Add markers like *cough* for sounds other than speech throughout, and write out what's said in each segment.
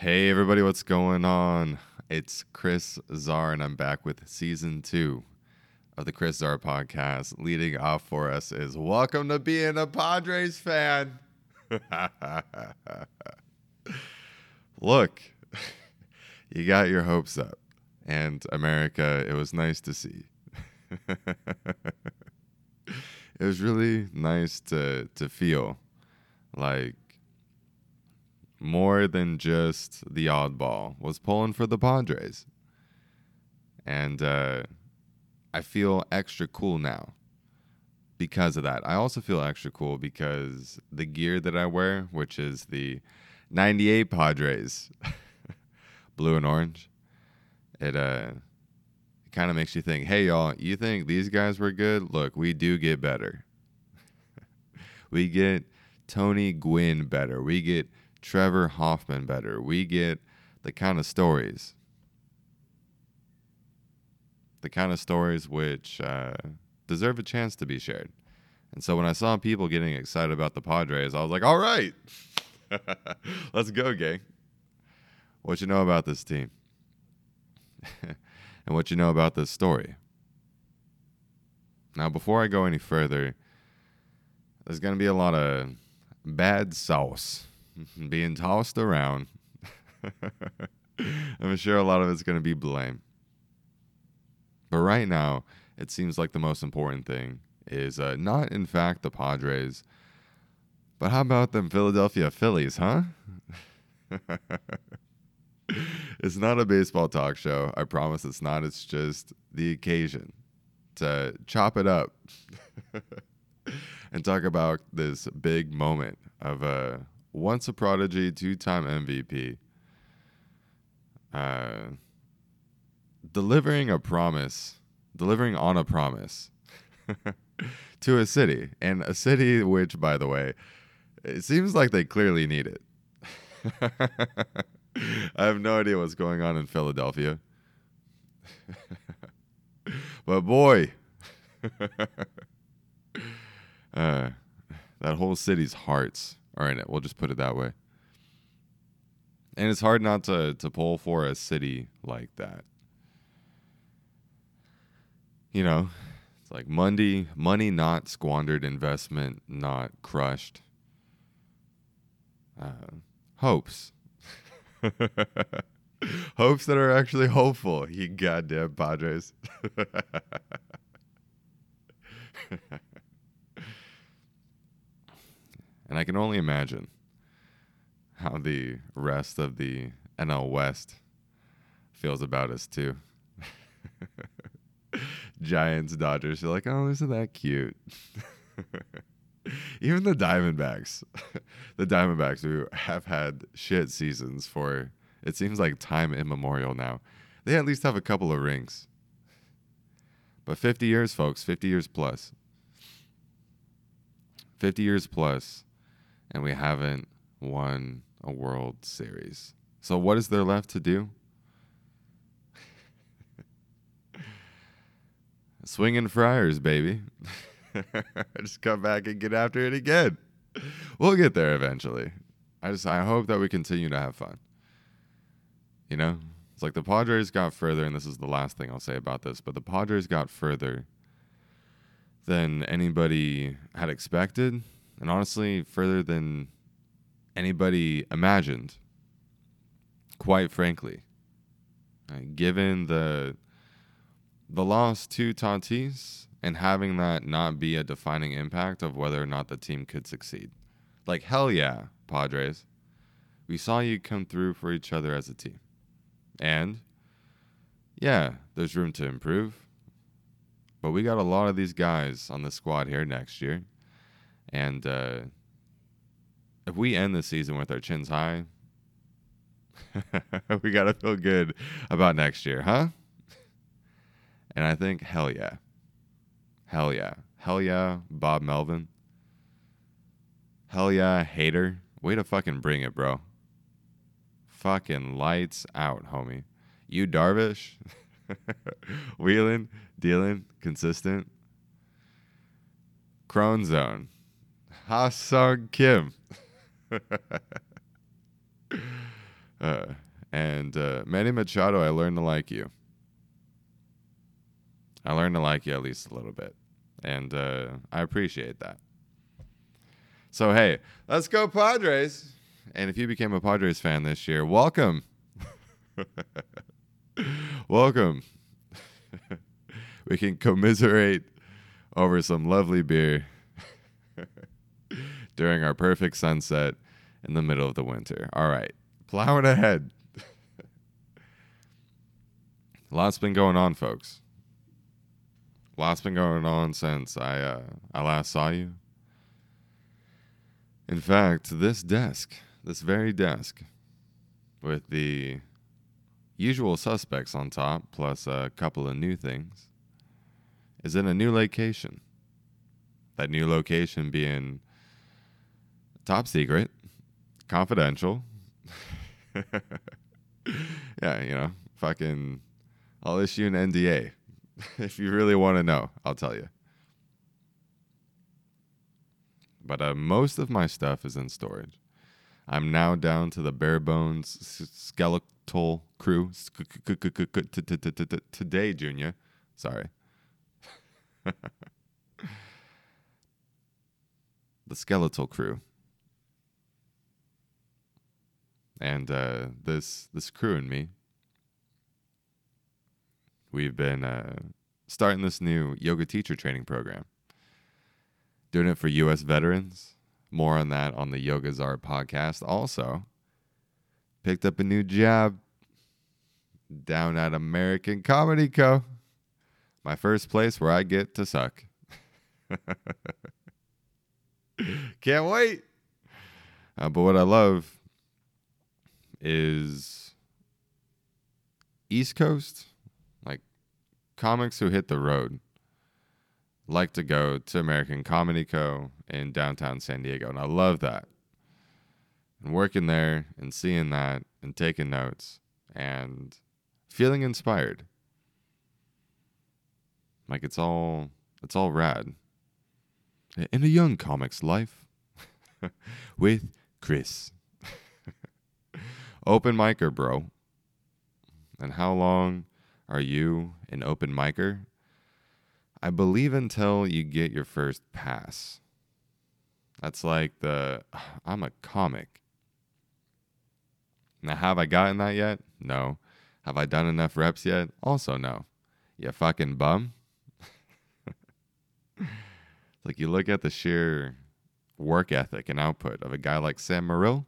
Hey, everybody, what's going on? It's Chris Czar, and I'm back with season two of the Chris Czar podcast. Leading off for us is Welcome to being a Padres fan. *laughs* Look, *laughs* you got your hopes up, and America, it was nice to see. *laughs* it was really nice to, to feel like more than just the oddball was pulling for the Padres. And uh, I feel extra cool now because of that. I also feel extra cool because the gear that I wear, which is the 98 Padres, *laughs* blue and orange, it uh it kind of makes you think, "Hey y'all, you think these guys were good? Look, we do get better. *laughs* we get Tony Gwynn better. We get Trevor Hoffman better. We get the kind of stories, the kind of stories which uh, deserve a chance to be shared. And so when I saw people getting excited about the Padres, I was like, all right, *laughs* let's go, gang. What you know about this team? *laughs* and what you know about this story. Now, before I go any further, there's going to be a lot of bad sauce *laughs* being tossed around. *laughs* I'm sure a lot of it's going to be blame. But right now, it seems like the most important thing is uh, not, in fact, the Padres, but how about them Philadelphia Phillies, huh? *laughs* it's not a baseball talk show. I promise it's not. It's just the occasion to chop it up and talk about this big moment of a once a prodigy, two time MVP. Uh, delivering a promise, delivering on a promise *laughs* to a city, and a city which, by the way, it seems like they clearly need it. *laughs* I have no idea what's going on in Philadelphia. *laughs* but boy, uh, that whole city's hearts are in it. We'll just put it that way. And it's hard not to, to pull for a city like that. You know, it's like money, money not squandered, investment not crushed. Uh, hopes. *laughs* hopes that are actually hopeful, you goddamn Padres. *laughs* And I can only imagine how the rest of the NL West feels about us too. *laughs* Giants, Dodgers, you're like, oh, isn't that cute? *laughs* Even the Diamondbacks, *laughs* the Diamondbacks who have had shit seasons for it seems like time immemorial now. They at least have a couple of rings. But 50 years, folks, 50 years plus. 50 years plus and we haven't won a World Series. So, what is there left to do? *laughs* Swinging Friars, baby. *laughs* just come back and get after it again. We'll get there eventually. I just I hope that we continue to have fun. You know, it's like the Padres got further, and this is the last thing I'll say about this, but the Padres got further than anybody had expected and honestly, further than anybody imagined. Quite frankly, given the the loss to Tatis and having that not be a defining impact of whether or not the team could succeed. Like hell yeah, Padres. We saw you come through for each other as a team. And yeah, there's room to improve. But we got a lot of these guys on the squad here next year. And uh, if we end the season with our chins high, *laughs* we got to feel good about next year, huh? And I think, hell yeah. Hell yeah. Hell yeah, Bob Melvin. Hell yeah, Hader. Way to fucking bring it, bro. Fucking lights out, homie. Yu Darvish. *laughs* Wheeling, dealing, consistent. Crone Zone. Ha Sung Kim. *laughs* Uh, and uh, Manny Machado, I learned to like you. I learned to like you at least a little bit. And uh, I appreciate that. So, hey, let's go, Padres. And if you became a Padres fan this year, welcome. *laughs* welcome. *laughs* we can commiserate over some lovely beer during our perfect sunset in the middle of the winter. All right, plowing ahead. *laughs* Lots been going on, folks. Lots been going on since I uh, I last saw you. In fact, this desk, this very desk, with the usual suspects on top, plus a couple of new things, is in a new location. That new location being top secret, confidential. *laughs* yeah, you know, fucking, I'll issue an NDA. *laughs* if you really want to know, I'll tell you. But uh, most of my stuff is in storage. I'm now down to the bare bones skeletal crew. Today, Junior. Sorry. *laughs* the skeletal crew. And uh, this this crew and me, we've been uh, starting this new yoga teacher training program. Doing it for U.S. veterans. More on that on the Yoga Czar podcast. Also, picked up a new job down at American Comedy Co. My first place where I get to suck. *laughs* Can't wait. Uh, but what I love is East Coast, like comics who hit the road, like to go to American Comedy Co. in downtown San Diego. And I love that. And working there and seeing that and taking notes and feeling inspired. Like it's all it's all rad. In a young comic's life *laughs* with Chris. Open micer, bro. And how long are you an open micer? I believe until you get your first pass. That's like the *sighs* I'm a comic. Now, have I gotten that yet? No. Have I done enough reps yet? Also, no. You fucking bum. *laughs* like you look at the sheer work ethic and output of a guy like Sam Morril.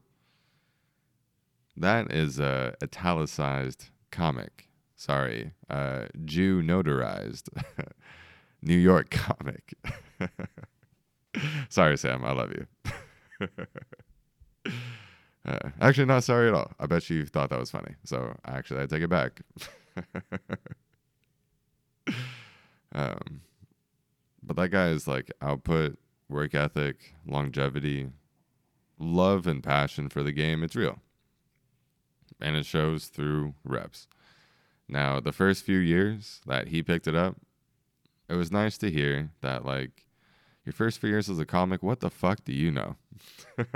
That is a italicized comic. Sorry, uh, Jew notarized *laughs* New York comic. *laughs* sorry, Sam. I love you. *laughs* uh, actually, not sorry at all. I bet you thought that was funny. So actually, I take it back. um, but that guy is like output, work ethic, longevity, love, and passion for the game. It's real and it shows through reps. Now, the first few years that he picked it up, it was nice to hear that, like, your first few years as a comic, what the fuck do you know? *laughs*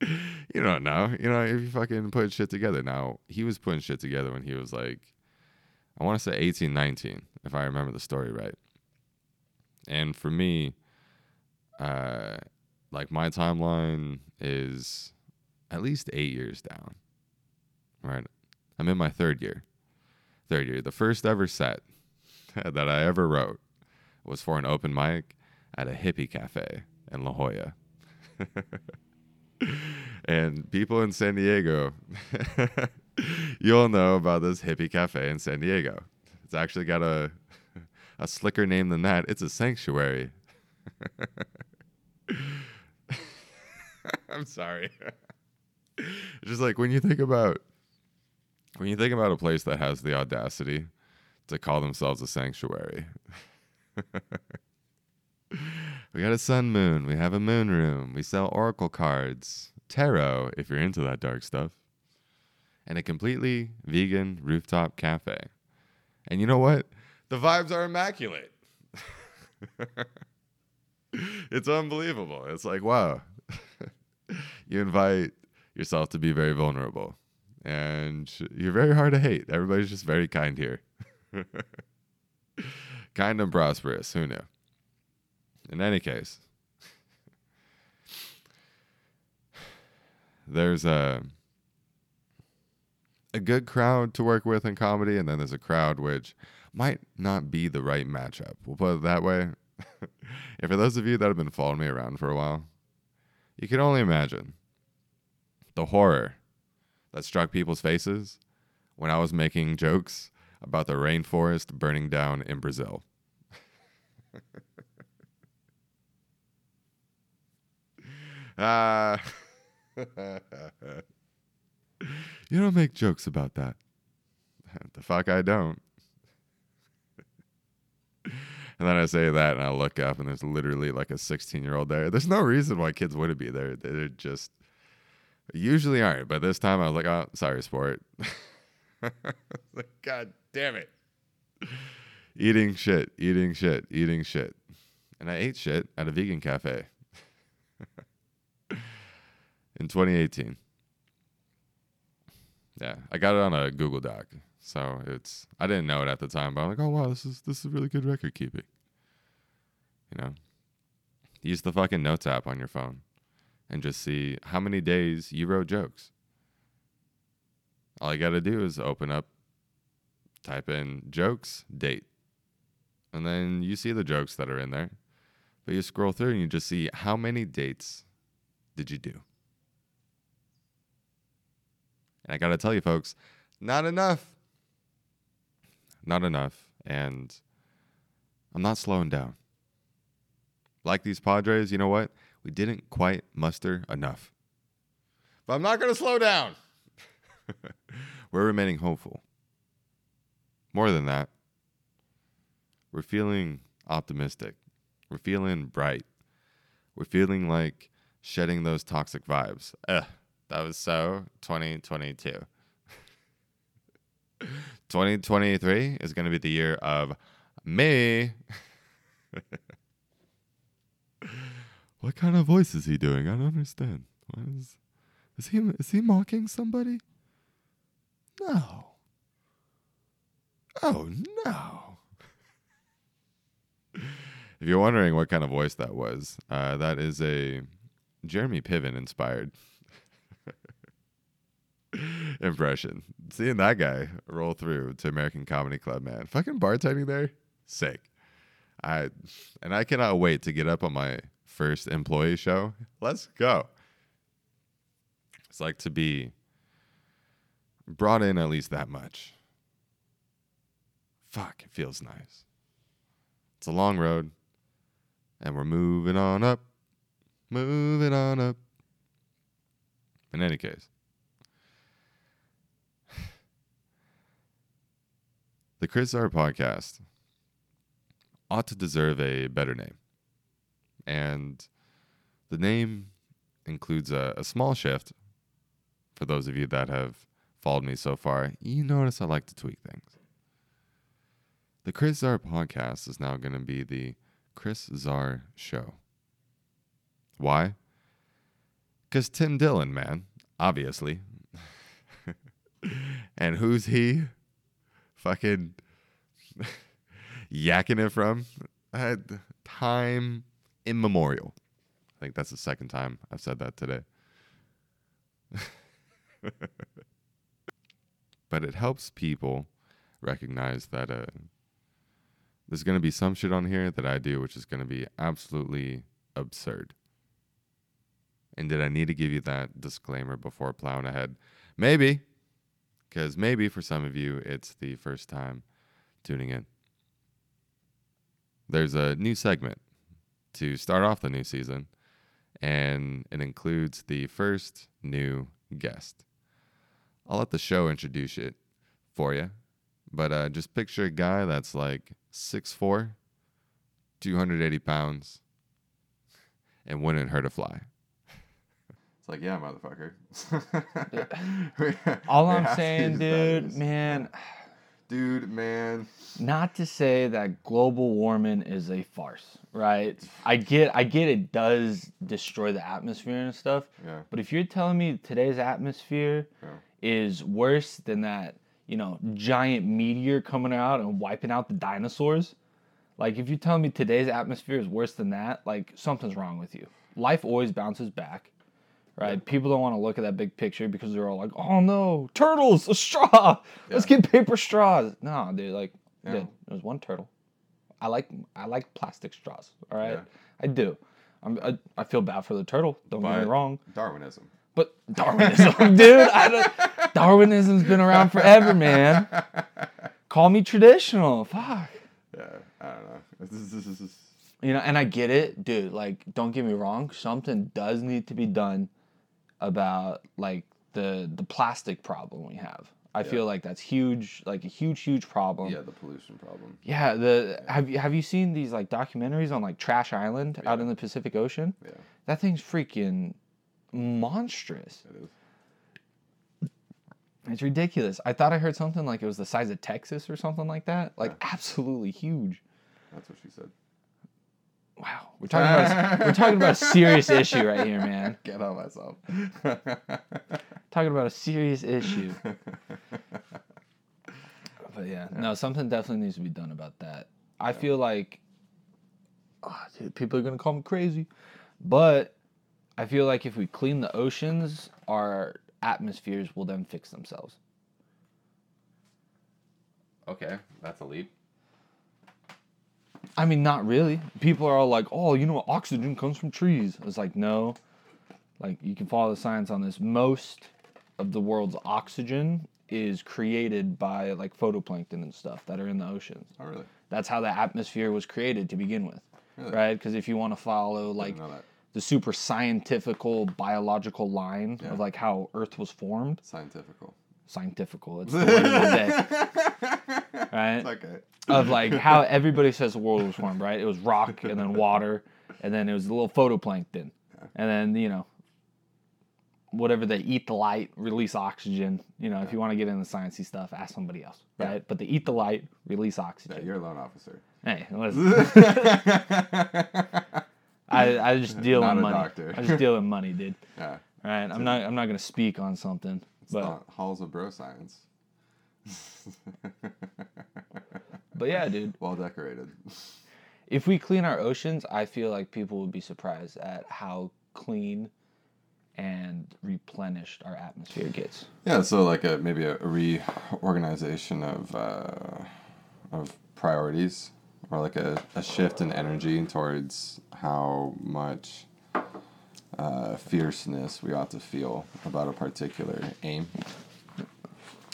you don't know. You know, if you fucking put shit together. Now, he was putting shit together when he was like, I want to say 18, 19, if I remember the story right. And for me, uh, like my timeline is at least eight years down. Right. I'm in my third year. Third year. The first ever set *laughs* that I ever wrote was for an open mic at a hippie cafe in La Jolla. *laughs* and people in San Diego, *laughs* you'll know about this hippie cafe in San Diego. It's actually got a a slicker name than that. It's a sanctuary. I'm sorry just like when you think about when you think about a place that has the audacity to call themselves a sanctuary. *laughs* we got a sun moon, we have a moon room, we sell oracle cards, tarot if you're into that dark stuff, and a completely vegan rooftop cafe. And you know what? The vibes are immaculate. *laughs* it's unbelievable. It's like, wow. *laughs* you invite yourself to be very vulnerable. And you're very hard to hate. Everybody's just very kind here. *laughs* kind and prosperous. Who knew? In any case, *sighs* there's a a good crowd to work with in comedy, and then there's a crowd which might not be the right matchup. We'll put it that way. *laughs* and for those of you that have been following me around for a while, you can only imagine the horror that struck people's faces when I was making jokes about the rainforest burning down in Brazil. Uh, *laughs* you don't make jokes about that. *laughs* the fuck I don't. *laughs* And then I say that, and I look up, and there's literally like a 16 year old there. There's no reason why kids wouldn't be there. They're just usually aren't. But this time I was like, oh, sorry, sport. *laughs* like, God damn it. Eating shit, eating shit, eating shit. And I ate shit at a vegan cafe *laughs* in 2018. Yeah, I got it on a Google Doc. So it's I didn't know it at the time, but I'm like, oh wow, this is this is really good record keeping. You know, use the fucking notes app on your phone, and just see how many days you wrote jokes. All you got to do is open up, type in jokes, date, and then you see the jokes that are in there. But you scroll through and you just see how many dates did you do. And I got to tell you, folks, not enough not enough. And I'm not slowing down. Like these Padres, you know what? We didn't quite muster enough. But I'm not going to slow down. *laughs* we're remaining hopeful. More than that, we're feeling optimistic. We're feeling bright. We're feeling like shedding those toxic vibes. Ugh, that was so 2022. *laughs* 2023 is going to be the year of me. *laughs* what kind of voice is he doing? I don't understand. What is, is he is he mocking somebody? No. Oh no. *laughs* if you're wondering what kind of voice that was, uh, that is a Jeremy Piven inspired *laughs* impression. Seeing that guy roll through to American Comedy Club, man. Fucking bartending there, sick. I and I cannot wait to get up on my first employee show. Let's go. It's like to be brought in at least that much. Fuck, it feels nice. It's a long road, and we're moving on up, moving on up. In any case, *sighs* The Chris Czar podcast ought to deserve a better name. And the name includes a, a, small shift. For those of you that have followed me so far, you notice I like to tweak things. The Chris Czar podcast is now going to be the Chris Czar Show. Why? Because Tim Dillon, man, obviously. *laughs* and who's he? fucking yakking it from uh, time immemorial. I think that's the second time I've said that today. *laughs* but it helps people recognize that uh, there's going to be some shit on here that I do which is going to be absolutely absurd. And did I need to give you that disclaimer before plowing ahead? Maybe because maybe for some of you it's the first time tuning in. There's a new segment to start off the new season, and it includes the first new guest. I'll let the show introduce it for you, but uh, just picture a guy that's like 6'4, 280 pounds, and wouldn't hurt a fly. It's like, yeah, motherfucker. *laughs* All I'm saying, dude, man. Dude, man. Not to say that global warming is a farce, right? I get I get it does destroy the atmosphere and stuff. Yeah. But if you're telling me today's atmosphere Yeah. is worse than that, you know, giant meteor coming out and wiping out the dinosaurs, like if you're telling me today's atmosphere is worse than that, like something's wrong with you. Life always bounces back. Right? People don't want to look at that big picture because they're all like, "Oh no, turtles, a straw. Let's Yeah. get paper straws." No, dude, like, Yeah. dude, there's one turtle. I like I like plastic straws. All right, Yeah. I do. I'm, I, I feel bad for the turtle. Don't get me wrong. Darwinism. But Darwinism, *laughs* dude, I don't, Darwinism's been around forever, man. *laughs* Call me traditional. Fuck. Yeah, I don't know. This is- this is- You know, and I get it, dude. Like, don't get me wrong. Something does need to be done about like the the plastic problem we have. I Yeah. feel like that's huge, like a huge, huge problem. yeah, the pollution problem. Yeah, the have you have you seen these like documentaries on like Trash Island out in the Pacific Ocean? Yeah, That thing's freaking monstrous. it is. It's ridiculous. I thought I heard something like it was the size of Texas or something like that. Like Yeah. absolutely huge. That's what she said. Wow, we're talking about a, we're talking about a serious issue right here, man. *laughs* Get on myself. *laughs* Talking about a serious issue. But yeah, no, something definitely needs to be done about that. I feel like, oh, dude, people are gonna call me crazy, but I feel like if we clean the oceans, our atmospheres will then fix themselves. okay, that's a leap. I mean, not really. People are all like, "Oh, you know, oxygen comes from trees." It's like, no. Like you can follow the science on this. Most of the world's oxygen is created by like photoplankton and stuff that are in the oceans. Oh, really? That's how the atmosphere was created to begin with, Really? right? Because if you want to follow like didn't know that. the super scientifical biological line Yeah. of like how Earth was formed, Scientifical. scientifical. It's the word of the day, *laughs* right? It's okay. of like *laughs* how everybody says the world was formed, right? It was rock and then water, and then it was a little photoplankton, and then you know whatever they eat the light, release oxygen. You know, if you want to get into sciencey stuff, ask somebody else, Yeah. right? But they eat the light, release Yeah, oxygen. you're a loan officer. Hey, listen, *laughs* I, I just deal Not in money. doctor. I just deal in money, dude. *laughs* yeah. All right, I'm not I'm not gonna speak on something, It's but halls of bro science. But yeah, dude. *laughs* well decorated. if we clean our oceans, I feel like people would be surprised at how clean and replenished our atmosphere gets. Yeah, so like a maybe a reorganization of uh, of priorities, or like a, a shift in energy towards how much uh, fierceness we ought to feel about a particular aim.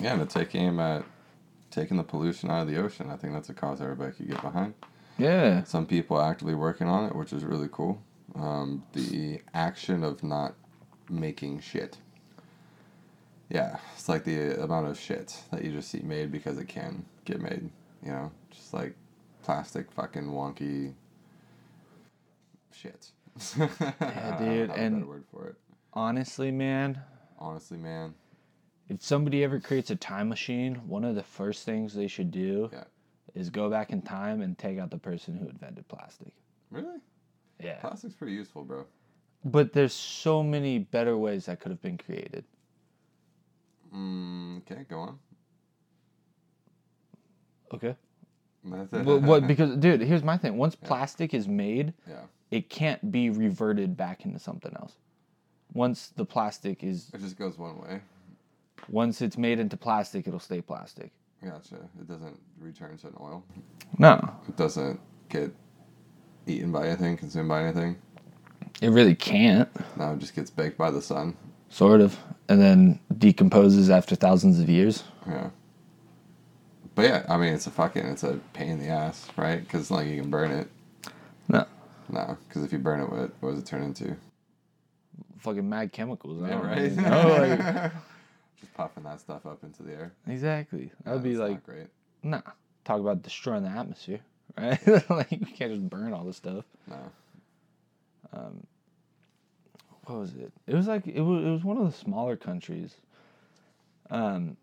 Yeah, and to take aim at taking the pollution out of the ocean. I think that's a cause everybody could get behind. Yeah. Some people actively working on it, which is really cool. Um, the action of not making shit. Yeah, it's like the amount of shit that you just see made because it can get made. You know, just like plastic fucking wonky shit. *laughs* Don't dude, and- word for it. Honestly, man, Honestly, man. If somebody ever creates a time machine, one of the first things they should do Yeah. is go back in time and take out the person who invented plastic. Really? Yeah. Plastic's pretty useful, bro. But there's so many better ways that could have been created. Mm, okay, go on. Okay. Well, what? Because, *laughs* dude, here's my thing. Once plastic is made, yeah, it can't be reverted back into something else. Once the plastic is, it just goes one way. Once it's made into plastic, it'll stay plastic. Gotcha. It doesn't return to an oil. No, It doesn't get eaten by anything, consumed by anything. it really can't. No, it just gets baked by the sun. Sort of, and then decomposes after thousands of years. Yeah. But yeah, I mean, it's a fucking, it's a pain in the ass, right? Because like you can burn it. No, No, because if you burn it, what, what does it turn into? fucking mad chemicals. Yeah, right. really know, like- *laughs* just puffing that stuff up into the air. exactly. That would be like, not great. nah. Talk about destroying the atmosphere, *laughs* right? *laughs* like you can't just burn all this stuff. No. Um, what was it? It was like it was it was one of the smaller countries. Um,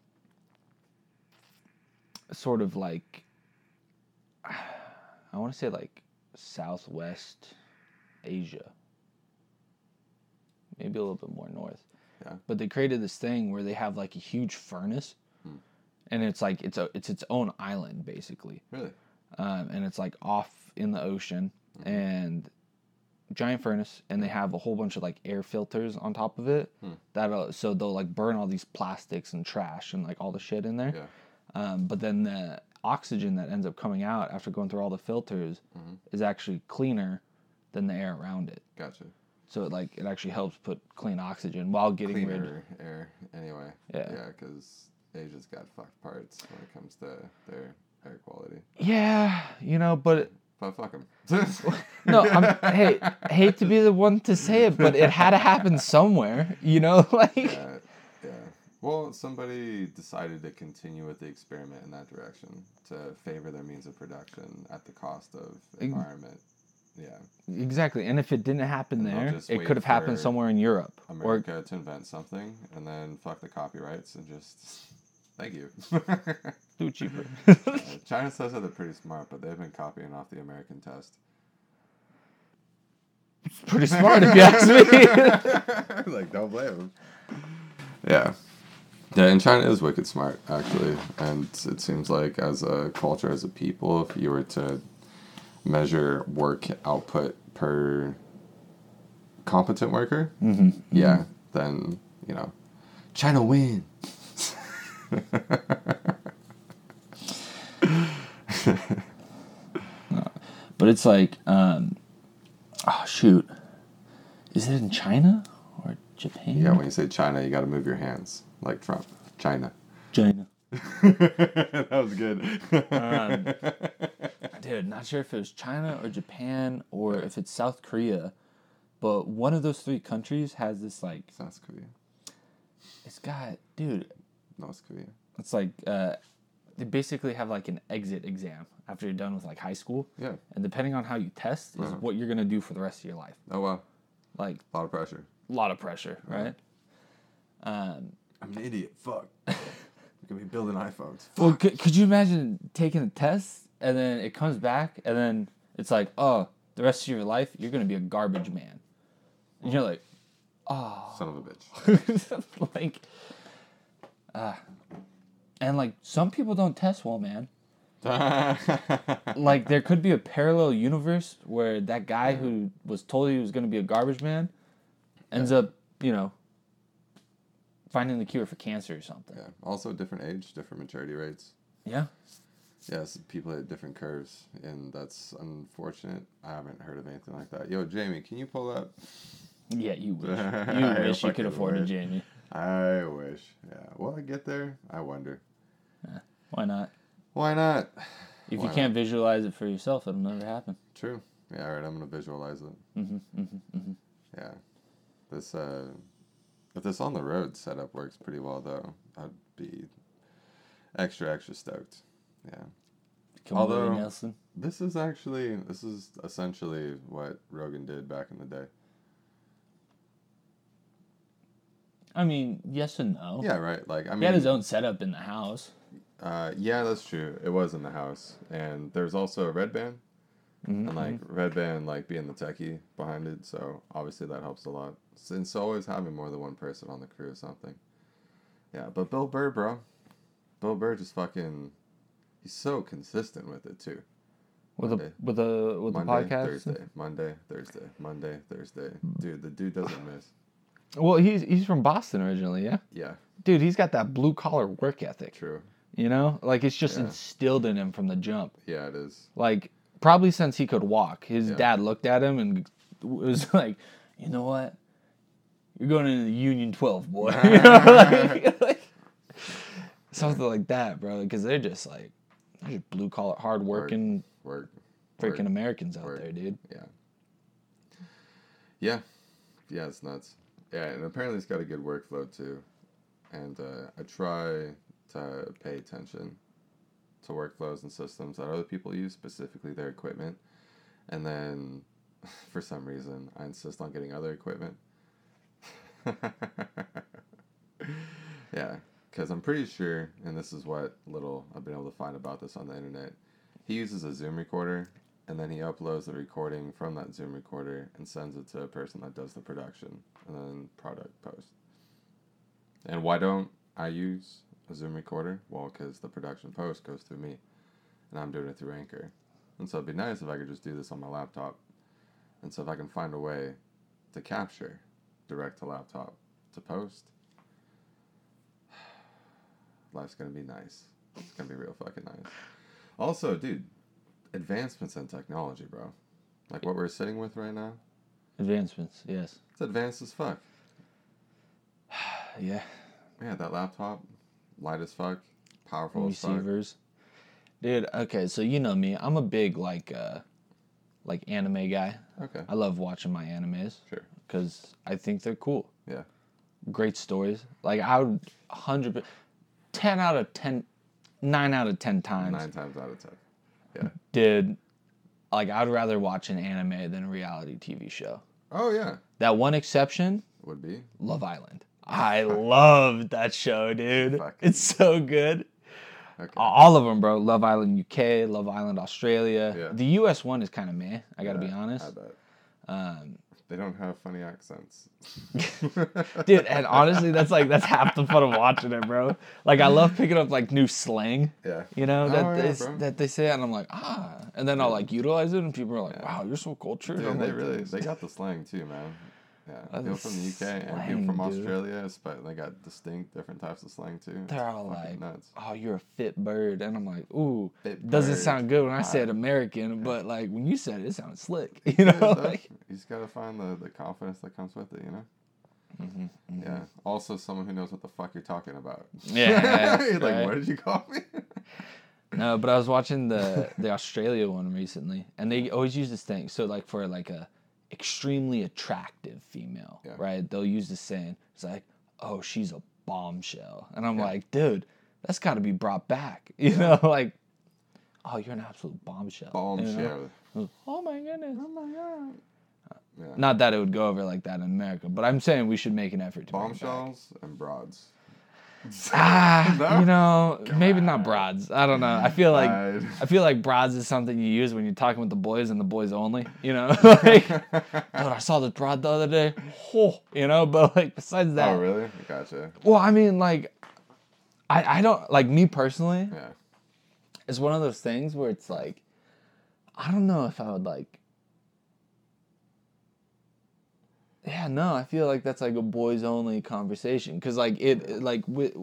sort of like *sighs* I want to say like Southwest Asia, maybe a little bit more north. Yeah. But they created this thing where they have like a huge furnace, hmm. and it's like it's a it's its own island basically, Really? um, and it's like off in the ocean mm-hmm. and giant furnace, and they hmm. have a whole bunch of like air filters on top of it hmm. that uh, so they'll like burn all these plastics and trash and like all the shit in there. Yeah. Um, but then the oxygen that ends up coming out after going through all the filters mm-hmm. is actually cleaner than the air around it. Gotcha. So it like it actually helps put clean oxygen while getting rid. Cleaner air, anyway. Yeah. Yeah, because Asia's got fucked parts when it comes to their air quality. Yeah, you know, but But fuck them. *laughs* no, I'm hey, hate to be the one to say it, but it had to happen somewhere, you know, *laughs* like yeah, yeah. Well, somebody decided to continue with the experiment in that direction to favor their means of production at the cost of environment. Yeah, exactly. And if it didn't happen they'll there, just it wait could have happened for somewhere in Europe or America to invent something and then fuck the copyrights and just thank you. do it cheaper. Uh, *laughs* China says that they're pretty smart, but they've been copying off the American test. Pretty smart if you ask me. *laughs* like, don't blame them. Yeah. Yeah, and China is wicked smart, actually. And it seems like as a culture, as a people, if you were to measure work output per competent worker, yeah, then, you know, China wins. *laughs* But it's like, um, oh shoot, is it in China or Japan? Yeah, when you say China, you got to move your hands like Trump. China. China. *laughs* that was good. Um, Dude, not sure if it was China or Japan or if it's South Korea, but one of those three countries has this like, South Korea. it's got, dude, North Korea. it's like, uh, they basically have like an exit exam after you're done with like high school. Yeah. And depending on how you test is what you're gonna do for the rest of your life. Oh, wow. Like A lot of pressure. a lot of pressure, right? Um, I'm an idiot. Fuck. I'm going to be building iPhones. Well, could, could you imagine taking a test and then it comes back and then it's like, oh, the rest of your life you're gonna be a garbage man, and you're like, oh, Son of a bitch. *laughs* like, ah, and like some people don't test well, man. *laughs* Like there could be a parallel universe where that guy who was told he was gonna be a garbage man ends up, you know, finding the cure for cancer or something. yeah. Also, different age, different maturity rates. Yeah. Yes, people hit different curves, and that's unfortunate. I haven't heard of anything like that. Yo, Jamie, can you pull up? Yeah, you *laughs* wish. You wish you could afford a wish. Jamie. I wish. Yeah. Will I get there? I wonder. Why not? Why not? If Why you can't visualize it for yourself, it'll never happen. True. Yeah, all right, I'm going to visualize it. Mm-hmm, mm-hmm, mm-hmm. Yeah. This, uh, if this on the road setup works pretty well, though, I'd be extra, extra stoked. Yeah. Although- Nelson. This is actually, this is essentially what Rogan did back in the day. I mean, yes and no. Yeah, right. Like, I mean, He had his own setup in the house. Uh, yeah, that's true. It was in the house, and there's also a Redban, Mm-hmm. and like Redban, like being the techie behind it. So obviously that helps a lot. Since always having more than one person on the crew or something. Yeah, but Bill Burr, bro, Bill Burr just fucking, he's so consistent with it too. With Monday. a with a with Monday, the podcast. Thursday, Monday, Thursday, Monday, Thursday. Hmm. Dude, the dude doesn't miss. Well, he's he's from Boston originally, yeah. Yeah, Dude, he's got that blue collar work ethic. true. You know, like it's just Yeah. instilled in him from the jump. Yeah, it is. Like probably since he could walk, his Yeah. dad looked at him and was *laughs* like, "You know what? You're going into the Union 12, boy." *laughs* you know, like, like, something like that, bro. Because they're just like just blue collar, hard working, Work. freaking Work. Americans out Word. there, dude. Yeah. Yeah. Yeah, it's nuts. Yeah, and apparently it's got a good workflow too. And uh, I try to pay attention to workflows and systems that other people use, specifically their equipment. And then *laughs* for some reason, I insist on getting other equipment. *laughs* yeah, because I'm pretty sure, and this is what little I've been able to find about this on the internet. He uses a Zoom recorder, and then he uploads the recording from that Zoom recorder and sends it to a person that does the production and then product post. And why don't I use a Zoom recorder? Well, because the production post goes through me, and I'm doing it through Anchor. And so it'd be nice if I could just do this on my laptop. And so if I can find a way to capture direct to laptop to post, life's gonna be nice. It's gonna be real fucking nice. Also, dude, advancements in technology, bro. Like what we're sitting with right now, Advancements, yes. it's advanced as fuck. *sighs* Yeah. Yeah, that laptop, light as fuck, powerful as fuck. Receivers. Dude, okay, so you know me. I'm a big like uh like anime guy. Okay, I love watching my animes sure. because I think they're cool. Yeah. Great stories. Like I would 100 10 out of 10 9 out of 10 times Nine times out of ten. Yeah. did like I'd rather watch an anime than a reality TV show. Oh yeah, That one exception, would be. Love Island. I love that show, dude. Fucking- *laughs* It's so good. Okay. All of them, bro. Love Island UK, Love Island Australia. Yeah. The US one is kind of meh. I gotta be honest. I bet. Um, They don't have funny accents. *laughs* dude, and honestly, that's like that's half the fun of watching it, bro. Like I love picking up like new slang, Yeah. you know, that Oh, yeah, they, bro. that they say, and I'm like, ah, and then I'll like utilize it, and people are like, wow, you're so cultured. Dude, they like, really they got the slang too, man. Yeah, Uh, people from the UK and people slang, from. Australia, but they got distinct different types of slang too. They're all like, nuts. oh, you're a fit bird, and I'm like, ooh, Fit doesn't bird. sound good when I Ah. American, but like when you said it, it sounded slick, *laughs* you know, does. like. you just gotta find the, the confidence that comes with it, you know. Mm-hmm, Yeah. Also, someone who knows what the fuck you're talking about. Yeah, you're *laughs* like, right. what did you call me? *laughs* No, but I was watching the the Australia one recently, and they always use this thing. So like for like a extremely attractive female, Yeah. right? They'll use the saying. It's like, oh, she's a bombshell, and I'm Yeah. like, dude, that's got to be brought back. *laughs* You know, like, oh, you're an absolute bombshell. you know? Bombshell. Oh my goodness. Oh my god. Yeah. Not that it would go over like that in America, but I'm saying we should make an effort to bring it back. Bombshells and broads. *laughs* Ah, you know, maybe not broads. I don't know. I feel like God. I feel like broads is something you use when you're talking with the boys and the boys only. You know, *laughs* *laughs* like, dude, I saw this broad the other day. Oh, you know, but like besides that, oh really? Gotcha. well, I mean, like, I I don't like me personally. Yeah. It's one of those things where it's like, I don't know if I would like. Yeah, no, I feel like that's like a boys only conversation because like it like with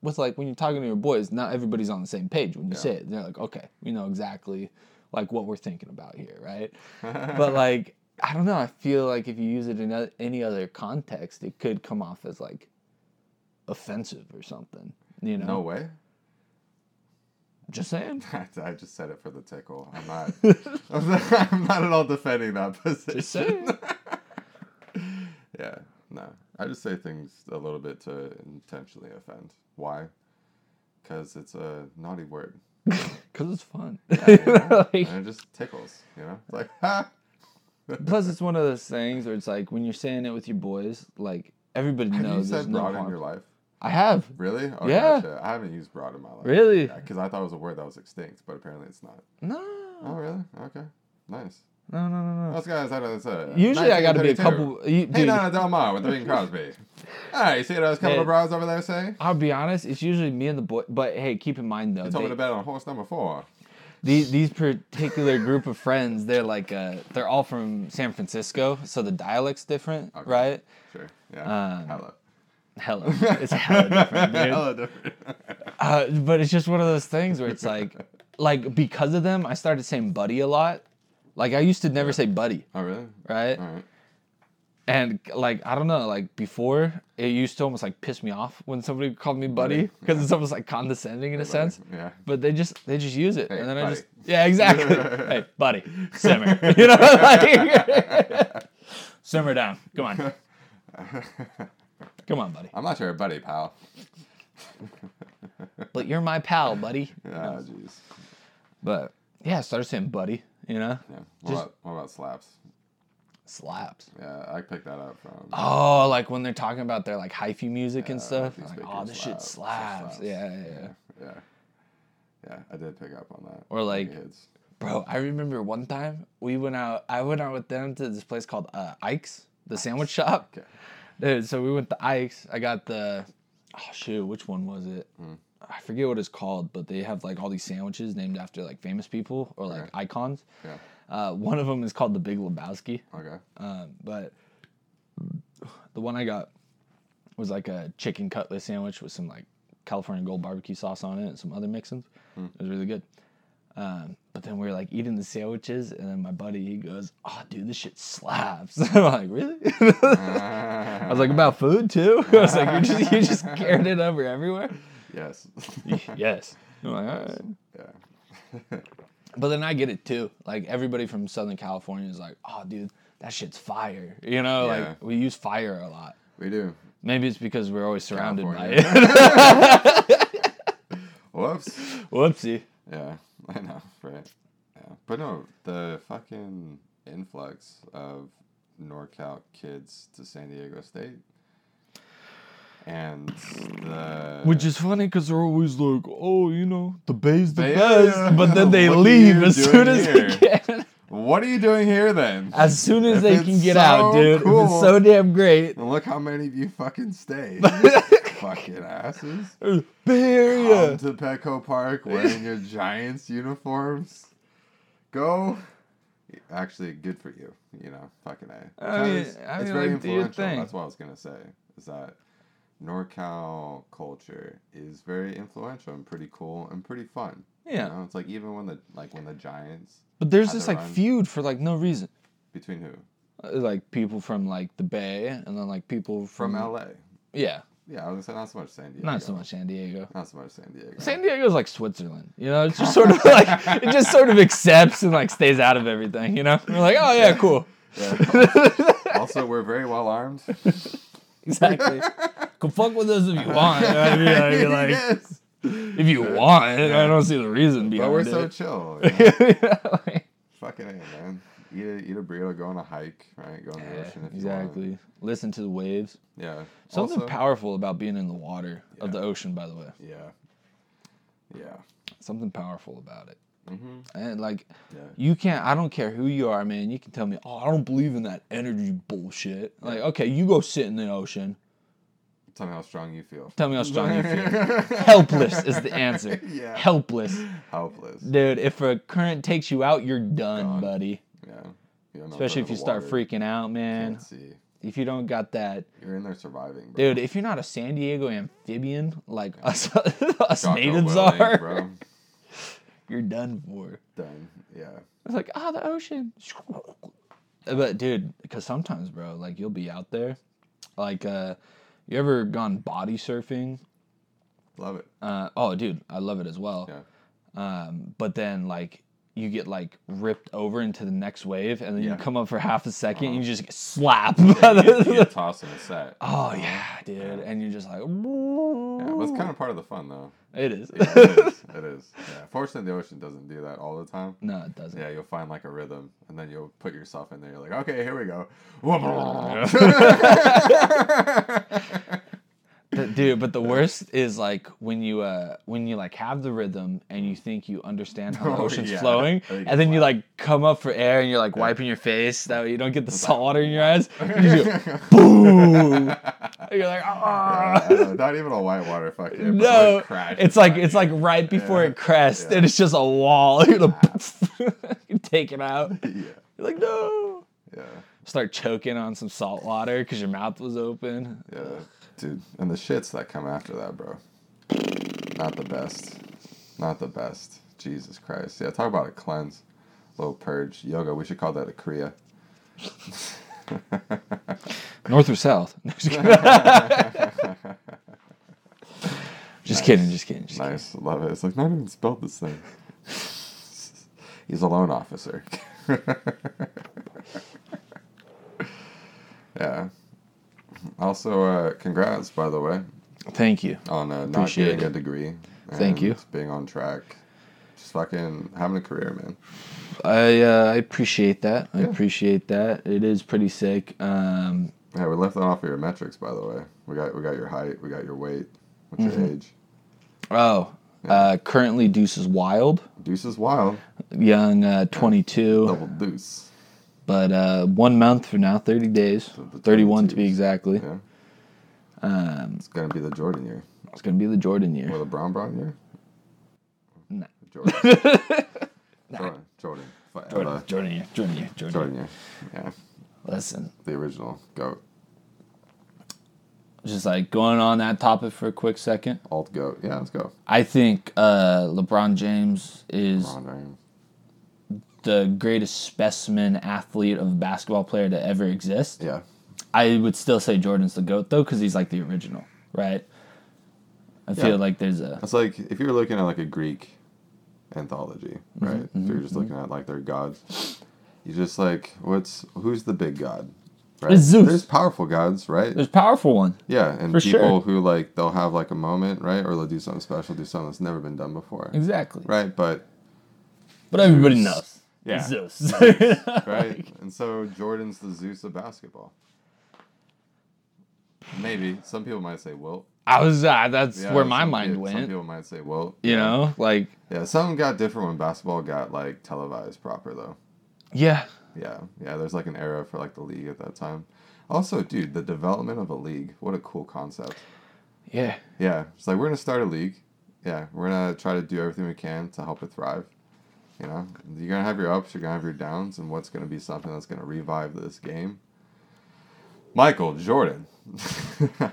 with like when you're talking to your boys, not everybody's on the same page when you Yeah. say it. They're like, okay, we know exactly like what we're thinking about here, right? *laughs* but like I don't know, I feel like if you use it in any other context, it could come off as like offensive or something. You know, no way. just saying. *laughs* I just said it for the tickle. I'm not. I'm *laughs* not, I'm not at all defending that position. Just saying. Yeah, no. I just say things a little bit to intentionally offend. Why? Because it's a naughty word. *laughs* Cause it's fun. Yeah, *laughs* you know? Like, and it just tickles. You know, it's like ha. *laughs* plus, it's one of those things where it's like when you're saying it with your boys, like everybody Have you knows there's said no broad in your life? I have. Really? Oh, Yeah. Gotcha. I haven't used broad in my life. Really? Because I thought it was a word that was extinct, but apparently it's not. No. Oh, really? Okay. Nice. No, no, no, no. Those guys, I don't uh, Usually, I got to be a couple. You, Hey, dude, Nana Del Mar with the Bing Crosby. All right, you see those couple Hey. of bras over there say? I'll be honest. It's usually me and the boy. But hey, keep in mind though, You told me to bet on horse number four. these these particular group of friends, they're like uh, they're all from San Francisco, so the dialect's different, Okay. right? Sure. Yeah. Um, Hello. Hella, *laughs* it's hella different, dude. Hella different. Uh, but it's just one of those things where it's like, like because of them, I started saying buddy a lot. Like I used to never say buddy, oh, really? right? All right. And like I don't know, like before, it used to almost like piss me off when somebody called me buddy Buddy, because it's almost like condescending in a sense. Yeah. But they just they just use it, Hey, and then I just yeah exactly. *laughs* hey buddy, simmer, *laughs* you know, like *laughs* simmer down. Come on, come on, buddy. I'm not your buddy, pal. But you're my pal, buddy. Ah, jeez. But yeah, I started saying buddy. You know, Yeah. What, Just- about, what about slaps? Slaps. Yeah, I picked that up from. Oh, like when they're talking about their like hyphy music and stuff. Like, oh, this shit slap, slaps. Yeah, yeah, yeah. yeah, yeah. Yeah, I did pick up on that. Or, like, Hits. Bro, I remember one time we went out. I went out with them to this place called uh, Ike's, the sandwich shop. Okay. Dude, so we went to Ike's. I got the, oh shoot, which one was it? Hmm. I forget what it's called, but they have like all these sandwiches named after like famous people or like Okay. icons. Yeah. Uh, one of them is called the Big Lebowski. Okay. Um, but the one I got was like a chicken cutlet sandwich with some like California Gold barbecue sauce on it and some other mixins. It was really good. Um, but then we were like eating the sandwiches, and then my buddy he goes, "Oh, dude, this shit slaps." *laughs* I'm like, "Really?" *laughs* I was like, "About food too." *laughs* I was like, "You just you just carried it over everywhere." Yes. *laughs* yes. I'm like, all right. yeah. *laughs* But then I get it too. Like everybody from Southern California is like, "Oh, dude, that shit's fire." You know, Yeah. like we use fire a lot. We do. Maybe it's because we're always surrounded by it. *laughs* Whoops. Whoopsie. Yeah, I know, right? Yeah, but no, the fucking influx of NorCal kids to San Diego State, and the Which is funny because they're always like, "Oh, you know, the Bay's the Bay best," Area. but then *laughs* they What are leave you as doing soon as here? they can. what are you doing here then? As soon as If they it's can get so out, dude. If cool. it's so damn great. And look how many of you fucking stay, *laughs* fucking asses. Bay Area. Come to Petco Park wearing your Giants uniforms. Go. Actually, good for you. You know, fucking a. I mean- I it's mean, very like, do your influential. thing. That's what I was gonna say. Is that NorCal culture is very influential and pretty cool and pretty fun. Yeah. You know, it's like even when the like when the Giants But there's this like feud for like no reason. between who Uh, Like people from like the Bay, and then like people from from, LA. Yeah, Yeah, I was gonna say not so much San Diego. not so much San Diego. Not so much San Diego. San Diego's like Switzerland, you know. It's just sort of like it just sort of accepts and like stays out of everything, you know. We're like, oh yeah, cool, Yeah. also, we're very well armed. *laughs* exactly. *laughs* Go fuck with us if you *laughs* want. I mean, I mean, like, yes. if you want, I don't see the reason behind it. But we're it. so chill. *laughs* you know? Like- Fucking A, man. Eat a, eat a burrito, go on a hike, right? Go in the ocean if exactly. Listen to the waves. Yeah. Something also, powerful about being in the water of the ocean, by the way. Yeah. Yeah. Something powerful about it. Mm-hmm. And like, Yeah. you can't. I don't care who you are, man. You can tell me, oh, I don't believe in that energy bullshit. Like, okay, you go sit in the ocean. Tell me how strong you feel. Tell me how strong you feel. *laughs* Helpless is the answer. Yeah. Helpless, Helpless. dude. If a current takes you out, you're done, Gone. buddy. Yeah. Especially if you start water. freaking out, man. Can't see. If you don't got that, You're in there surviving, bro. dude. If you're not a San Diego amphibian like us, *laughs* us Jocko natives Willink, are, bro. *laughs* you're done for. Done. Yeah. It's like, ah, the ocean. But dude, because sometimes, bro, like you'll be out there, like, uh, you ever gone body surfing? Love it. Uh, oh, dude, I love it as well. Yeah. Um, but then like you get like ripped over into the next wave, and then Yeah. you come up for half a 2nd and you Uh-huh. just get slapped. You get, you the- get *laughs* tossed in a set. oh yeah, dude, and you're just like, Yeah, but it's kind of part of the fun, though. it is. Yeah, it is. It is. Yeah. *laughs* Fortunately, the ocean doesn't do that all the time. no, it doesn't. Yeah, you'll find like a rhythm, and then you'll put yourself in there. You're like, okay, here we go. *laughs* Dude but the worst is like when you uh when you like have the rhythm and you think you understand how the Oh, ocean's yeah. flowing And then you and then you slap. like come up for air and you're like wiping your face that way you don't get the salt water in your eyes *laughs* you go, boom *laughs* you're like ah Yeah, not even a white water fucking. no like it's like it's like right before Yeah. it crests Yeah. and it's just a wall *laughs* you're gonna you take it out you. you're like no Yeah, start choking on some salt water because your mouth was open yeah, yeah, dude. And the shits that come after that, bro. Not the best. Not the best. Jesus Christ. Yeah, talk about a cleanse. Little purge. Yoga. We should call that a kriya. *laughs* north or south *laughs* just kidding *laughs* just kidding just kidding Nice, love it. It's like not even spelled the same. He's a loan officer. yeah. Also, uh, congrats, by the way, Thank you. on uh, not Appreciate getting a it. degree. Thank you. Being on track just fucking having a career, man. I uh, I appreciate that. I Yeah. appreciate that. It is pretty sick. Um, Yeah, we left that off of your metrics, by the way. We got we got your height, we got your weight, what's your Mhm. age. oh, uh, currently Deuce is wild, Deuce is wild, young, uh, 22, double deuce. But uh, one month from now, 30 days, So 31 to be 22s. exactly. Yeah, Um, it's gonna be the Jordan year it's gonna be the Jordan year. or the Brown Brown year. Nah. Jordan. *laughs* Jordan. Jordan. Jordan, Jordan year, Jordan year, Jordan. Jordan year. Yeah, Listen, the original goat, just like going on that topic for a quick second. alt goat. Yeah, let's go. I think uh, LeBron James is Ron James. The greatest specimen athlete of basketball player to ever exist. Yeah, I would still say Jordan's the goat though, because he's like the original, right? I Yeah. feel like there's a it's like if you're looking at like a Greek anthology, right? mhm, if you're just looking at like their gods, you just like what's who's the big god? Right? It's Zeus. There's powerful gods, right? there's powerful one. Yeah, and For people sure. who like they'll have like a moment, right, or they'll do something special, do something that's never been done before, Exactly. right? But But everybody knows. Yeah. It's Zeus. *laughs* right, and so Jordan's the Zeus of basketball. Maybe some people might say Wilt. I was uh, that's Yeah, where my mind went. Some people might say Wilt. You know, like Yeah, some got different when basketball got like televised proper though. yeah, Yeah, yeah. There's like an era for like the league at that time. Also, dude, the development of a league. What a cool concept. yeah, Yeah, it's like we're gonna start a league. Yeah, we're gonna try to do everything we can to help it thrive. You know, you're gonna have your ups, you're gonna have your downs, and what's gonna be something that's gonna revive this game? Michael Jordan. *laughs*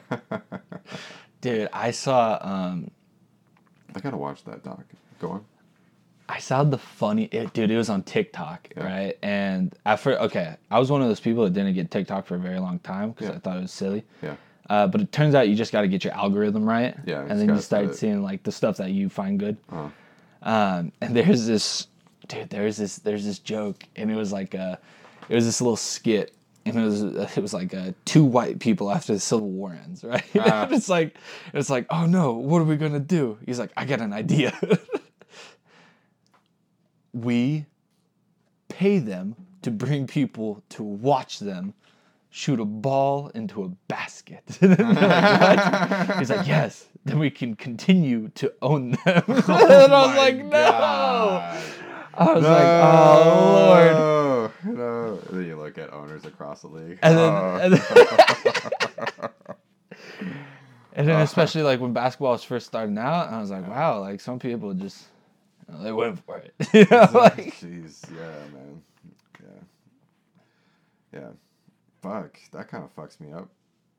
dude. I saw um I gotta watch that doc. Go on. I saw the funny it, dude. It was on TikTok, Yeah. right? And first, okay, I was one of those people that didn't get TikTok for a very long time because Yeah. I thought it was silly. Yeah. Uh, but it turns out you just got to get your algorithm right. Yeah, And then you start seeing like the stuff that you find good. Uh, Um, and there's this, dude. There's this. There's this joke, and it was like a, it was this little skit, and it was it was like uh, two white people after the Civil War ends, *laughs* right? And it's like it's like, oh no, what are we gonna do? He's like, I got an idea. *laughs* we pay them to bring people to watch them shoot a ball into a basket. *laughs* Like, He's like, yes. Then we can continue to own them. and I was Oh like, no. God. I was like, oh lord. No, no. And then you look at owners across the league. And then, Oh. and then, *laughs* and then oh. especially like when basketball was first starting out, I was like, wow, like some people just you know, they went for it. *laughs* you know, like Jeez, yeah, man. Yeah. Yeah. Fuck. That kind of fucks me up.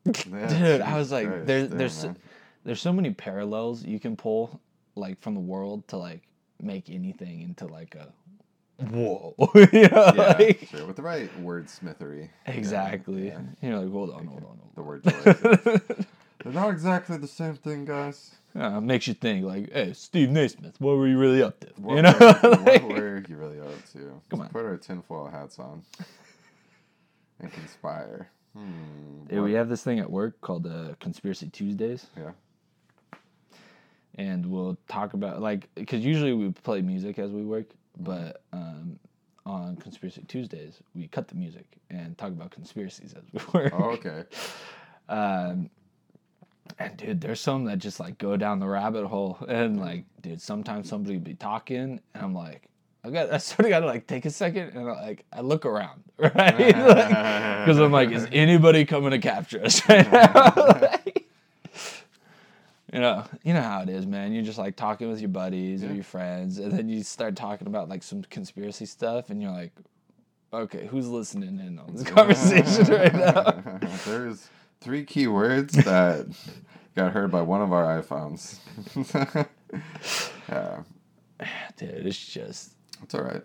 *laughs* Yeah, dude, I was like, Christ, damn, there's so, there's so many parallels you can pull like from the world to like make anything into like a whoa. *laughs* you know, Yeah, like, sure. With the right wordsmithery. Yeah, exactly. yeah. You're like, hold on, hold on, The hold word choice. *laughs* They're not exactly the same thing, guys. Uh, makes you think like, hey, Steve Naismith, what were you really up to? What you know, were, *laughs* Like- what were you really up to? Come Let's on. Put our tinfoil hats on and conspire. Hmm. Dude, we have this thing at work called uh, Conspiracy Tuesdays, Yeah. And we'll talk about like because usually we play music as we work, but um, on Conspiracy Tuesdays we cut the music and talk about conspiracies as we *laughs* work. Oh, okay. Um, and dude, there's some that just like go down the rabbit hole, and like, dude, sometimes somebody be talking, and I'm like, I got, I sort of got to like take a second, and I, like, I look around, *laughs* right? Because I'm like, is *laughs* anybody coming to capture us right now? You know, you know how it is, man. You're just like talking with your buddies or your friends, and then you start talking about like some conspiracy stuff, and you're like, okay, who's listening in on this conversation right now? *laughs* There's three key words that got heard by one of our iPhones. *laughs* yeah, Dude, it's just it's all right.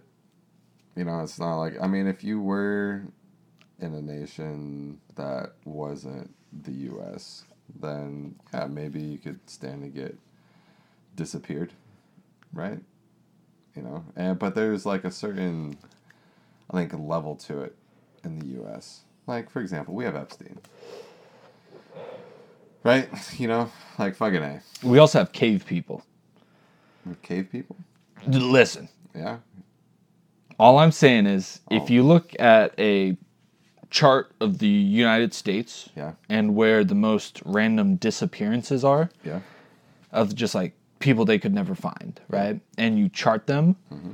You know, it's not like I mean, if you were in a nation that wasn't the U.S., then yeah, maybe you could stand to get disappeared, right? You know, and but there's like a certain, I think, level to it in the U.S. Like for example, we have Epstein, right? *laughs* You know, like fucking a We also have cave people. cave people. Listen, Yeah. all I'm saying is if Oh. you look at a chart of the United States Yeah. and where the most random disappearances are Yeah. of just like people they could never find, right? And you chart them, Mm-hmm.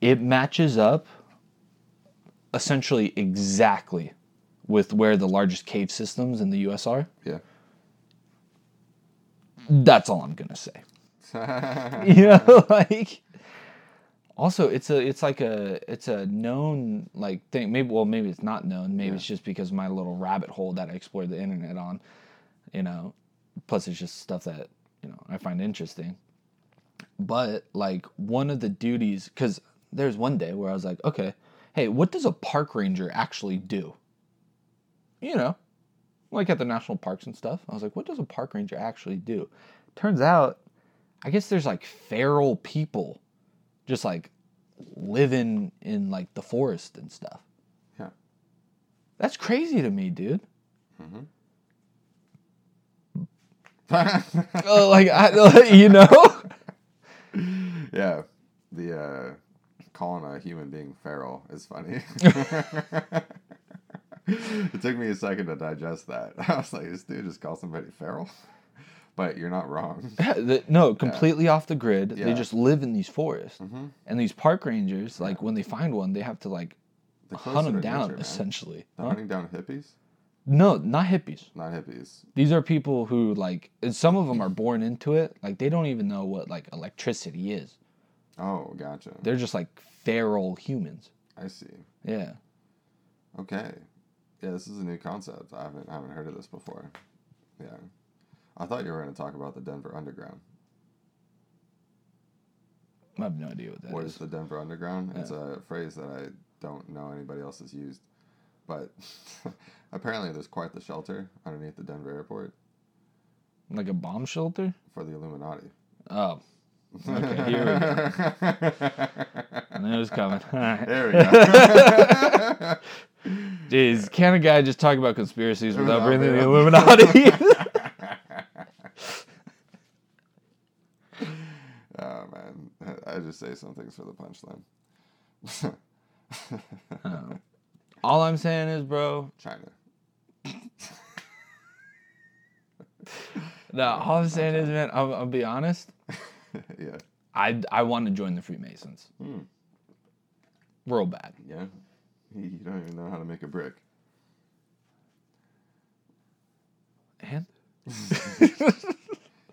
it matches up essentially exactly with where the largest cave systems in the US are. Yeah. That's all I'm gonna say. *laughs* *laughs* you know, like also it's a it's like a it's a known like thing. Maybe well maybe it's not known. Maybe it's just because my little rabbit hole that I explored the internet on. You know, plus it's just stuff that you know I find interesting. But like one of the duties, because there's one day where I was like, okay, hey, what does a park ranger actually do? You know, like at the national parks and stuff. I was like, what does a park ranger actually do? Turns out, I guess there's like feral people just like living in like the forest and stuff. Yeah. That's crazy to me, dude. Mm-hmm. Uh, like, I, *laughs* *laughs* you know? yeah. The uh, calling a human being feral is funny. *laughs* it took me a second to digest that. I was like, this dude just called somebody feral? But you're not wrong. *laughs* Yeah, the- no, completely off the grid. They just live in these forests. Mm-hmm. And these park rangers, like, when they find one, they have to, like, The hunt them down, nature, essentially. Huh? hunting down hippies? No, not hippies. Not hippies. These are people who, like, and some of them are born into it. Like, they don't even know what, like, electricity is. Oh, gotcha. They're just, like, feral humans. I see. Yeah. Okay. Yeah, this is a new concept. I haven't I haven't heard of this before. Yeah. I thought you were going to talk about the Denver Underground. I have no idea what that. What is the Denver Underground? It's a phrase that I don't know anybody else has used. But *laughs* apparently there's quite the shelter underneath the Denver airport Like a bomb shelter? for the Illuminati. Oh. Okay, here we go. *laughs* I knew it was coming. All right. *laughs* There we go. Jeez, can a guy just talk about conspiracies without bringing the Illuminati? Oh man, I just say some things for the punchline. *laughs* All I'm saying is, bro. China. No, all I'm saying is, man. I'll, I'll be honest. *laughs* yeah. I I want to join the Freemasons. Hmm. Real bad. Yeah. *laughs* You don't even know how to make a brick. And You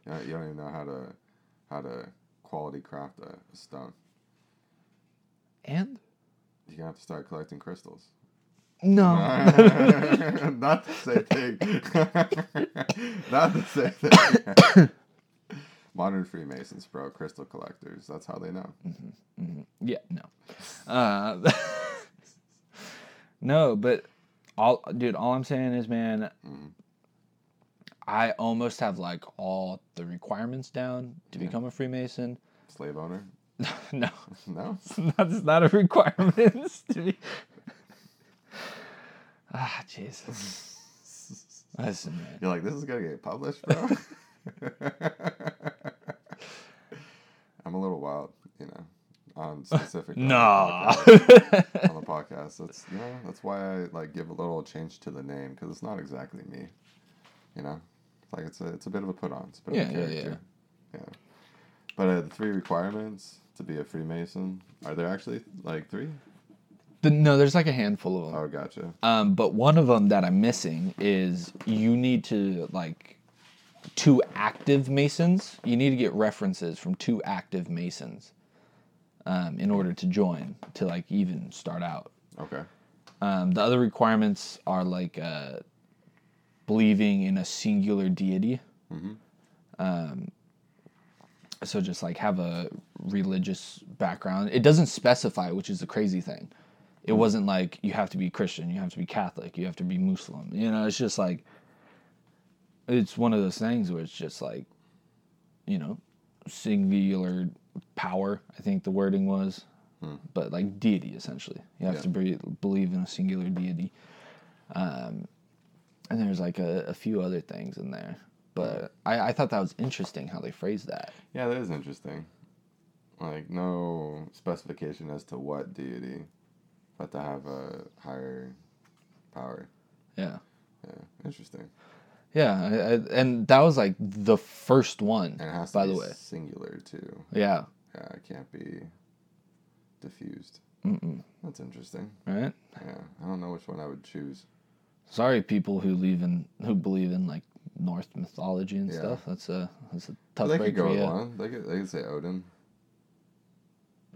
don't, you don't even know how to how to quality craft a, a stone. and You're gonna have to start collecting crystals. no. *laughs* Not the same thing. *laughs* Not the same thing. *coughs* Modern Freemasons, bro, crystal collectors. That's how they know. Yeah, no. Uh, *laughs* no, but all, dude. All I'm saying is, man. Mhm. I almost have like all the requirements down to Yeah. become a Freemason. Slave owner? *laughs* no, *laughs* No. that's not a *laughs* requirement. to be... *sighs* Ah, Jesus. Listen, man. You're like, this is gonna get published, bro. I'm a little wild, you know, on specific. Nah. on the podcast, that's you know that's why I like give a little change to the name because it's not exactly me, you know. Like it's a it's a bit of a put on. It's a bit of a character. Yeah, yeah. Yeah. But uh, the three requirements to be a Freemason are there actually like three? The- no, there's like a handful of them. Oh, gotcha. Um, but one of them that I'm missing is you need to like two active masons. You need to get references from two active masons um, in order to join to like even start out. Okay. Um, the other requirements are like uh, believing in a singular deity. Mhm. Um, so just like have a religious background. It doesn't specify, which is the crazy thing. It wasn't like you have to be Christian, you have to be Catholic, you have to be Muslim. You know, it's just like it's one of those things where it's just like, you know, singular power. I think the wording was, but like deity essentially. You have Yeah. to be, believe in a singular deity. Um, and there's like a, a few other things in there, but I, I thought that was interesting how they phrased that. Yeah, that is interesting. Like no specification as to what deity, but to have a higher power. Yeah. Yeah, interesting. Yeah, I, I, and that was like the first one. And it has to By be the way. singular too. Yeah. Yeah, it can't be diffused. Mm-mm. That's interesting. Right. Yeah, I don't know which one I would choose. Sorry, people who believe in who believe in like Norse mythology and Yeah. stuff. That's a that's a tough they break could go for you. one. They could, they could say Odin.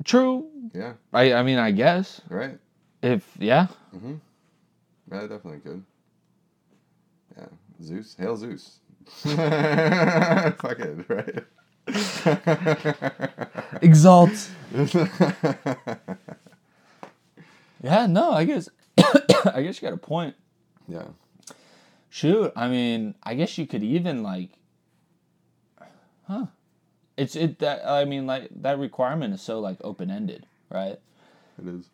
True. Yeah, I I mean I guess right. if yeah. Mm-hmm. Yeah, I definitely could. Yeah, Zeus. Hail Zeus. *laughs* Fuck it, right? *laughs* Exalt. *laughs* Yeah. No. I guess. *coughs* I guess you got a point. Yeah. Shoot, I mean, I guess you could even like, huh? It's it that I mean like that requirement is so like open ended, right? It is.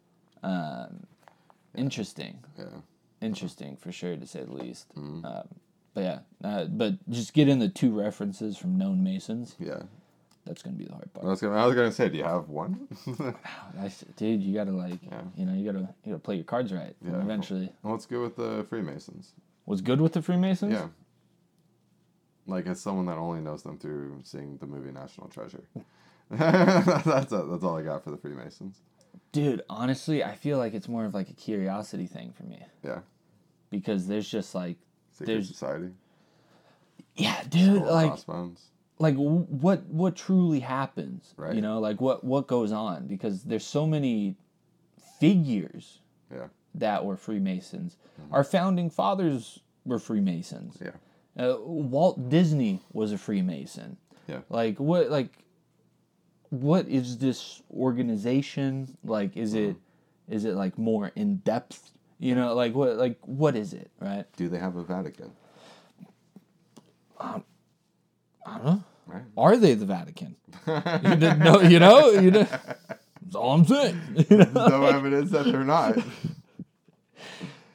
Um, interesting, Yeah. interesting for sure to say the least. Mhm. Um, but yeah, uh, but just get in the two references from known Masons. Yeah. That's gonna be the hard I part. was gonna. I was gonna say, do you have one? *laughs* I dude, you gotta like, Yeah. you know, you gotta you gotta play your cards right. Yeah. Eventually, What's good with the Freemasons? what's good with the Freemasons? Yeah. Like as someone that only knows them through seeing the movie National Treasure. *laughs* that's a, that's all I got for the Freemasons. Dude, honestly, I feel like it's more of like a curiosity thing for me. Yeah. because there's just like Secret There's- Society. yeah dude Skull like Crossbones. Like what what truly happens Right. you know like what what goes on because there's so many figures Yeah. Mm-hmm. that were freemasons our founding fathers were freemasons Yeah. uh, walt disney was a freemason Yeah. like what like what is this organization like is it Mm-hmm. is it like more in depth you know like what like what is it right Do they have a Vatican? I don't know Right. are they the Vatican? you didn't know, you know, you know. That's all I'm saying. *laughs* You know? no evidence that they're not.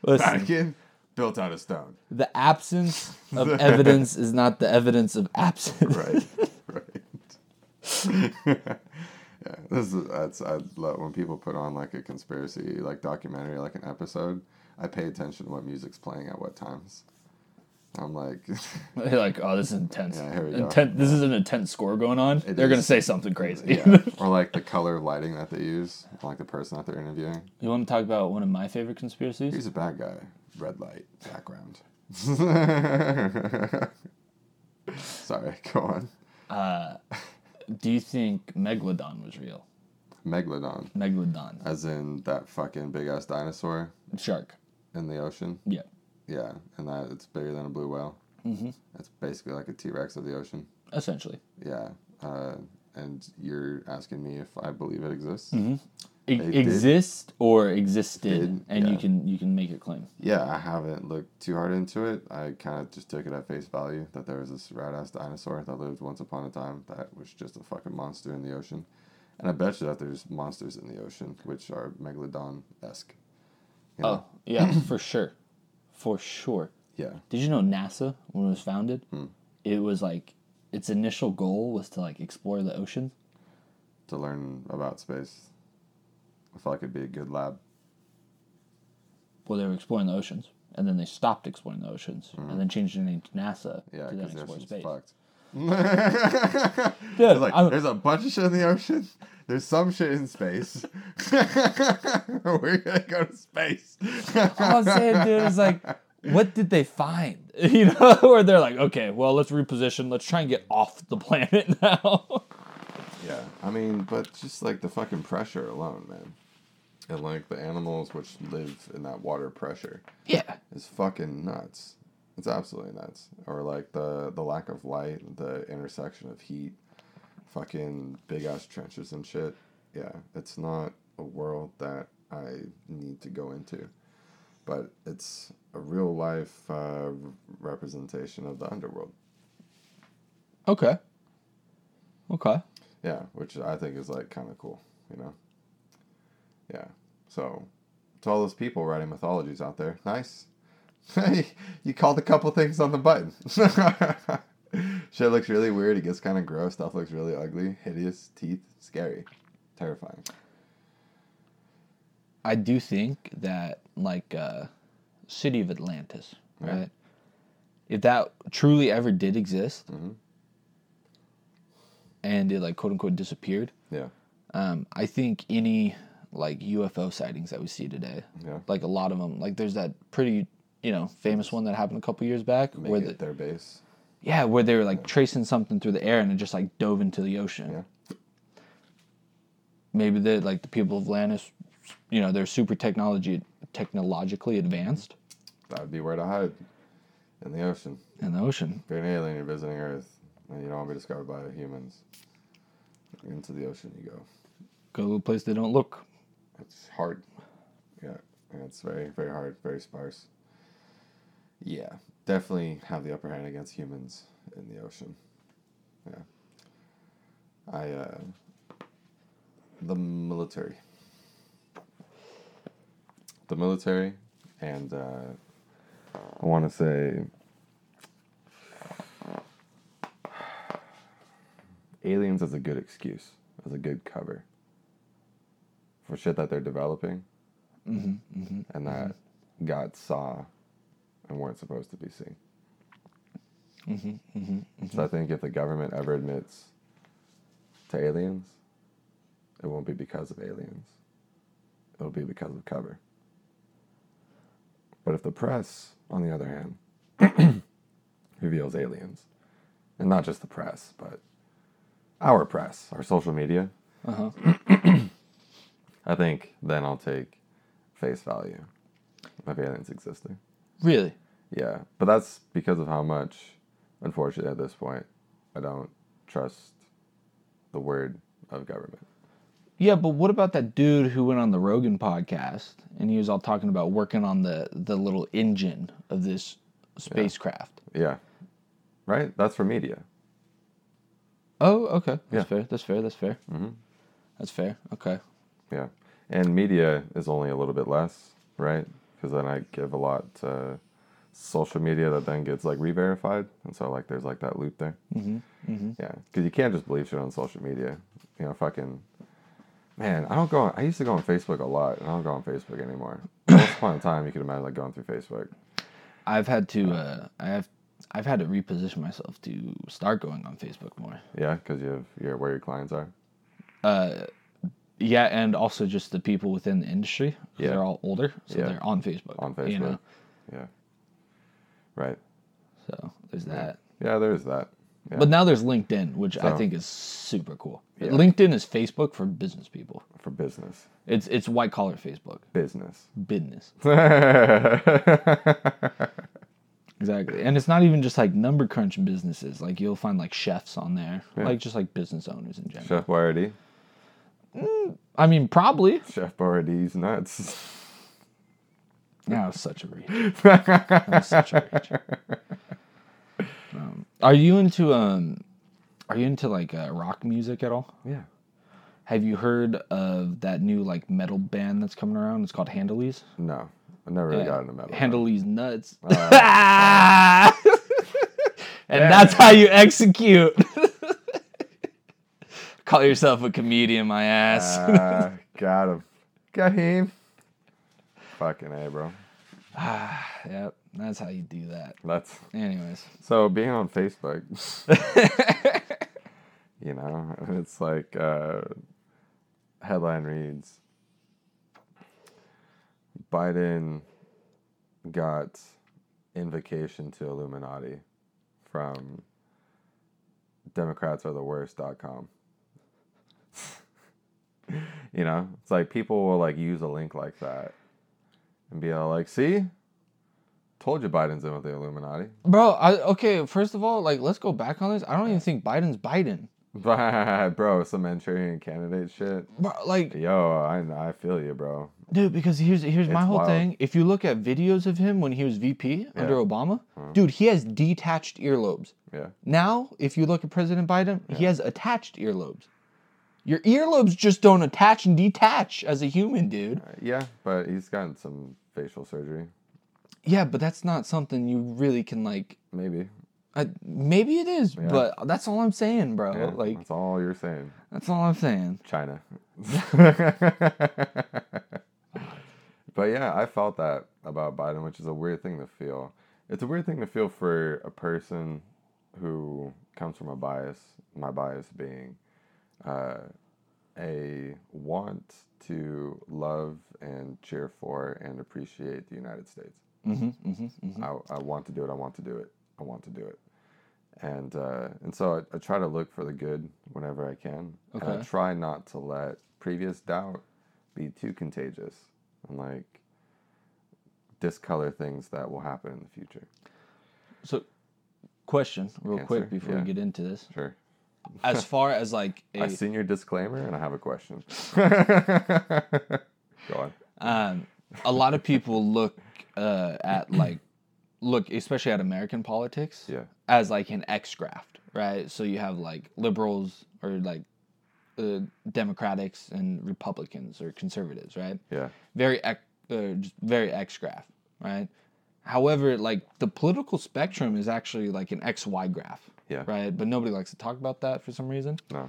Listen, Vatican built out of stone. the absence of *laughs* evidence is not the evidence of absence. Right. right. *laughs* yeah, this is that's I love when people put on like a conspiracy like documentary like an episode. I pay attention to what music's playing at what times. I'm like, *laughs* They're like, oh, this is intense. Yeah, here we go. Inten- This is an intense score going on. It They're gonna say something crazy. yeah, *laughs* or like the color lighting that they use, like the person that they're interviewing. you want to talk about one of my favorite conspiracies? He's a bad guy. Red light background. *laughs* Sorry, go on. Uh, do you think Megalodon was real? Megalodon, Megalodon, as in that fucking big ass dinosaur shark. in the ocean. Yeah. Yeah, and that it's bigger than a blue whale. Mm-hmm. That's basically like a T Rex of the ocean. Essentially, Yeah, uh, and you're asking me if I believe it exists? mm-hmm. Did. exist or existed, Did, and you can you can make a claim. Yeah, I haven't looked too hard into it. I kind of just took it at face value that there was this rad ass dinosaur that lived once upon a time that was just a fucking monster in the ocean. And I bet you that there's monsters in the ocean which are megalodon esque. Oh yeah, *clears throat* for sure, for sure. Yeah. Did you know NASA when it was founded, Hmm. it was like its initial goal was to like explore the ocean. To learn about space. I feel like it'd be a good lab. Well, they were exploring the oceans, and then they stopped exploring the oceans, and then changed their name to NASA Hmm. Yeah, to then because the explore ocean's space. fucked. *laughs* Dude, like, there's a bunch of shit in the ocean. There's some shit in space. *laughs* We're gonna go to space. All I'm saying, dude, is like, what did they find? *laughs* You know, *laughs* where they're like, okay, well, let's reposition. Let's try and get off the planet now. Yeah, I mean, but just like the fucking pressure alone, man, and like the animals which live in that water pressure yeah, is fucking nuts. It's absolutely nuts. Or like the the lack of light, the intersection of heat, fucking big ass trenches and shit. Yeah, it's not a world that I need to go into, but it's a real life uh, representation of the underworld. okay, okay. Yeah, which I think is like kind of cool, you know. Yeah. So, to all those people writing mythologies out there, nice. Hey, *laughs* you called a couple things on the button. *laughs* Shit looks really weird. It gets kind of gross. Stuff looks really ugly, hideous, teeth, scary, terrifying. I do think that like uh, city of Atlantis, Yeah. right? If that truly ever did exist, Mhm. and it like quote unquote disappeared, Yeah, um, I think any like UFO sightings that we see today, yeah. like a lot of them, like there's that pretty you know famous one that happened a couple years back Make where the, their base. Yeah where they were like tracing something through the air and it just like dove into the ocean. Yeah. Maybe the like the people of Atlantis, you know, they're super technology technologically advanced That would be where to hide. In the ocean. in the ocean. If you're an alien, you're visiting Earth, and you don't want to be discovered by humans. Into the ocean you go. Go to a place they don't look. It's hard. Yeah, and it's very, very hard, very sparse. Yeah, definitely have the upper hand against humans in the ocean. Yeah. I, uh, the military. The military, and, uh, I want to say aliens is a good excuse, as a good cover for shit that they're developing Mm-hmm, and that God saw and weren't supposed to be seen. Mm-hmm, mm-hmm, So I think if the government ever admits to aliens, it won't be because of aliens. It'll be because of cover. But if the press, on the other hand, *clears throat* reveals aliens, and not just the press, but our press, our social media, Uh huh. *clears throat* I think then I'll take face value of aliens existing. Really? Yeah, but that's because of how much, unfortunately, at this point, I don't trust the word of government. Yeah, but what about that dude who went on the Rogan podcast and he was all talking about working on the the little engine of this spacecraft? Yeah, right. That's for media. Oh, okay. That's Yeah. fair. That's fair. That's fair. Mhm. That's fair. Okay. Yeah, and media is only a little bit less, right? Because then I give a lot to social media that then gets like re-verified, and so like there's like that loop there. Mm-hmm. Mm-hmm. Yeah, because you can't just believe shit on social media. You know, fucking. Man, I don't go. On, I used to go on Facebook a lot, and I don't go on Facebook anymore. *coughs* Once upon a time, you could imagine like going through Facebook. I've had to. Uh, I have. I've had to reposition myself to start going on Facebook more. Yeah, because you have your where your clients are. Uh, yeah, and also just the people within the industry. Yeah. They're all older, so Yeah. they're on Facebook. On You know? Facebook. Yeah. Right. So there's that. Yeah, there's that. Yeah. But now there's LinkedIn, which I think is super cool. Yeah. LinkedIn is Facebook for business people. For business. It's it's white collar Facebook. Business. Business. *laughs* Exactly. And it's not even just like number crunch businesses. Like you'll find like chefs on there. Yeah. Like just like business owners in general. Chef I mean probably. Chef Boyardee's nuts. That was such a reach. *laughs* That was such a reach. Um, are you into um are you into like uh, rock music at all? yeah. Have you heard of that new like metal band that's coming around? It's called Handleys. No. I never really got into metal. Handleys nuts. Uh, *laughs* and that's how you execute. *laughs* Call yourself a comedian, my ass. Ah, *laughs* got him. Got him. Fucking A, bro. yep, that's how you do that. That's Anyways, so being on Facebook. *laughs* you know, it's like uh, headline reads Biden got invocation to Illuminati from Democrats are the worst.com. *laughs* you know, it's like people will like use a link like that and be all like, see? Told you Biden's in with the Illuminati. bro. I, okay, first of all, like let's go back on this. I don't even think Biden's Biden. *laughs* bro, some Manchurian candidate shit. Bro, like, Yo, I I feel you, bro. dude, because here's here's my whole wild. thing. If you look at videos of him when he was VP under Obama, Uh-huh. dude, he has detached earlobes. Yeah. Now, if you look at President Biden, he has attached earlobes. Your earlobes just don't attach and detach as a human, dude. Uh, yeah, but he's gotten some facial surgery. Yeah, but that's not something you really can like. Maybe. I, maybe it is, Yeah. but that's all I'm saying, bro. Yeah, like that's all you're saying. that's all I'm saying. China. *laughs* but yeah, I felt that about Biden, which is a weird thing to feel. It's a weird thing to feel for a person who comes from a bias, my bias being uh, a want to love and cheer for and appreciate the United States. Mm-hmm, mm-hmm, mm-hmm. I, I want to do it. I want to do it. I want to do it. And uh, and so I, I try to look for the good whenever I can. And I try not to let previous doubt be too contagious and like discolor things that will happen in the future. So, question, real Answer, quick before yeah. we get into this. Sure. As *laughs* far as like a I've seen your disclaimer and I have a question. *laughs* Go on. um, a lot of people look uh, at like look especially at American politics Yeah. as like an X graph, right? So you have like liberals or like uh, Democrats and Republicans or conservatives, right? Yeah. Very X, uh, very X graph, right? However, like the political spectrum is actually like an X Y graph, Yeah. right? But nobody likes to talk about that for some reason. No.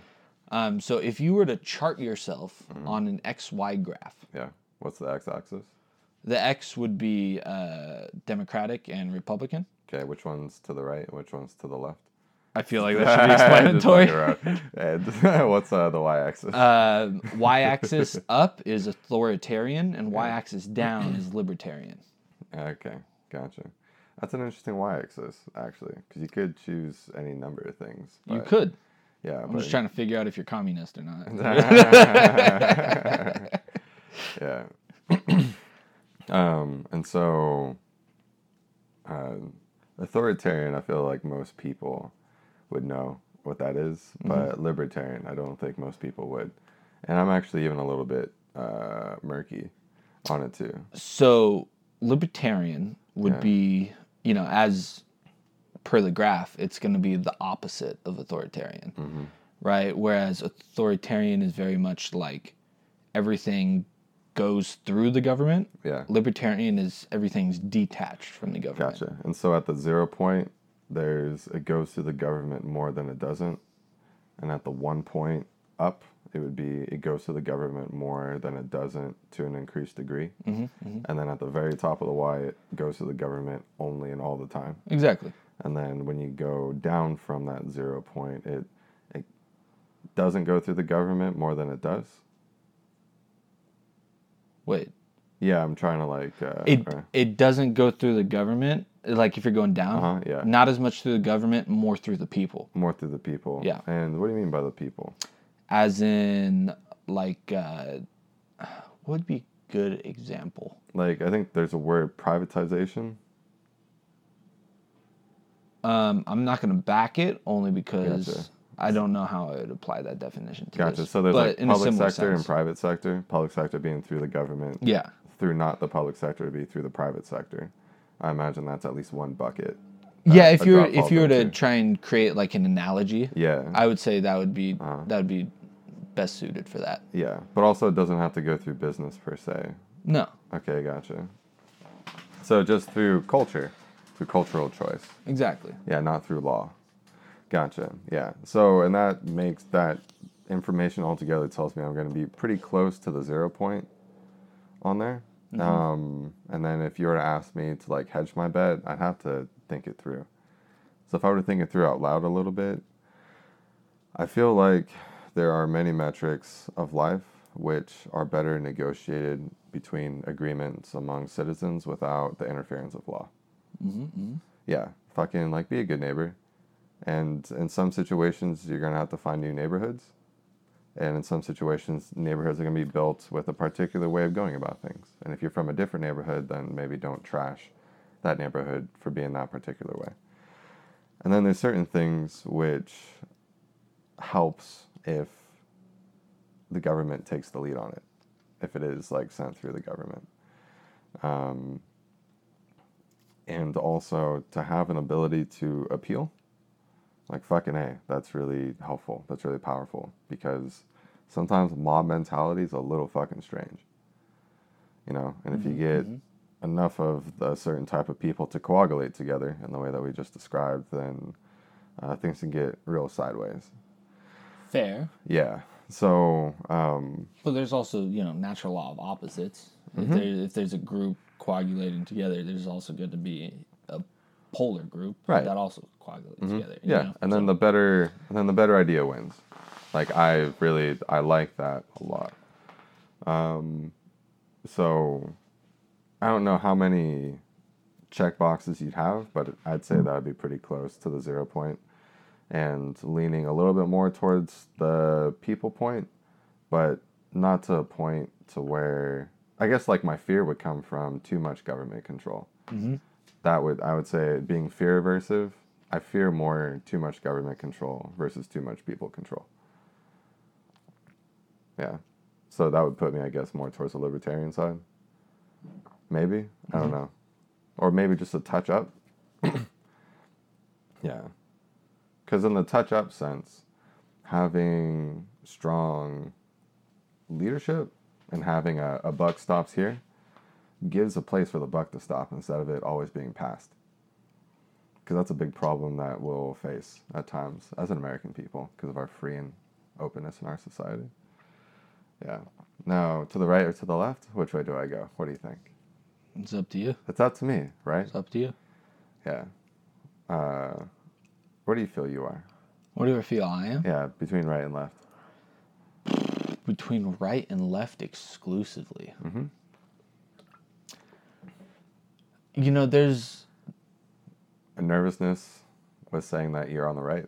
Um, so if you were to chart yourself Mm-hmm. on an X Y graph, Yeah. What's the x axis? the X would be uh, Democratic and Republican. Okay. Which one's to the right which one's to the left? I feel like *laughs* that should be explanatory. Just fucking around. and *laughs* what's uh, the y axis? uh, y-axis *laughs* up is authoritarian, and y-axis down is libertarian. Okay, gotcha. That's an interesting y-axis, actually, because you could choose any number of things. You but- could. Yeah, I'm but just trying to figure out if you're communist or not. *laughs* yeah. *coughs* um, and so, uh, authoritarian, I feel like most people would know what that is, but libertarian, I don't think most people would. And I'm actually even a little bit uh, murky on it too. So libertarian would Yeah. be, you know, as per the graph, it's going to be the opposite of authoritarian, Mm-hmm. right? Whereas authoritarian is very much like everything goes through the government. Yeah. Libertarian is everything's detached from the government. Gotcha. And so at the zero point, there's it goes through the government more than it doesn't, and at the one point up, it would be it goes to the government more than it doesn't to an increased degree, hmm and then at the very top of the Y, it goes to the government only and all the time. Exactly. And then when you go down from that zero point, it it doesn't go through the government more than it does. Wait. Yeah, I'm trying to like. Uh, It uh, it doesn't go through the government. Like if you're going down, Uh-huh, yeah. not as much through the government, more through the people. more through the people. Yeah. And what do you mean by the people? As in, like, uh, what would be a good example? Like I think there's a word privatization. Um, I'm not gonna back it only because Gotcha. I don't know how I would apply that definition to Gotcha. this. So there's but like in public sector and private sector. Public sector being through the government. Yeah. Through not the public sector, would be through the private sector. I imagine that's at least one bucket. Yeah, if you were if you were to try and create like an analogy, Yeah. I would say that would be Uh-huh. that would be best suited for that. yeah. But also it doesn't have to go through business per se. No, Okay, gotcha. So just through culture, through cultural choice. exactly. Yeah, not through law. Gotcha. Yeah. So, and that makes that information altogether tells me I'm going to be pretty close to the zero point on there. Um, and then if you were to ask me to like hedge my bet, I'd have to think it through. So if I were to think it through out loud a little bit, I feel like there are many metrics of life which are better negotiated between agreements among citizens without the interference of law. Mm-hmm, Yeah, fucking like be a good neighbor. And in some situations, you're gonna have to find new neighborhoods. And in some situations, neighborhoods are gonna be built with a particular way of going about things. And if you're from a different neighborhood, then maybe don't trash that neighborhood for being that particular way. And then there's certain things which helps if the government takes the lead on it, if it is like sent through the government. Um, and also to have an ability to appeal like fucking a that's really helpful that's really powerful because sometimes mob mentality is a little fucking strange you know and if you get enough of a certain type of people to coagulate together in the way that we just described, then uh, things can get real sideways. Fair. Yeah. So, um, But there's also, you know, natural law of opposites. Mm-hmm. If, there, if there's a group coagulating together, there's also good to be a polar group Right. Mm-hmm. that also coagulates together. you yeah, know? and then the better, and then the better idea wins. Like I really, I like that a lot. Um, so I don't know how many check boxes you'd have, but I'd say that would be pretty close to the zero point, and leaning a little bit more towards the people point, but not to a point to where I guess like my fear would come from too much government control. Mm-hmm. That would I would say being fear aversive. I fear more too much government control versus too much people control. Yeah. So that would put me, I guess, more towards the libertarian side. Maybe. I don't mm-hmm. know. Or maybe just a touch up. *coughs* yeah. Because in the touch up sense, having strong leadership and having a, a buck stops here gives a place for the buck to stop instead of it always being passed. Because that's a big problem that we'll face at times as an American people because of our free and openness in our society. Yeah. Now, to the right or to the left? Which way do I go? What do you think? It's up to you. It's up to me, right? It's up to you. Yeah. Uh, where do you feel you are? What do I feel I am? Yeah, between right and left. Between right and left exclusively. Mhm. You know, there's A nervousness with saying that you're on the right.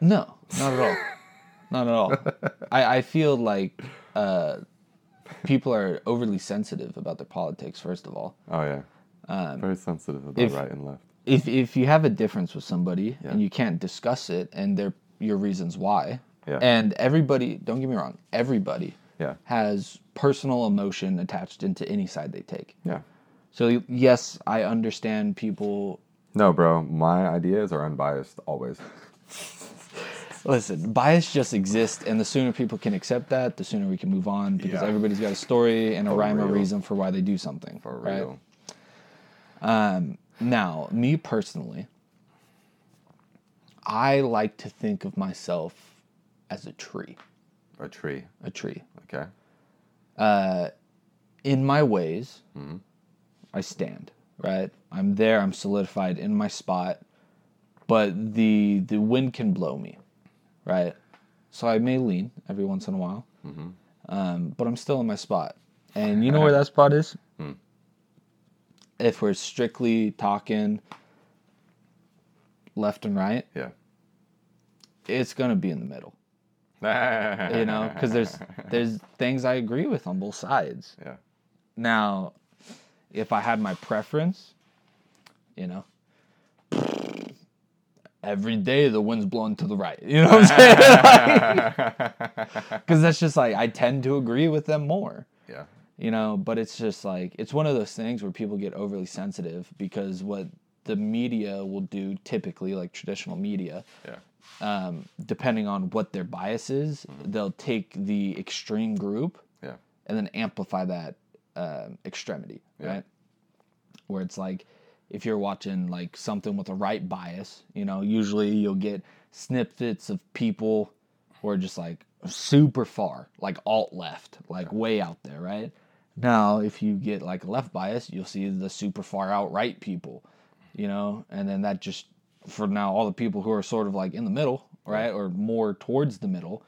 no, not at all. *laughs* not at all. I, I feel like uh, people are overly sensitive about their politics, first of all. Oh yeah. Very sensitive about if- right and left. If if you have a difference with somebody Yeah. and you can't discuss it and their your reasons why Yeah. and everybody don't get me wrong everybody Yeah. has personal emotion attached into any side they take Yeah. so yes i understand people No, bro. My ideas are unbiased always. *laughs* listen bias just exists and the sooner people can accept that the sooner we can move on because Yeah. everybody's got a story and a For rhyme or reason for why they do something For right? real. Um, Now, me personally, I like to think of myself as a tree. A tree. A tree. Okay. In my ways, Mm-hmm. I stand, right? I'm there, I'm solidified in my spot, but the the wind can blow me, right? So I may lean every once in a while, Mm-hmm. um, but I'm still in my spot. And you know *laughs* where that spot is? If we're strictly talking left and right, Yeah. it's gonna be in the middle. *laughs* you know because there's there's things i agree with on both sides Yeah. now if i had my preference you know every day the wind's blowing to the right you know what i'm saying *laughs* because that's just like i tend to agree with them more Yeah. You know but it's just like it's one of those things where people get overly sensitive because what the media will do typically like traditional media Yeah. um, depending on what their bias is, they'll take the extreme group Yeah. and then amplify that um extremity, Yeah. right? Where it's like if you're watching like something with a right bias, you know, usually you'll get snippets of people who are just like super far, like alt left, like way out there, right? Now, if you get like left bias, you'll see the super far out right people, you know, and then that just for now all the people who are sort of like in the middle, right, or more towards the middle,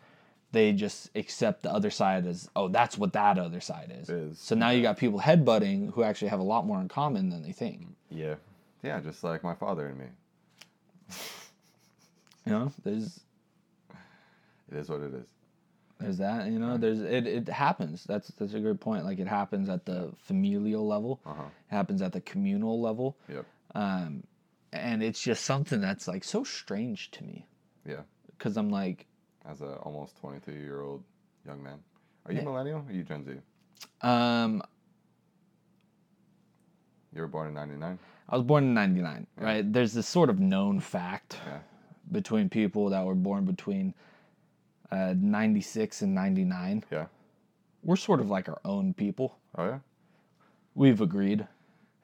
they just accept the other side as oh that's what that other side is. Is, So now you got people headbutting who actually have a lot more in common than they think. Yeah. Yeah, just like my father and me. You know, there's It is what it is. There's that. You know, there's it. It happens. That's that's a good point. Like it happens at the familial level. Uh-huh. It happens at the communal level. Yep. Um, and it's just something that's like so strange to me Yeah. because I'm like, As a almost 23 year old young man. Are you Yeah. millennial or are you Gen Z? um, You were born in 99? I was born in '99, right? There's this sort of known fact Yeah. between people that were born between uh, 96 and 99. Yeah. We're sort of like our own people. Oh, yeah? We've agreed.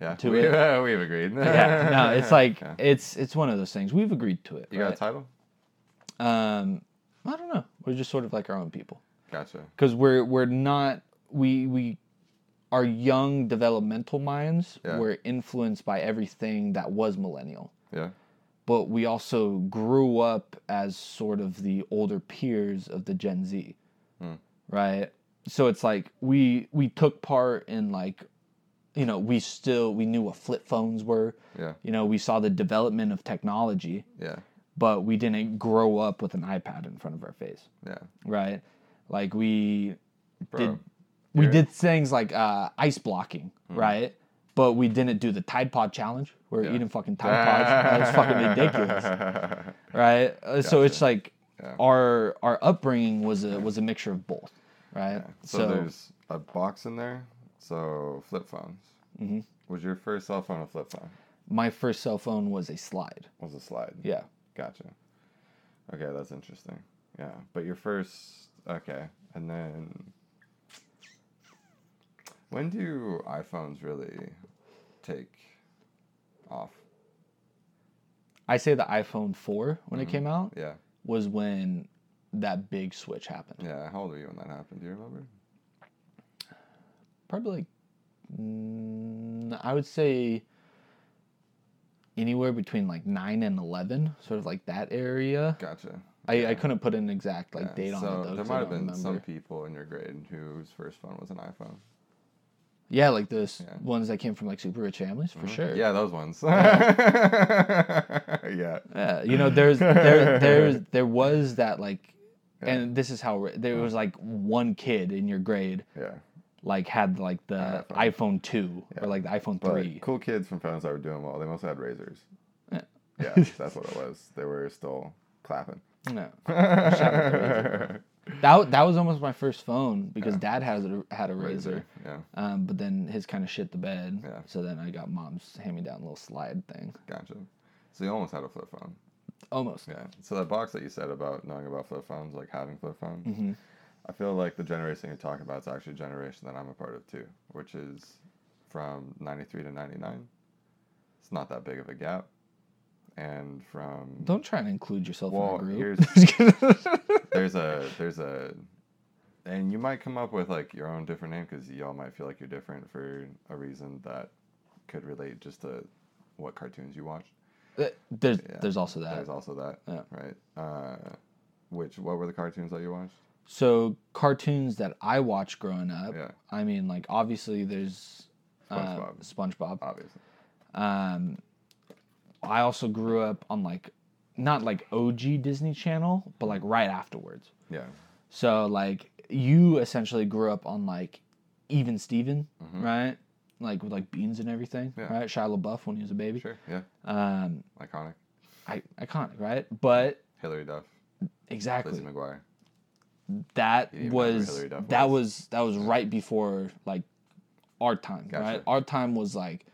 Yeah, to we, it. *laughs* we've agreed. yeah, no, it's *laughs* like Yeah. it's it's one of those things. We've agreed to it. you got a title. Um, I don't know. We're just sort of like our own people Gotcha. because we're we're not we we our young developmental minds Yeah. were influenced by everything that was millennial, Yeah. But we also grew up as sort of the older peers of the Gen Z, Hmm. right? So it's like we we took part in like, you know, we still we knew what flip phones were. Yeah. You know, we saw the development of technology, Yeah. but we didn't grow up with an iPad in front of our face, Yeah. right? Like we Bro. did we did things like uh, ice blocking, right? But we didn't do the Tide Pod challenge. We're Yeah. eating fucking Tide Pods. That was *laughs* fucking ridiculous, right? Uh, So it's like Yeah. our our upbringing was a was a mixture of both, right? So, there's a box in there. So flip phones. Mhm. Was your first cell phone a flip phone? my first cell phone was a slide. Was a slide? Yeah. Gotcha. Okay, that's interesting. Yeah, but your first. Okay, and then. When do iPhones really take off? I say the iPhone 4 when Mm-hmm. it came out Yeah. was when that big switch happened. Yeah. How old were you when that happened? Do you remember? Probably like mm, I would say anywhere between like 9 and 11, sort of like that area. Gotcha. I, I couldn't put an exact like Yeah, date on so it though. there might have been some people in your grade whose first phone was an iPhone. Yeah, like those Yeah. ones that came from like super rich families for mm-hmm. sure. Yeah, those ones. *laughs* yeah. Yeah, you know, there's there there's *laughs* there was that like, and this is how there was like one kid in your grade Yeah. like had like the iPhone. two or like the iPhone But three. cool kids from phones that were doing well, they mostly had razors. Yeah. Yeah, that's what it was. They were still clapping. *laughs* No, that that was almost my first phone because Dad has a, had a razor, Yeah, um, but then his kind of shit the bed. Yeah. So then I got Mom's hand me down little slide thing. gotcha. So you almost had a flip phone. Almost. Yeah. So that box that you said about knowing about flip phones, like having flip phones, hmm I feel like the generation you're talking about is actually a generation that I'm a part of too, which is from 93 to 99. It's not that big of a gap. And from Don't try and include yourself Well, in a group. *laughs* *laughs* There's a there's a and you might come up with like your own different name because y'all might feel like you're different for a reason that could relate just to what cartoons you watch. there's Yeah. there's also that. There's also that, Yeah. right? Uh, which what were the cartoons that you watched? So cartoons that I watched growing up. Yeah. I mean, like obviously there's uh, SpongeBob. SpongeBob. Obviously. Um, I also grew up on like, not like OG Disney Channel, but like right afterwards. Yeah. So like you essentially grew up on like Even Steven, right? Like with like beans and everything, Mm-hmm. Yeah. right? Shia LaBeouf when he was a baby. Sure. Yeah. Um, Iconic. I, iconic, right? But Hilary Duff. exactly Lizzie McGuire. that You didn't even know who was that was. was that was right before like our time, Gotcha. right? Our time was like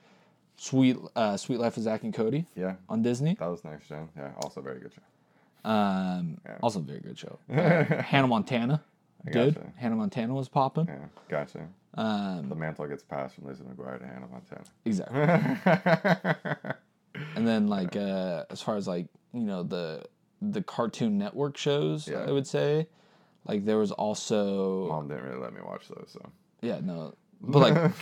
sweet uh, Suite Life of Zack and Cody Yeah. on Disney. That was next gen. Yeah. Also very good show. Um, Yeah. also very good show. Uh, *laughs* Hannah Montana, good. gotcha. Hannah Montana was popping. Yeah. Gotcha. Um, The mantle gets passed from Lizzie McGuire to Hannah Montana. exactly. *laughs* And then like uh, as far as like you know the the Cartoon Network shows, Yeah. I would say, like there was also Mom didn't really let me watch those, so. yeah no, but like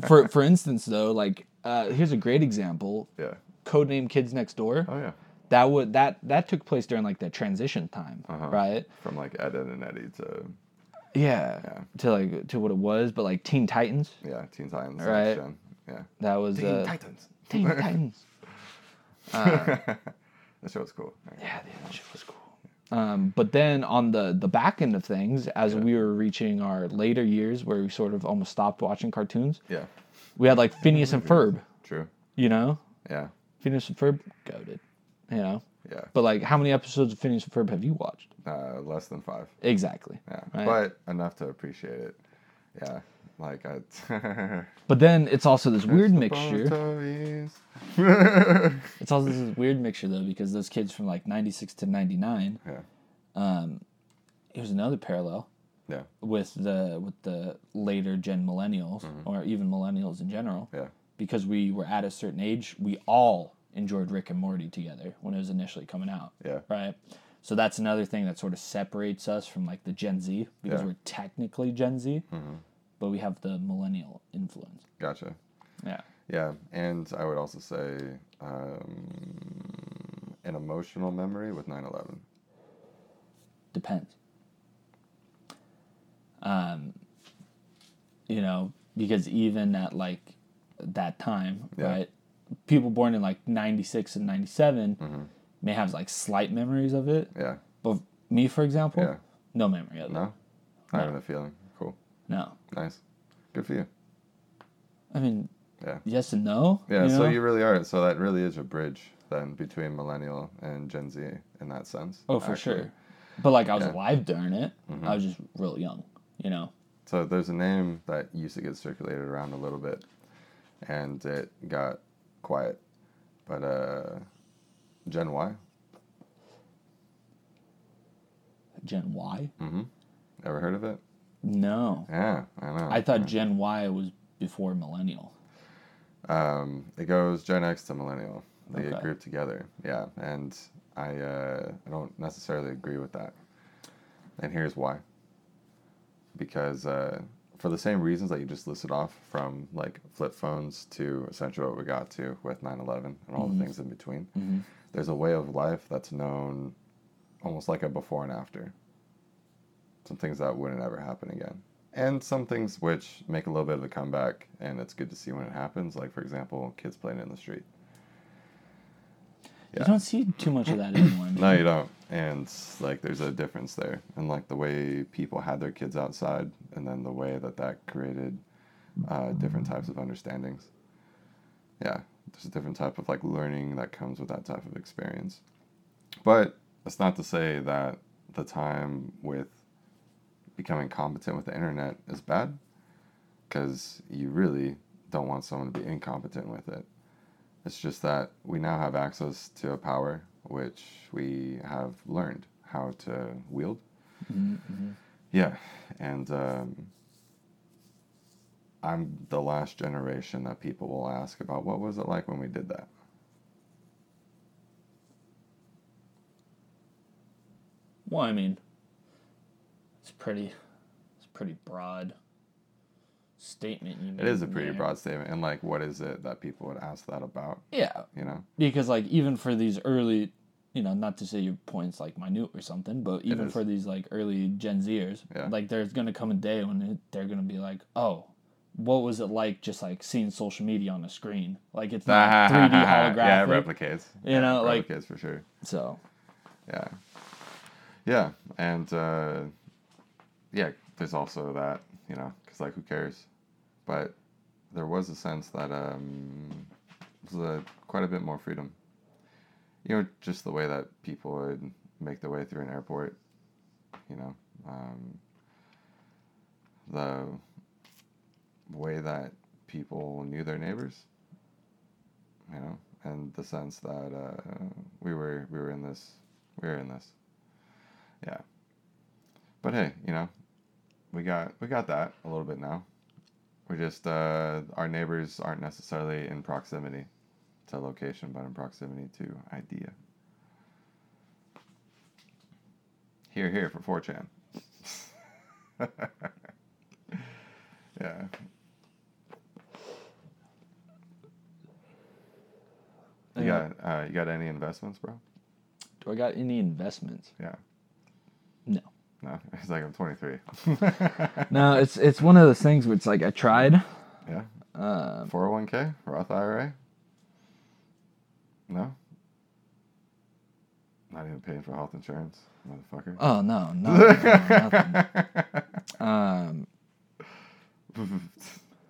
*laughs* for for instance though like uh, here's a great example yeah. codename kids next door Oh yeah. that would that that took place during like the transition time Uh-huh. right From like Ed, Edd n Eddy to yeah, Yeah. to like to what it was but like teen titans yeah, Teen Titans. Right. Yeah. that was uh, Titans. teen titans *laughs* that show was cool. yeah that show was cool um, but then on the the back end of things as we were reaching our later years where we sort of almost stopped watching cartoons Yeah. we had like phineas and ferb True. you know Yeah. phineas and ferb goaded you know Yeah. but like how many episodes of phineas and ferb have you watched Uh, less than five. exactly Yeah. Right. But enough to appreciate it. Yeah. Like I. *laughs* But then it's also this weird mixture. *laughs* It's also this weird mixture though because those kids from like '96 to '99. Yeah. Um, here's another parallel Yeah. with the with the later gen millennials or even millennials in general. Yeah. because we were at a certain age, we all enjoyed Rick and Morty together when it was initially coming out. Yeah. Right. So that's another thing that sort of separates us from like the Gen Z because Yeah. we're technically Gen Z, Mm-hmm. But we have the millennial influence. Gotcha. Yeah. Yeah, and I would also say um, an emotional memory with 9/11. Depends. Um, you know, because even at like that time, Yeah. right? People born in like 96 and 97 Mm-hmm. may have like slight memories of it. Yeah. But me, for example, Yeah. no memory of it. No. Not No. even a feeling. No. Nice. Good for you. I mean, Yeah. yes and no. Yeah. you so know? you really are. So that really is a bridge then between millennial and Gen Z in that sense. Oh, for actually. sure. But like I was Yeah. Mm-hmm. alive during it. I was just real young, you know. So there's a name that used to get circulated around a little bit, and it got quiet. But uh, Gen Y. Gen Y? Mm-hmm. Ever heard of it? No. Yeah, I know. I thought Gen Y was before millennial. Um, it goes Gen X to millennial. They get grouped together. Yeah, and I uh, I don't necessarily agree with that. And here's why. Because uh, for the same reasons that you just listed off, from like flip phones to essentially what we got to with 9/11 and all the things in between, there's a way of life that's known almost like a before and after. Some things that wouldn't ever happen again. And some things which make a little bit of a comeback, and it's good to see when it happens. Like, for example, kids playing in the street. Yeah. You don't see too much of that anymore. No, you don't. And like, there's a difference there, and like the way people had their kids outside, and then the way that that created uh, different types of understandings. Yeah, there's a different type of like learning that comes with that type of experience. But that's not to say that the time with becoming competent with the internet is bad, because you really don't want someone to be incompetent with it. It's just that we now have access to a power which we have learned how to wield. Yeah, and um, I'm the last generation that people will ask about what was it like when we did that. Well, I mean, pretty, it's pretty broad statement. You It is a pretty there. broad statement, and like, what is it that people would ask that about? Yeah, You know, because like even for these early, you know, not to say your point's like minute or something, but even for these like early Gen Zers, Yeah. like there's gonna come a day when it, they're gonna be like, oh. What was it like just like seeing social media on a screen? Like it's not *laughs* 3D holographic. yeah, it replicates. You Yeah, know, it like- replicates for sure. so Yeah. Yeah. And uh, yeah, there's also that, you know, because like who cares? But there was a sense that um, was quite a bit more freedom. You know, just the way that people would make their way through an airport, you know, um, the way that people knew their neighbors, you know, and the sense that uh, we were we were in this we were in this, yeah. But hey, you know, we got we got that a little bit now. We just uh, our neighbors aren't necessarily in proximity to location, but in proximity to idea. Here, here for 4chan. *laughs* yeah. You got uh, you got any investments, bro? do I got any investments? Yeah. No. No. *laughs* It's like I'm 23. No, it's it's one of those things where it's like I tried. yeah. Um, 401k, Roth IRA. No. Not even paying for health insurance, motherfucker. oh no, no, no nothing. Um, *laughs*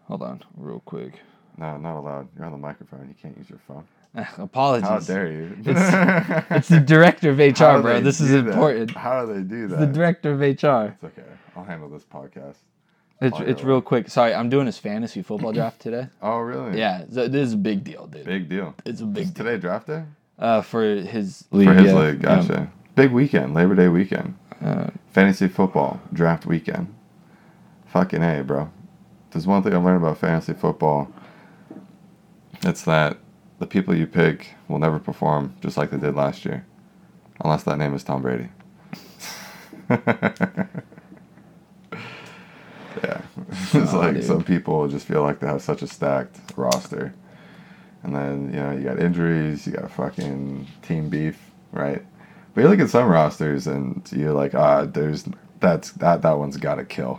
hold on, real quick. no, not allowed. You're on the microphone. You can't use your phone. *laughs* Apologies. How dare you? It's the director of *laughs* HR, bro. This is that? important. How do they do that? The director of HR. it's okay. I'll handle this podcast. It's it's real quick. Sorry, I'm doing his fantasy football *clears throat* draft today. Oh, really? Yeah, so this is a big deal, dude. Big deal. It's a Is big deal. today draft day? Uh, for his league. For his yeah, league, yeah. gotcha. Big weekend, Labor Day weekend. Uh, Fantasy football draft weekend. Fucking A, bro. There's one thing I've learned about fantasy football. It's that the people you pick will never perform just like they did last year, unless that name is Tom Brady. *laughs* yeah, *laughs* it's Aw, like dude. some people just feel like they have such a stacked roster, and then you know you got injuries, you got fucking team beef, right? But you look at some rosters and you're like, ah, there's that's that that one's got to kill.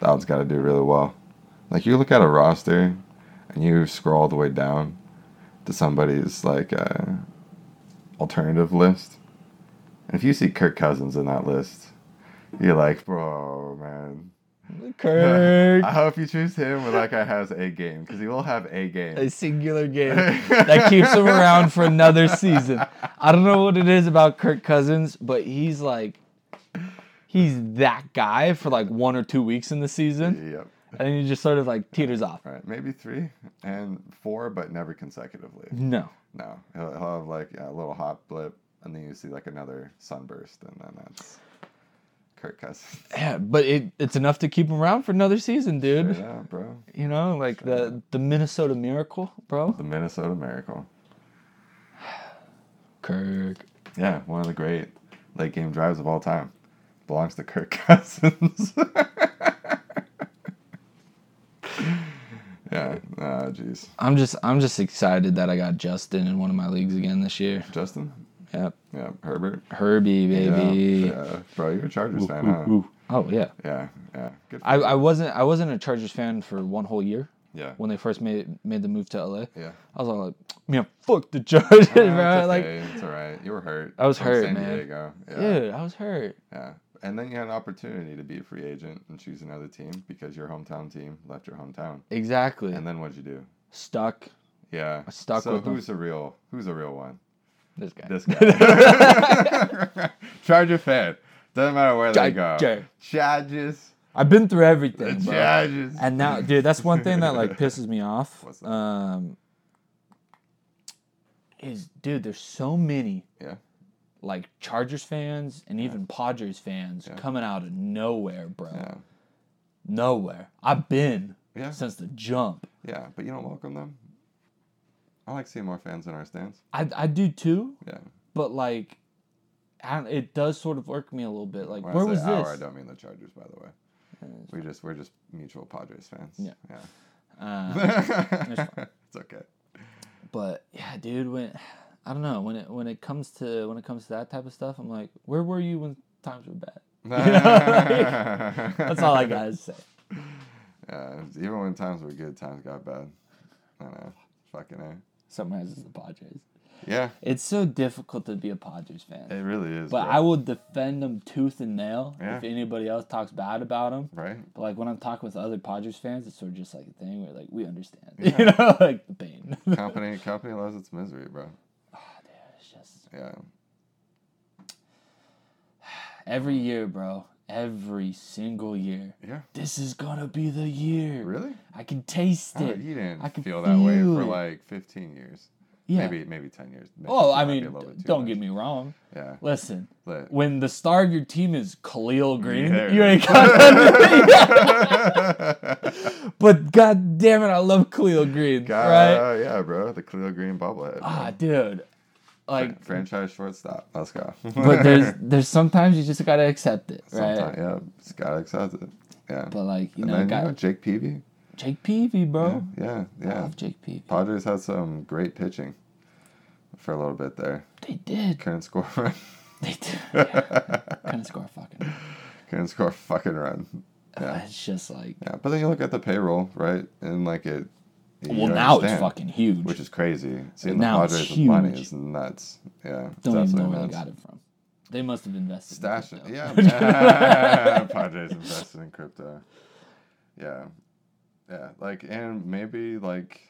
That one's got to do really well. Like you look at a roster, and you scroll all the way down to somebody's like uh, alternative list, and if you see Kirk Cousins in that list, you're like, bro, man. Kirk. *laughs* I hope you choose him with like I has a game because he will have a game. a singular game *laughs* that keeps him around for another season. I don't know what it is about Kirk Cousins, but he's like he's that guy for like one or two weeks in the season, Yep. And then he just sort of like teeters off. Right. Maybe three and four, but never consecutively. No. No. He'll, he'll have like a little hot blip, and then you see like another sunburst, and then that's Kirk Cousins. Yeah, but it, it's enough to keep him around for another season, dude. Yeah, bro. You know, like the the Minnesota Miracle, bro. The Minnesota Miracle. *sighs* Kirk. Yeah, one of the great late game drives of all time. Belongs to Kirk *laughs* Cousins. *laughs* yeah, ah, jeez. I'm just I'm just excited that I got Justin in one of my leagues again this year. Justin? Yep. Yeah, Herbert. Herbie, baby. Yeah, yeah. Bro, you're a Chargers fan, Ooh, huh? ooh. Oh yeah. Yeah, yeah. Good I, you. I wasn't I wasn't a Chargers fan for one whole year yeah. when they first made made the move to LA. Yeah. I was all like, man, fuck the *laughs* Chargers, bro. it's Like, it's all right. You were hurt. I was from hurt, San man. Diego. Yeah. dude, I was hurt. Yeah. And then you had an opportunity to be a free agent and choose another team because your hometown team left your hometown. Exactly. And then what'd you do? Stuck. Yeah. Stuck so with them. who's a real who's a real one? This guy. This guy. *laughs* Charger fan. Doesn't matter where they go. Chargers. I've been through The everything, bro. Chargers. And now, dude, that's one thing that like *laughs* pisses me off. What's that? Um, is dude, there's so many. Like Chargers fans and even Padres fans coming out of nowhere, bro. Nowhere. I've been since the jump. Yeah. But you don't welcome them? I like seeing more fans in our stands. I I do too, Yeah. but like, I it does sort of irk me a little bit. Like, When where I was this? I don't mean the Chargers, by the way. We just we're just mutual Padres fans. Yeah. Yeah. *laughs* Uh, it's okay. but yeah, dude, when I don't know when it when it comes to when it comes to that type of stuff, I'm like, where were you when times were bad? *laughs* That's all I got to *laughs* say. Yeah, even when times were good, times got bad. I know. Fucking A. Summarizes the Padres. Yeah, It's so difficult to be a Padres fan. it really is. But bro. I will defend them tooth and nail Yeah. if anybody else talks bad about them. Right? But like when I'm talking with other Padres fans, it's sort of just like a thing where like we understand, *laughs* Yeah. you know, like the pain. Company company loves its misery, bro. Ah, dude, it's just Yeah. every year, bro. Every single year. Yeah. This is gonna be the year. Really? I can taste Oh, it. you didn't I can feel that way feel for it. like 15 years. yeah. Maybe maybe 10 years. Maybe Oh, I mean, a little bit too don't much. get me wrong. Yeah. Listen, But when the star of your team is Khalil Greene, Yeah. you ain't got nothing. *laughs* but god damn it, I love Khalil Greene, God, right? yeah, bro. The Khalil Greene bobblehead. Ah, dude. Like, franchise shortstop. Let's go. but there's *laughs* there's sometimes you just gotta accept it, right? Sometimes, yeah, just gotta accept it. Yeah. But like, you know, then guy, you know Jake Peavy. Jake Peavy, bro. Yeah, I yeah. love Jake Peavy. Padres had some great pitching for a little bit there. They did. Couldn't score. They did. Yeah. Couldn't score a fucking. Couldn't score a fucking run. Uh, yeah. It's just like. Yeah, but then you look at the payroll, right? And like it. You Well, now it's fucking huge. Which is crazy. Seeing Now the it's Padres with money is nuts. Yeah. Don't even know where they got it from. They must have invested. in Stash it. crypto. Yeah. *laughs* Padres invested in crypto. Yeah. Yeah. Like, and maybe like,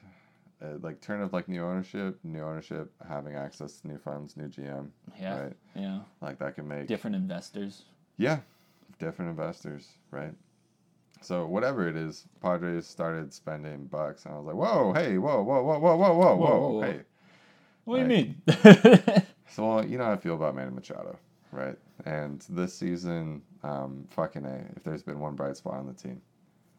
uh, like turn of like new ownership, new ownership, having access to new funds, new GM. Yeah. Right. Yeah. Like that can make Different investors. Yeah, different investors, right? So whatever it is, Padres started spending bucks, and I was like, "Whoa, hey, whoa, whoa, whoa, whoa, whoa, whoa, Whoa, whoa, hey." What do you mean? *laughs* So well, you know how I feel about Manny Machado, right? And this season, um, fucking a, if there's been one bright spot on the team,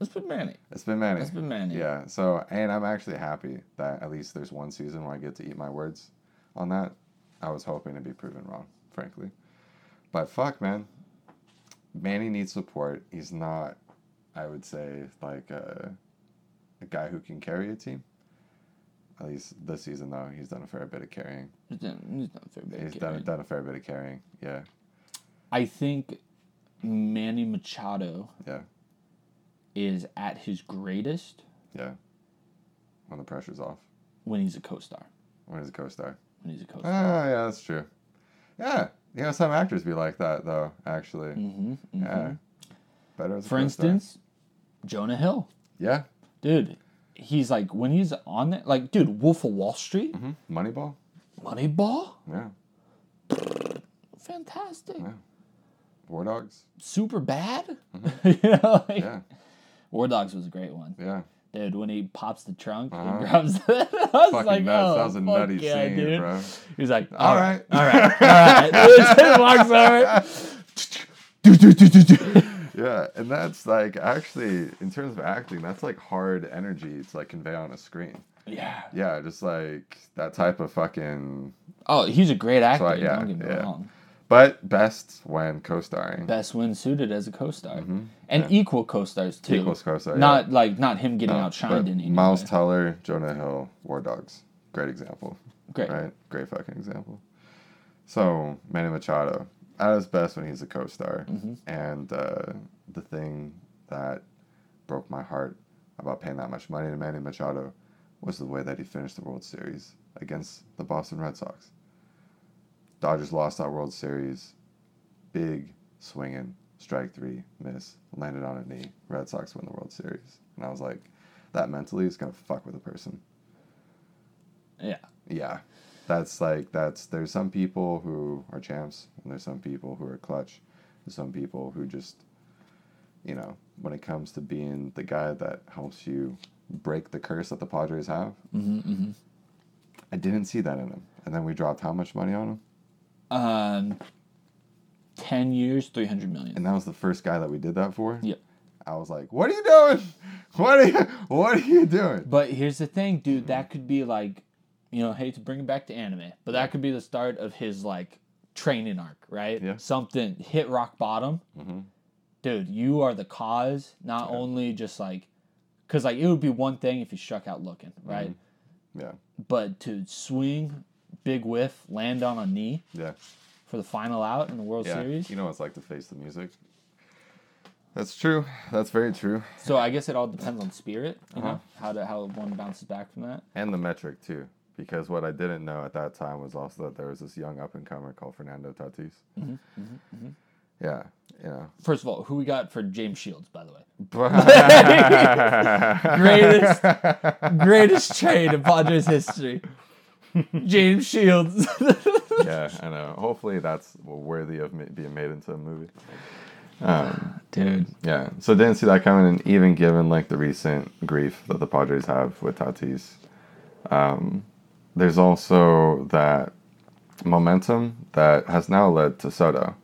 It's been Manny. It's been Manny. It's been Manny. Yeah. So, and I'm actually happy that at least there's one season where I get to eat my words on that. I was hoping to be proven wrong, frankly. But fuck, man. Manny needs support. He's not, I would say, like a, a guy who can carry a team. At least this season, though, he's done a fair bit of carrying. He's done, he's done a fair bit. of He's done, carrying. done a fair bit of carrying. Yeah. I think Manny Machado Yeah. is at his greatest Yeah. When the pressure's off. when he's a co-star. When he's a co star. When he's a co-star. Ah, yeah, that's true. Yeah. You know, some actors be like that, though, actually. hmm Yeah. Better For co-star. instance, Jonah Hill, Yeah. dude. He's like when he's on there, like dude, Wolf of Wall Street, hmm Moneyball. Moneyball, Yeah. fantastic, Yeah. War Dogs. Superbad. *laughs* you know, like, Yeah. War Dogs was a great one, Yeah. dude. When he pops the trunk Uh-huh. and grabs, *laughs* it, I was Fucking like, nuts. oh, that was a nutty yeah, scene, dude. bro. He's like, All all right. right, all right, all right. *laughs* Walks over. Do, do, do, do, do. Yeah, and that's like actually in terms of acting, that's like hard energy to like convey on a screen. Yeah. Yeah, just like that type of fucking. Oh, he's a great actor. I- yeah, don't get me yeah. wrong. But best when co-starring. Best when suited as a co-star, Mhm, and yeah. equal co-stars too. Equals co-star. yeah. Not like not him getting No, outshined in any Miles way. Teller, Jonah Hill, War Dogs. Great example. Great. Right? Great fucking example. So, Manny Machado, at his best when he's a co star. Mm-hmm. And uh, the thing that broke my heart about paying that much money to Manny Machado was the way that he finished the World Series against the Boston Red Sox. Dodgers lost that World Series. Big swinging, strike three, miss, landed on a knee. Red Sox win the World Series. And I was like, that mentally is going to fuck with a person. Yeah. Yeah. That's like that's there's some people who are champs and there's some people who are clutch. There's some people who just you know, when it comes to being the guy that helps you break the curse that the Padres have, hmm hmm I didn't see that in him. And then we dropped how much money on him? Um, ten years, three hundred million. And that was the first guy that we did that for. Yep. I was like, "What are you doing? *laughs* What are you What are you doing?" But here's the thing, dude. That could be like, you know, hate to bring it back to anime, but that could be the start of his like training arc, right? Yeah. Something hit rock bottom, hmm dude. You are the cause, not Yeah. only just like, because like it would be one thing if you struck out looking, right? Mm-hmm. Yeah. But to swing, big whiff, land on a knee Yeah. for the final out in the World Yeah. Series. You know what it's like to face the music. That's true. That's very true. So I guess it all depends on spirit, you Uh-huh. know, how to how one bounces back from that. and the metric too because what i didn't know at that time was also that there was this young up and comer called fernando tatis Mm-hmm, yeah you know First of all, who we got for James Shields, by the way? *laughs* *laughs* greatest Greatest trade in Padres history. James Shields. *laughs* yeah i know hopefully that's worthy of being made into a movie um, Dude. yeah so didn't see that coming and even given like the recent grief that the padres have with tatis um, there's also that momentum that has now led to soto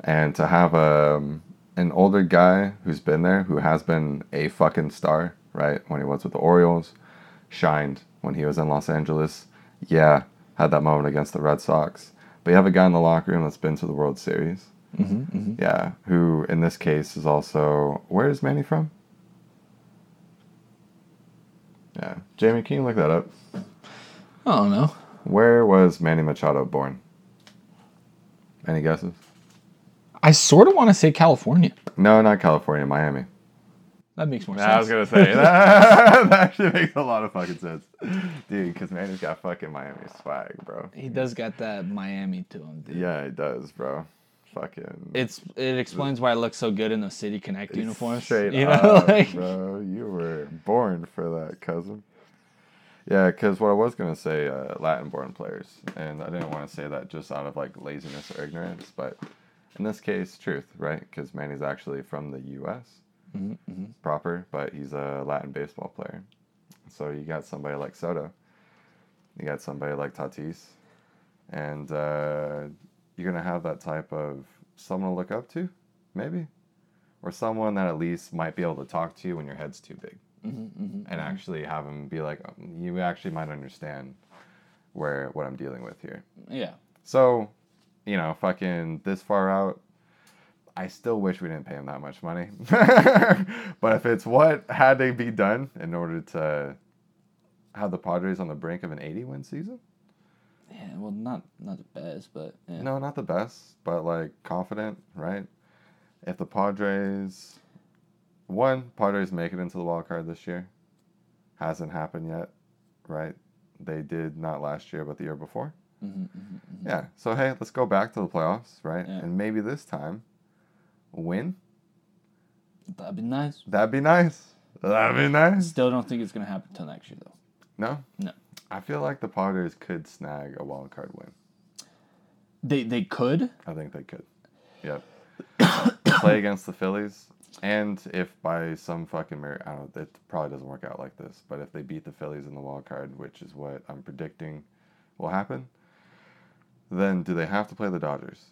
and to have um, an older guy who's been there, who has been a fucking star, right? When he was with the Orioles, shined when he was in Los Angeles. Yeah, had that moment against the Red Sox. But you have a guy in the locker room that's been to the World Series. Mm-hmm, Yeah, who in this case is also where is Manny from? Yeah, Jamie, can you look that up? I don't know. Where was Manny Machado born? Any guesses? I sort of want to say California. No, not California, Miami. That makes more sense. I was gonna say *laughs* that, *laughs* that actually makes a lot of fucking sense, dude. Because Manny's got fucking Miami swag, bro. He does got that Miami to him, dude. Yeah, he does, bro. Fucking. It's it explains why I look so good in those City Connect uniforms. Straight *laughs* you know, up, like bro. You were born for that, cousin. Yeah, because what I was gonna say, uh, Latin-born players, and I didn't want to say that just out of like laziness or ignorance, but in this case, truth, right? Because Manny's actually from the U.S. Mm-hmm, proper, but he's a Latin baseball player. So you got somebody like Soto, you got somebody like Tatis, and uh, you're gonna have that type of someone to look up to, maybe, or someone that at least might be able to talk to you when your head's too big, Mm-hmm, and actually have them be like, um, you actually might understand where what I'm dealing with here. Yeah. So, you know, fucking this far out, I still wish we didn't pay him that much money. *laughs* but if it's what had to be done in order to have the Padres on the brink of an 80 win season, Yeah. Well, not not the best, but yeah. no, not the best, but like confident, right? If the Padres, one, Padres make it into the wild card this year, hasn't happened yet, right? They did not last year, but the year before. Mm-hmm, mm-hmm. Yeah. So hey, let's go back to the playoffs, right? Yeah. And maybe this time, win. That'd be nice. That'd be nice. That'd be nice. Still don't think it's gonna happen till next year though. No. No. I feel like the Padres could snag a wild card win. They they could. I think they could. Yep. *coughs* Play against the Phillies, and if by some fucking mir- I don't, it probably doesn't work out like this. But if they beat the Phillies in the wild card, which is what I'm predicting will happen, then do they have to play the Dodgers?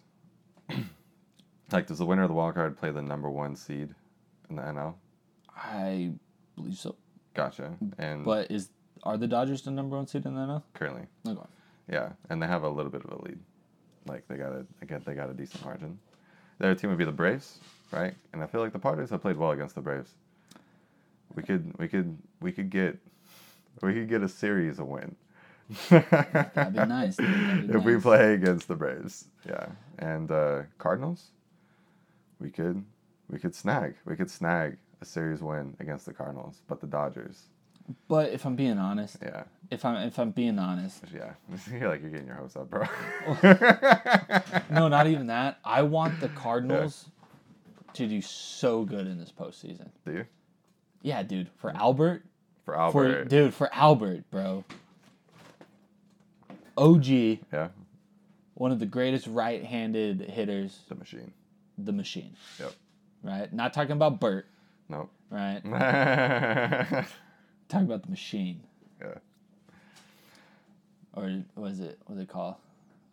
*clears throat* like, does the winner of the wild card play the number one seed in the NL? I believe so. Gotcha. And But is are the Dodgers the number one seed in the NL? currently, Okay. yeah, and they have a little bit of a lead. Like they got a again, they got a decent margin. The other team would be the Braves, right? And I feel like the Padres have played well against the Braves. We could, we could, we could get, we could get a series a win. That'd be nice. That'd be *laughs* if we play against the Braves, yeah, and uh, Cardinals, we could, we could snag, we could snag a series win against the Cardinals, but the Dodgers, But if I'm being honest, yeah, if I'm if I'm being honest, *laughs* yeah, *laughs* you're like you're getting your hopes up, bro. *laughs* no, not even that. I want the Cardinals to do so good in this postseason. Do you? Yeah, dude. For Albert, For for Albert, dude, for Albert, bro. OG, yeah, one of the greatest right-handed hitters, the machine. the machine. Yep. Right. Not talking about Bert. Nope. Right. Talking about the machine. Yeah. Or was it? What's it called?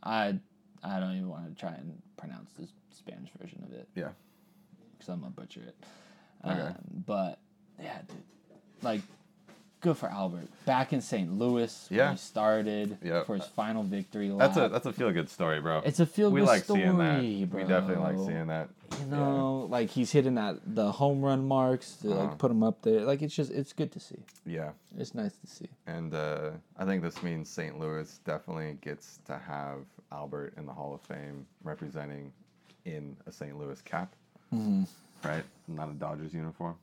I I don't even want to try and pronounce the Spanish version of it. Yeah. because I'm gonna butcher it. Okay. Um, but yeah, dude, like good for Albert. Back in St. Louis, Yeah. he started Yep. for his final victory lap. That's a that's a feel good story, bro. it's a feel good we good like story, seeing that. bro. We definitely like seeing that. You know, like he's hitting that the home run marks to Uh-huh. like put him up there. Like it's just it's good to see. Yeah. It's nice to see. And uh, I think this means St. Louis definitely gets to have Albert in the Hall of Fame representing in a St. Louis cap, Mm-hmm. right? Not a Dodgers uniform.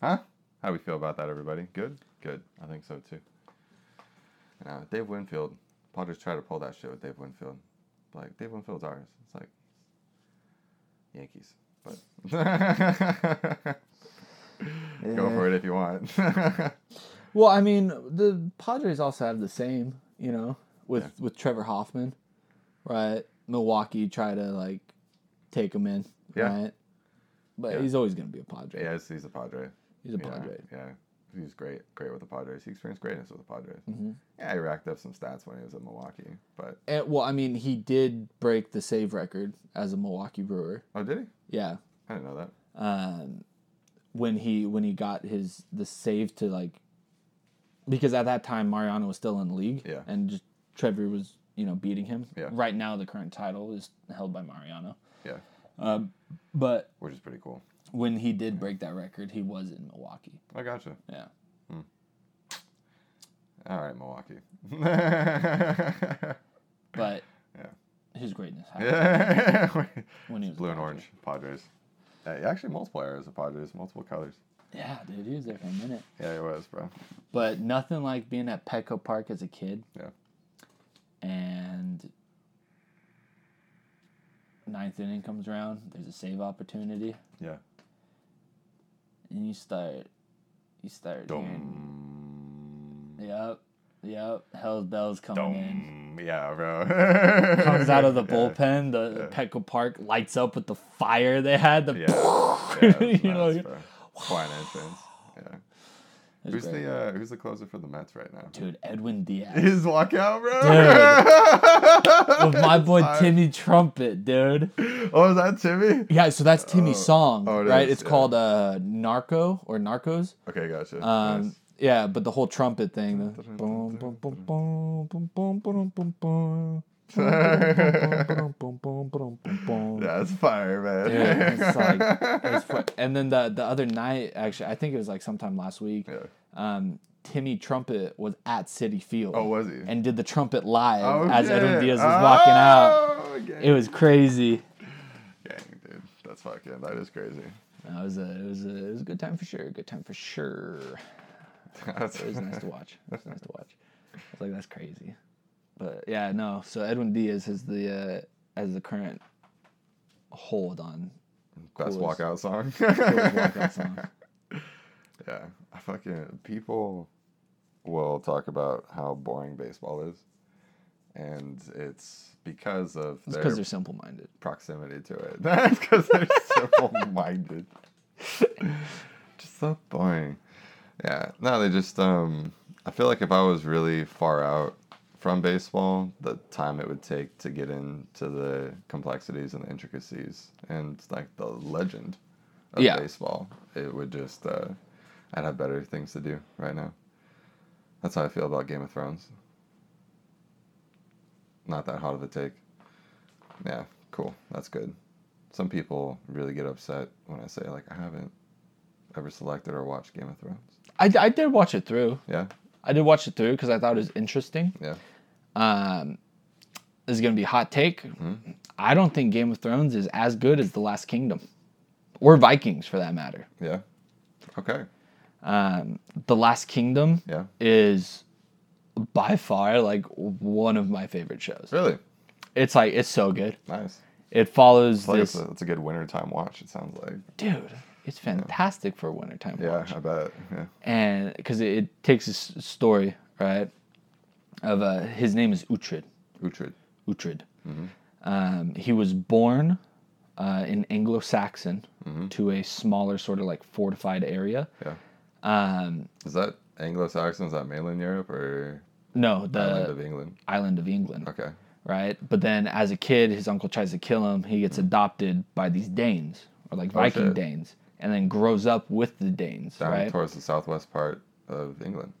Huh? How do we feel about that, everybody? Good? Good. I think so too. Now, uh, Dave Winfield, Padres try to pull that shit with Dave Winfield. Like, Dave Winfield's ours. It's like Yankees. But *laughs* go for it if you want. *laughs* Well, I mean, the Padres also have the same, you know, with Yeah. with Trevor Hoffman, right? Milwaukee try to like take him in, Yeah. right? But Yeah. he's always gonna be a Padre. yes, he's a Padre. He's a Yeah, Padre. Yeah, he was great, great with the Padres. He experienced greatness with the Padres. Mhm. Yeah, he racked up some stats when he was at Milwaukee. But And, well, I mean, he did break the save record as a Milwaukee Brewer. oh, did he? Yeah. I didn't know that. Um, when he when he got his the save to like, because at that time Mariano was still in the league. Yeah. And just Trevor was you know beating him. Yeah. Right now, the current title is held by Mariano. Yeah, Um, but which is pretty cool. When he did break that record, he was in Milwaukee. I gotcha. Yeah. Hmm. All right, Milwaukee. *laughs* But Yeah. his greatness *laughs* happened when he was Blue and orange Padres. Actually, multiple eras of Padres, multiple colors. Yeah, dude, he was there for a minute. Yeah, he was, bro. But nothing like being at Petco Park as a kid. Yeah. And ninth inning comes around. There's a save opportunity, Yeah. And you start, you start hearing, Dum. yep, yep, Hell's bells coming in. Yeah, bro. *laughs* Comes out of the *laughs* bullpen. The Yeah. Petco Park lights up with the fire they had. The Yeah. *laughs* yeah you know, nuts, bro. Entrance. Who's great. the uh, Who's the closer for the Mets right now? Dude, Edwin Diaz. His walkout, bro. Dude, with my boy Sorry. Timmy Trumpet, dude. Oh, is that Timmy? Yeah, so that's Timmy's oh. song, oh, it right? Is, it's yeah. called uh, Narco or Narcos. Okay, gotcha. Um, nice. Yeah, but the whole trumpet thing. The That's fire, man. Dude, it's like, it's and then the the other night, actually, I think it was like sometime last week. Yeah. Um, Timmy Trumpet was at Citi Field. Oh, was he? And did the trumpet live Oh, as Edwin. Diaz was walking out. Oh, gang. It was crazy. Gang, dude. That's fucking. That is crazy. That was a it was a it was a good time for sure. Good time for sure. *laughs* It was nice to watch. It was nice to watch. I was like, that's crazy. But yeah, no. So Edwin Diaz has the uh, as the current hold on Best Coolest- walkout song. walkout song. *laughs* Yeah, I fucking people will talk about how boring baseball is, and it's because of It's their because they're simple minded. proximity to it. *laughs* That's because they're *laughs* simple-minded. *laughs* just so boring. Yeah, no, they just um. I feel like if I was really far out from baseball, the time it would take to get into the complexities and the intricacies and like the legend of Yeah. baseball, it would just uh, I'd have better things to do right now. That's how I feel about Game of Thrones. Not that hot of a take. Yeah, cool. That's good. Some people really get upset when I say like I haven't ever selected or watched Game of Thrones. I, I did watch it through. Yeah, I did watch it through because I thought it was interesting. yeah. Um, this is gonna be a hot take. I don't think Game of Thrones is as good as The Last Kingdom, or Vikings for that matter. Yeah. Okay. Um, the Last Kingdom Yeah. is by far like one of my favorite shows. Really It's like it's so good. nice. It follows It's like this it's a, it's a good wintertime watch. It sounds like. dude. It's fantastic for a wintertime Yeah, watch. I bet. Yeah. and because it, it takes this story right of uh, his name is Uhtred. Uhtred. Uhtred. Um, he was born uh, in Anglo-Saxon to a smaller sort of like fortified area. Yeah. Um, Is that Anglo-Saxon? Is that mainland Europe or no, the island of England? island of England, Okay. right? But then as a kid, his uncle tries to kill him. He gets adopted by these Danes or like Oh, Viking. Danes, and then grows up with the Danes, Down right? towards the southwest part of England.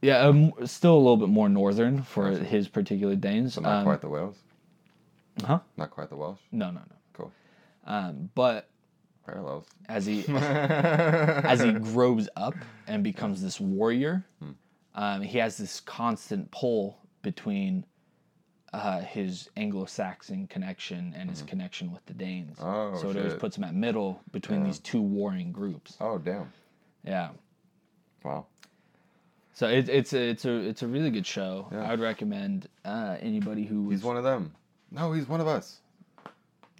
Yeah, um, still a little bit more northern for his particular Danes. So not Um, quite the Wales. Huh? Not quite the Welsh. No, no, no. Cool. Um, but Parallels. as he *laughs* as he grows up and becomes this warrior, Hmm. um, he has this constant pull between uh, his Anglo-Saxon connection and his connection with the Danes. Hmm. Oh, so it always puts him at middle between Yeah. these two warring groups. oh damn. Yeah. Wow. So it, it's a it's a it's a really good show. Yeah. I would recommend uh, anybody who was He's one of them. No, he's one of us.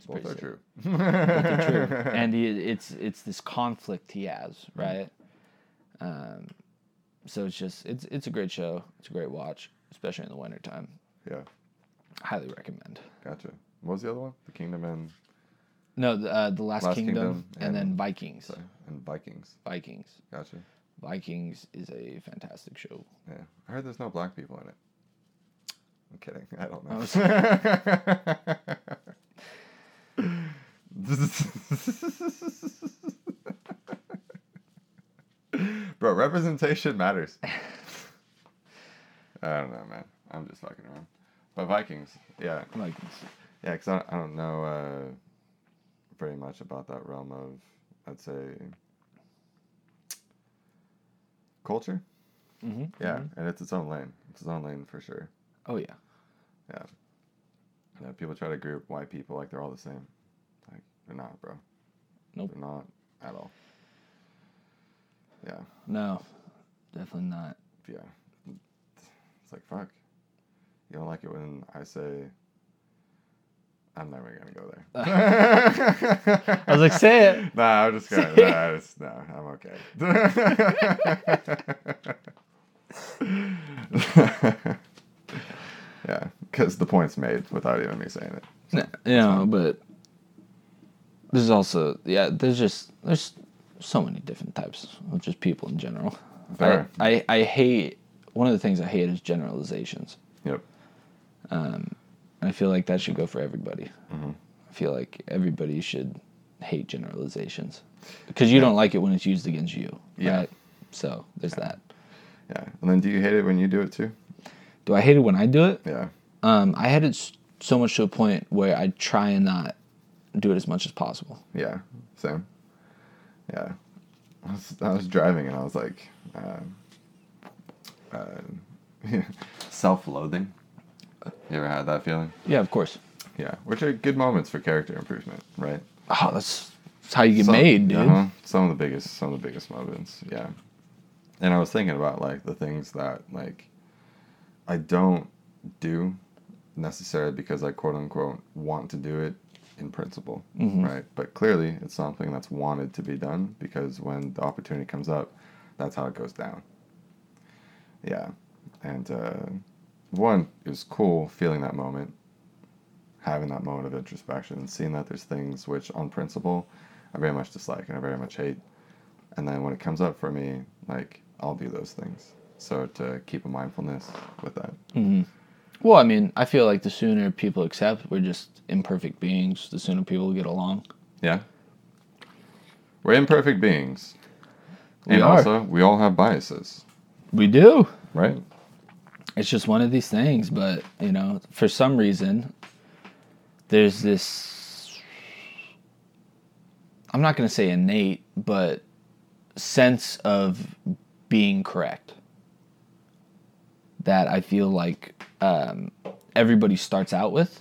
Both pretty are sick. true. true. *laughs* and he, it's it's this conflict he has, Hmm. right? Um, so it's just it's it's a great show. It's a great watch, especially in the wintertime. yeah, Highly recommend. gotcha. What was the other one? The Kingdom and No, the, uh, the Last, Last Kingdom, Kingdom and, then Vikings. sorry, and Vikings. Vikings. Gotcha. Vikings is a fantastic show. Yeah, I heard there's no black people in it. I'm kidding. *laughs* I don't know. *laughs* Bro, representation matters. I don't know, man. I'm just fucking around. But Vikings, yeah, Vikings. yeah, because I, I don't know uh, very much about that realm of, I'd say, culture. Mm-hmm. Yeah, and it's its own lane. It's its own lane for sure. Oh yeah. Yeah. Yeah, people try to group white people like they're all the same. They're not, bro. Nope. They're not at all. Yeah, No, definitely not. yeah. It's like fuck. You don't like it when I say I'm never gonna go there. *laughs* I was like, say it. *laughs* Nah, I'm just gonna. Nah, it's, no, I'm okay. *laughs* yeah, because the point's made without even me saying it. You know, but there's also yeah, there's just there's so many different types of just people in general. I, Fair. I I hate one of the things I hate is generalizations. Yep. And I feel like that should go for everybody. Mm-hmm. I feel like everybody should hate generalizations because you don't like it when it's used against you. Yeah. Right? So there's that. Yeah. And then do you hate it when you do it too? Do I hate it when I do it? Yeah. Um, I had it so much to a point where I try and not do it as much as possible. Yeah. Same. Yeah. I was, I was driving and I was like, um, uh, *laughs* self-loathing. You ever had that feeling? Yeah, of course. Yeah. Which are good moments for character improvement, right? Oh, that's, that's how you get Some- made, dude. uh-huh. Some of the biggest, some of the biggest moments. Yeah. And I was thinking about like the things that like I don't do necessarily because I quote unquote want to do it in principle, Mhm. right? But clearly, it's something that's wanted to be done because when the opportunity comes up, that's how it goes down. Yeah, and uh, one it was cool feeling that moment, having that moment of introspection, and seeing that there's things which on principle I very much dislike and I very much hate, and then when it comes up for me, like I'll do those things. So to keep a mindfulness with that. hmm Well, I mean, I feel like the sooner people accept we're just imperfect beings, the sooner people get along. Yeah. We're imperfect beings. We and are. also, we all have biases, We do. right? It's just one of these things, but you know, for some reason, there's this. I'm not going to say innate, but sense of being correct that I feel like um, everybody starts out with,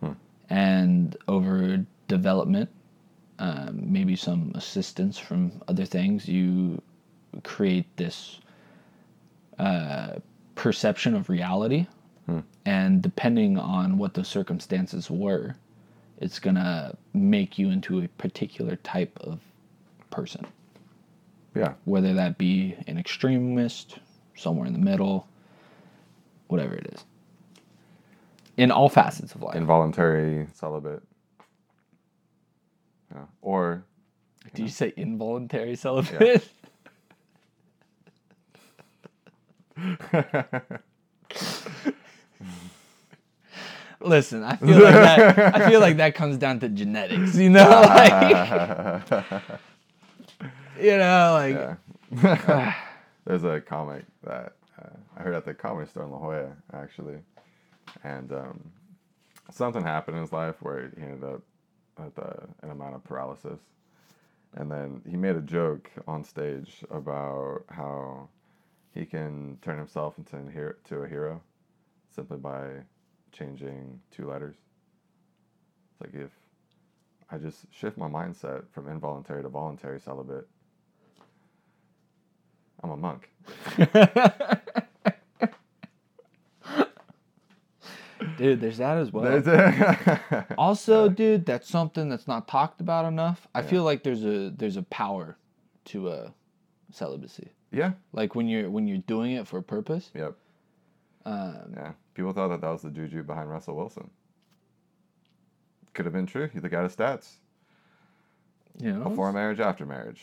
Hmm. and over development, um, maybe some assistance from other things, you create this uh, perception of reality. Hmm. And depending on what the circumstances were, it's gonna make you into a particular type of person, Yeah. whether that be an extremist, somewhere in the middle, whatever it is. In all facets of life. Involuntary celibate. Yeah. Or, Do you say involuntary celibate? *laughs* Listen, I feel like that. I feel like that comes down to genetics. You know, *laughs* like you know, like yeah. *sighs* There's a comic that uh, I heard at the comedy store in La Jolla, actually. And um, something happened in his life where he ended up with uh, an amount of paralysis. And then he made a joke on stage about how he can turn himself into a hero, to a hero simply by changing two letters. It's like if I just shift my mindset from involuntary to voluntary celibate, I'm a monk. dude, there's that as well. A- *laughs* Also, dude, that's something that's not talked about enough. I Yeah. feel like there's a there's a power to uh, celibacy. yeah. Like when you're when you're doing it for a purpose. Yep. Um, Yeah. People thought that that was the juju behind Russell Wilson. Could have been true. You look at his stats. you know, Before marriage, after marriage.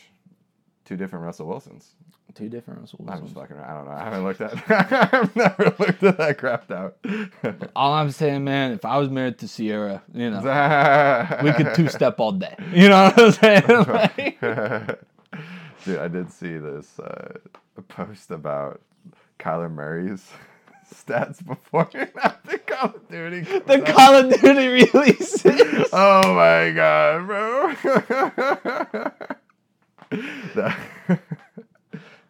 Two different Russell Wilsons. two different Russell Wilsons. I'm just fucking. I don't know. I haven't looked at *laughs* I've never looked at that crap out. *laughs* All I'm saying, man, if I was married to Sierra, you know, *laughs* we could two step all day. You know what I'm saying? Like- Dude, I did see this uh, post about Kyler Murray's stats before and after Call of Duty. the out. Call of Duty releases. Oh my god, bro. *laughs*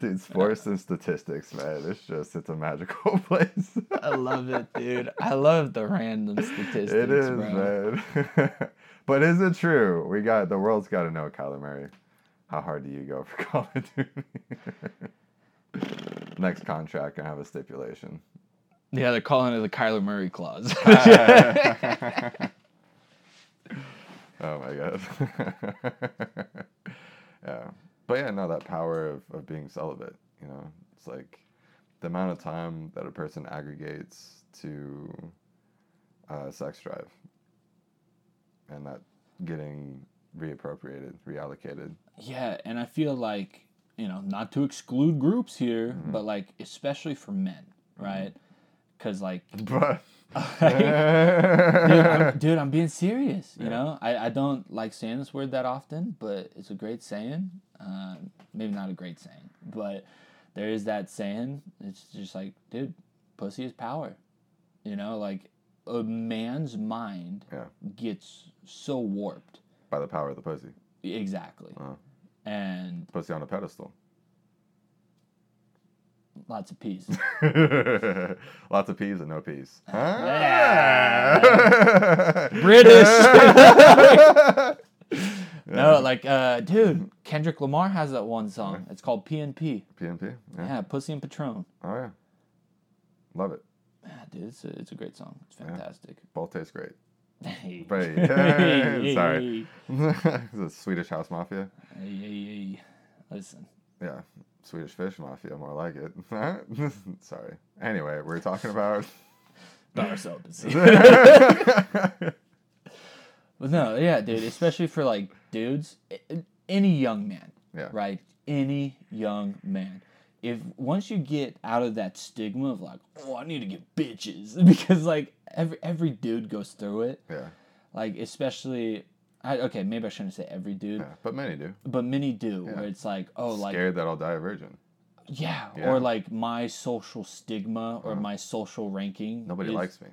Dude, sports and statistics, man. It's just it's a magical *laughs* place. I love it, dude. I love the random *laughs* statistics, it is, bro. man. but is it true? We got the world's got to know Kyler Murray. How hard do you go for Call of Duty? Next contract gonna have a stipulation. Yeah, they're calling it the Kyler Murray clause. Ah, oh my god. Yeah. But yeah, no, that power of, of being celibate, you know, it's like the amount of time that a person aggregates to uh, sex drive and that getting reappropriated, reallocated. Yeah, and I feel like you know, not to exclude groups here, Mm-hmm. but like especially for men, right? Because like, *laughs* But *laughs* dude, I'm, *laughs* dude, I'm being serious. You know, I, I don't like saying this word that often, but it's a great saying. Um, maybe not a great saying, but there is that saying. It's just like, dude, pussy is power. You know, like a man's mind yeah, gets so warped. by the power of the pussy. Exactly. Uh-huh. And Pussy on a pedestal. Lots of peas. *laughs* Lots of peas and no peas. Uh, ah. Yeah. *laughs* British. *laughs* No, like, uh, dude, Kendrick Lamar has that one song. It's called PNP. PNP. Yeah. Yeah, Pussy and Patron. Oh yeah. Love it. Yeah, dude, it's a, it's a great song. It's fantastic. Both taste great. Hey. But Hey, sorry. hey, the Swedish House Mafia. hey, hey, hey. Listen. Yeah. Swedish Fish Mafia, more like it. *laughs* sorry. Anyway, we're talking about. *laughs* Power celibacy. *laughs* But no, yeah, dude, especially for like dudes, any young man, Yeah. right? Any young man. If once you get out of that stigma of like, oh, I need to get bitches, because like every every dude goes through it. Yeah. Like especially, I, okay, maybe I shouldn't say every dude, Yeah. But many do. but many do. Yeah. Where it's like, oh, like Scared that I'll die a virgin. yeah, Yeah. or like my social stigma or Uh-huh. my social ranking. Nobody is- likes me.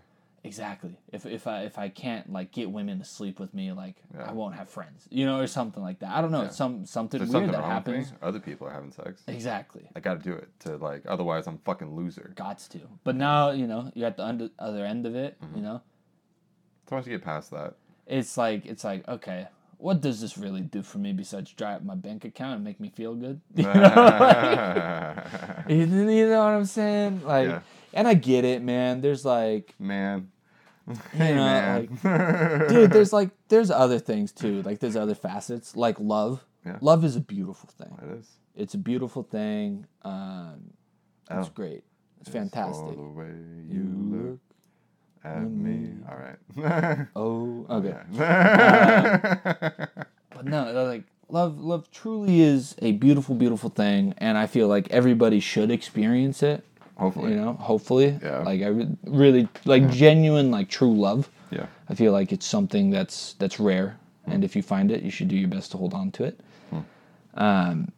Exactly. If if I if I can't like get women to sleep with me, like. I won't have friends, you know, or something like that. I don't know. Yeah. Some something There's weird something that happens. Other people are having sex. Exactly. I got to do it to like. Otherwise, I'm fucking loser. Gots to. But now you know you're at the under, other end of it. Mm-hmm. You know, So once you get past that, it's like it's like okay, what does this really do for me besides dry up my bank account and make me feel good? *laughs* You know, like, you *laughs* *laughs* you know what I'm saying? Like, Yeah. and I get it, man. There's like man. Hey know, man. dude there's like there's other things too like there's other facets like love Yeah. love is a beautiful thing it is. it's a beautiful thing um it's Oh. great it's All fantastic the way you you look look at me. All right. *laughs* Oh, oh okay Yeah. *laughs* Uh, but no uh, like love love truly is a beautiful beautiful thing and i feel like everybody should experience it Hopefully. you know hopefully Yeah. like i re- really like genuine like true love Yeah. I feel like it's something that's that's rare, hmm. and if you find it, you should do your best to hold on to it. Hmm. Um,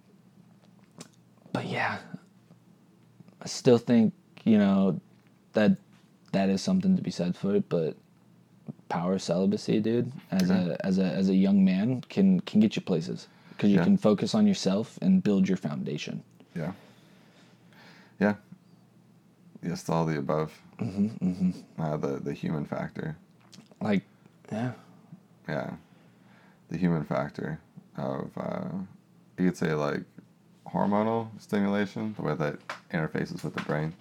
but yeah, I still think you know that that is something to be said for it. But power celibacy, dude, as a as a as a young man, can can get you places because you Yeah. can focus on yourself and build your foundation. Yeah. Yeah. Yes to all the above. Mm-hmm, mm-hmm. Uh, the the human factor. Like, yeah, Yeah. The human factor of uh, you could say like hormonal stimulation, the way that interfaces with the brain,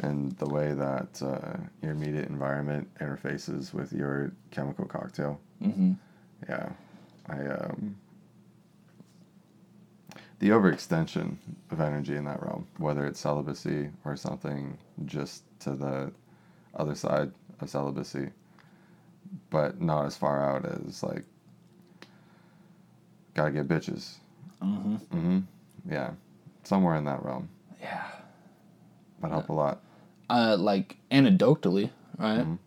and the way that uh, your immediate environment interfaces with your chemical cocktail. hmm Yeah, I um, the overextension of energy in that realm, whether it's celibacy or something just to the other side of celibacy, but not as far out as like gotta get bitches. Mm-hmm. Mm-hmm. Yeah, somewhere in that realm yeah. that help a lot. Uh, like anecdotally, right? Mhm.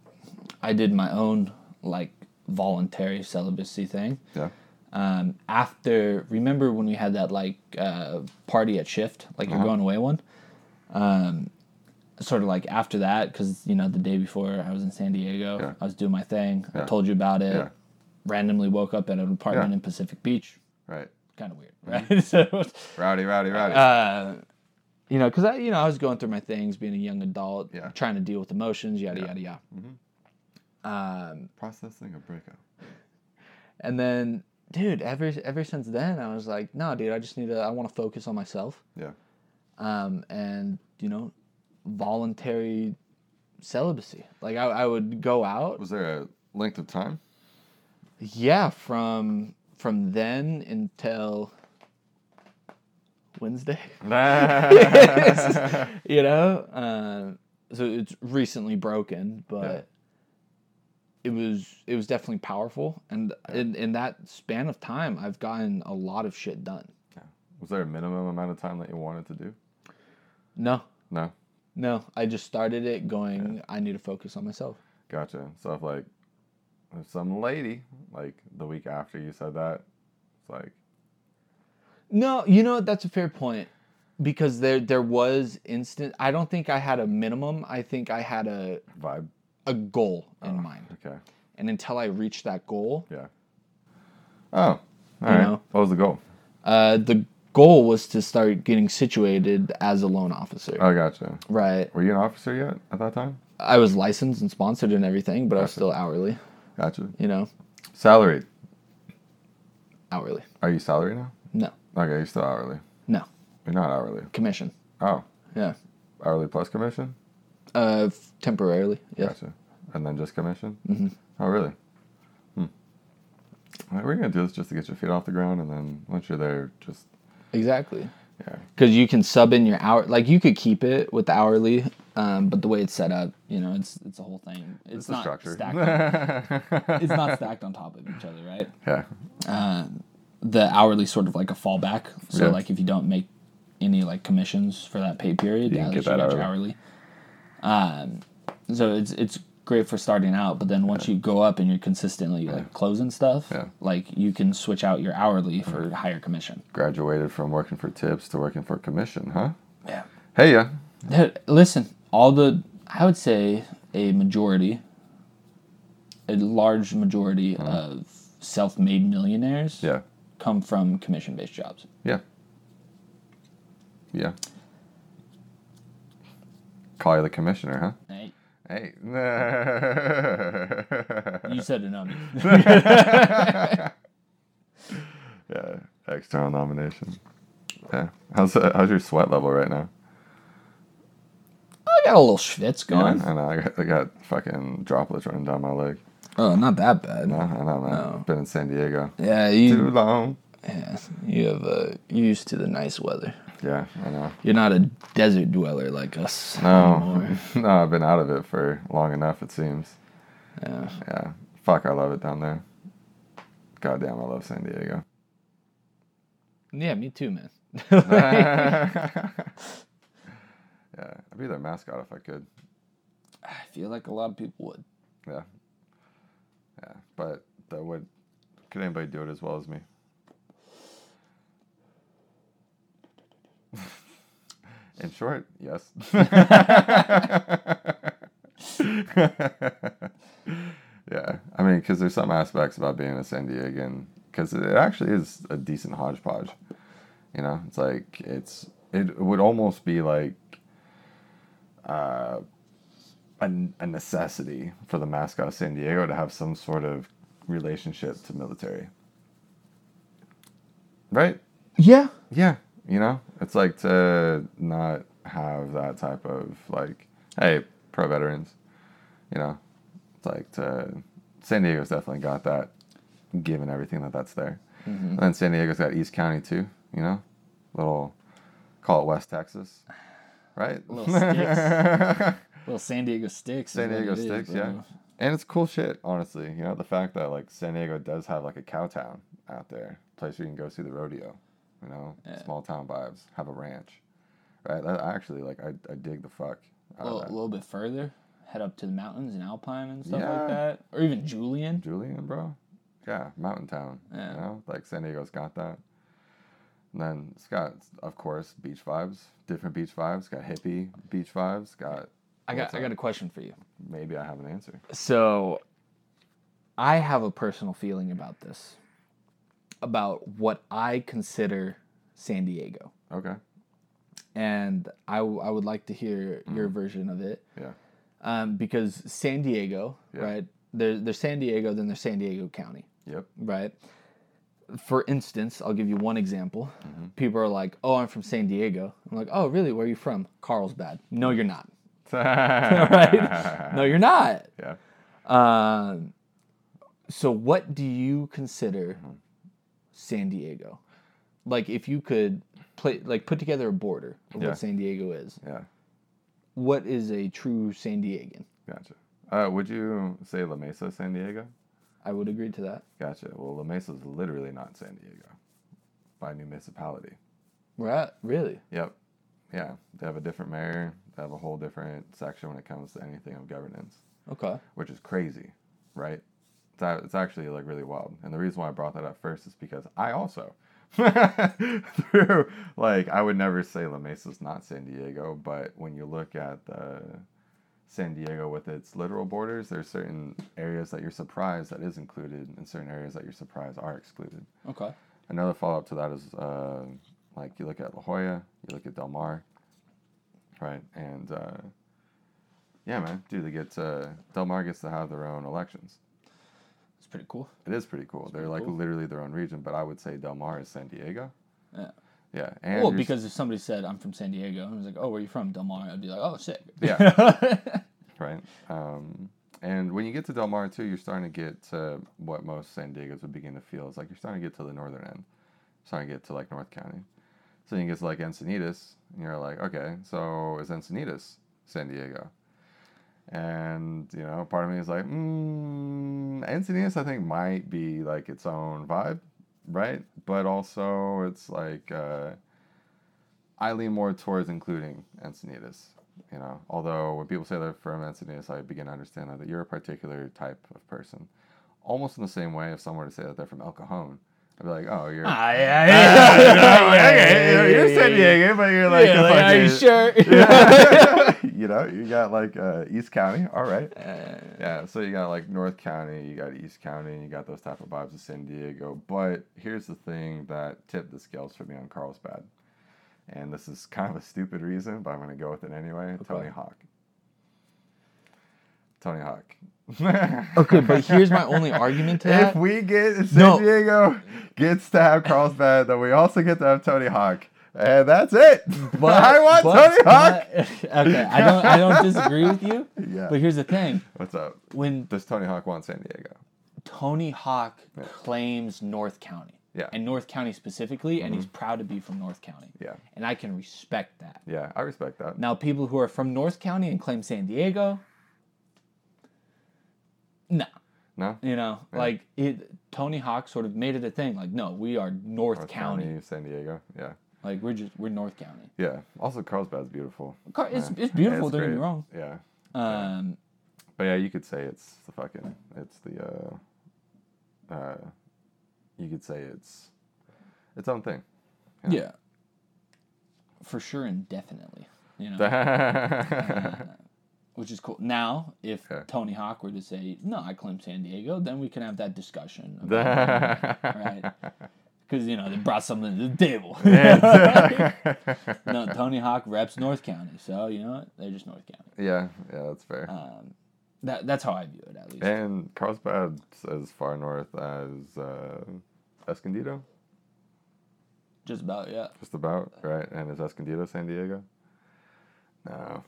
I did my own like voluntary celibacy thing. Yeah. Um, after remember when we had that like uh, party at shift, like you're Uh-huh. going away one. Um, sort of like after that, because you know the day before I was in San Diego, Yeah. I was doing my thing. I told you about it. Yeah. Randomly woke up at an apartment Yeah. in Pacific Beach. Right. Kind of weird, right? *laughs* so Rowdy, rowdy, rowdy. uh, you know, because I, you know, I was going through my things, being a young adult, Yeah. trying to deal with emotions, yada Yeah. yada yada. Mhm. Um, Processing a breakup. and then, dude, ever ever since then, I was like, no, dude, I just need to. I want to focus on myself. Yeah. Um, and you know, voluntary celibacy. Like I, I would go out. Was there a length of time? Yeah, from from then until Wednesday. *laughs* *laughs* you know um, so it's recently broken but it was it was definitely powerful and in, in that span of time i've gotten a lot of shit done Was there a minimum amount of time that you wanted to do? No, No. no. I just started it going. I need to focus on myself. Gotcha. So if like if some lady like the week after you said that, it's like No, you know? That's a fair point because there there was instant. I don't think I had a minimum. I think I had a vibe. a goal in mind, Okay. and until I reached that goal, Yeah. Oh. All right. know? What was the goal? uh, the goal was to start getting situated as a loan officer. I gotcha. right. Were you an officer yet at that time? I was licensed and sponsored and everything, but I was still hourly. Gotcha. You know, Salaried. hourly. Are you salary now? No, Okay, you're still hourly. no You're not hourly. commission. Oh, Yeah. hourly plus commission? Uh, f- temporarily. Yeah. Gotcha. And then just commission? Mm-hmm. Oh, really? Hmm. All right, we're going to do this just to get your feet off the ground, and then once you're there, just, Exactly. yeah. Because you can sub in your hour. Like you could keep it with the hourly, um, but the way it's set up, you know, it's it's a whole thing. It's, It's not structure. stacked. On, *laughs* it's not stacked on top of each other, right? yeah. Um, the hourly sort of like a fallback. So Yeah. like if you don't make any like commissions for that pay period, You yeah, get you that got your hourly. Um, so it's it's great for starting out, but then once you go up and you're consistently like closing stuff, Yeah. like you can switch out your hourly for higher commission. Graduated from working for tips to working for commission, huh? Yeah. Hey, yeah. Listen, all the I would say a majority, a large majority of self-made millionaires. Yeah. Come from commission-based jobs. Yeah. Yeah. Call you the commissioner, huh? Hey, Hey. you *laughs* said not me. *laughs* yeah. External nomination. Yeah. How's uh, how's your sweat level right now? I got a little schwitz going. Yeah, I know. I got, I got fucking droplets running down my leg. Oh, not that bad. No, I know, man. No. Been in San Diego Yeah, too you. long. Yeah, you have uh, you're used to the nice weather. Yeah, I know. You're not a desert dweller like us No, anymore. *laughs* no, I've been out of it for long enough. It seems. Yeah. Yeah. Fuck, I love it down there. Goddamn, I love San Diego. Yeah, me too, man. *laughs* *laughs* yeah, I'd be their mascot if I could. I feel like a lot of people would. Yeah. Yeah, but that would. Could anybody do it as well as me? In short, yes. *laughs* yeah, I mean, because there's some aspects about being a San Diegan, because it actually is a decent hodgepodge. You know, it's like it's it would almost be like uh, a, a necessity for the mascot of San Diego to have some sort of relationship to military. Right? Yeah. Yeah. You know, it's like to not have that type of like, hey, pro veterans. You know, it's like to San Diego's definitely got that, given everything that that's there. Mm-hmm. And then San Diego's got East County too. You know, little call it West Texas, right? Little sticks. *laughs* Well, San Diego sticks. San Diego sticks, bro. yeah. And it's cool shit, honestly. You know, the fact that like San Diego does have like a cow town out there, place where you can go see the rodeo. You know, Yeah. small town vibes. Have a ranch, right? That, I actually like. I, I dig the fuck A out little, of a little bit further, head up to the mountains and Alpine and stuff Yeah. like that, or even Julian. Julian, bro. Yeah, mountain town. Yeah. You know, like San Diego's got that. And then it's got, of course, beach vibes. Different beach vibes. Got hippie beach vibes. Got. I got, what's I got a question for you. Maybe I have an answer. So, I have a personal feeling about this, about what I consider San Diego, Okay. and I, w- I would like to hear your version of it. Yeah. Um, because San Diego, Yeah. right? There, there's San Diego, then there's San Diego County. Yep. right? For instance, I'll give you one example. Mm-hmm. People are like, "Oh, I'm from San Diego." I'm like, "Oh, really? Where are you from?" Carlsbad. No, you're not. *laughs* right? No, you're not. Yeah. Um, so, what do you consider Mm-hmm. San Diego? Like, if you could play, like, put together a border of Yeah. what San Diego is, Yeah. what is a true San Diegan? Gotcha. Uh, would you say La Mesa, San Diego? I would agree to that. Gotcha. Well, La Mesa is literally not San Diego by municipality. Right? Really? Yep. Yeah. They have a different mayor. They have a whole different section when it comes to anything of governance, Okay. which is crazy, right? It's, a- it's actually like really wild. And the reason why I brought that up first is because I also, *laughs* through like, I would never say La Mesa's not San Diego, but when you look at the San Diego with its literal borders, there's certain areas that you're surprised that is included, and certain areas that you're surprised are excluded. Okay. Another follow up to that is uh, like you look at La Jolla, you look at Del Mar, right? And uh, yeah, man, dude, they get to, Del Mar gets to have their own elections. It's pretty cool. It is pretty cool. They're pretty like cool. literally their own region, but I would say Del Mar is San Diego. Yeah. Yeah, and well, because if somebody said I'm from San Diego and was like, "Oh, where are you from?" Del Mar, I'd be like, "Oh, sick." *laughs* Yeah. *laughs* right? Um, and when you get to Del Mar too, you're starting to get to what most San Diegos would begin to feel. It's like you're starting to get to the northern end, starting to get to like North County. So you get like Encinitas, and you're like, okay, so is Encinitas San Diego? And you know, part of me is like, mm, Encinitas, I think might be like its own vibe, right? But also, it's like uh, I lean more towards including Encinitas you know although when people say they're from encinitas i begin to understand that you're a particular type of person almost in the same way if someone were to say that they're from el cajon i'd be like oh you're Ah, *laughs* yeah, You know, yeah, like, okay, yeah, yeah, you're yeah, San yeah. Diego, but you're like, Yeah, like, are you sure? *laughs* Yeah. *laughs* you know, you got like uh, East County, all right. Uh, Yeah, so you got like North County, you got East County, you got those type of vibes of San Diego. But here's the thing that tipped the scales for me on Carlsbad. And this is kind of a stupid reason, but I'm going to go with it anyway. Tony Hawk. Tony Hawk. Okay, but *laughs* here's my only argument to that. If we get San No. Diego gets to have Carlsbad, then we also get to have Tony Hawk. And that's it. *laughs* But I want but- Tony Hawk. *laughs* okay, I don't. I don't disagree with you. Yeah. But here's the thing: What's up? when Does Tony Hawk want San Diego? Tony Hawk claims North County, Yeah. Mm-hmm. and North County specifically, and he's proud to be from North County, Yeah. and I can respect that. Yeah, I respect that. Now, people who are from North County and claim San Diego, no, No? you know, like it. Tony Hawk sort of made it a thing. Like, no, we are North, North County. County, San Diego. Yeah. Like, we're just we're North County. Yeah. Also, Carlsbad's beautiful. Car- It's Yeah. it's beautiful. It's don't get me wrong. Yeah. Um, But yeah, you could say it's the fucking, it's the, uh, uh, you could say it's its own thing. yeah. For sure and definitely. You know. yeah. *laughs* which is cool. Now, if Okay. Tony Hawk were to say, "No, I claim San Diego," then we can have that discussion, *laughs* about right? Because you know they brought something to the table. *laughs* *laughs* no, Tony Hawk reps North County, so you know what? They're just North County. yeah, yeah, that's fair. Um, that that's how I view it, at least. and Carlsbad's as far north as uh, Escondido, just about, yeah. just about, right? And is Escondido San Diego? No.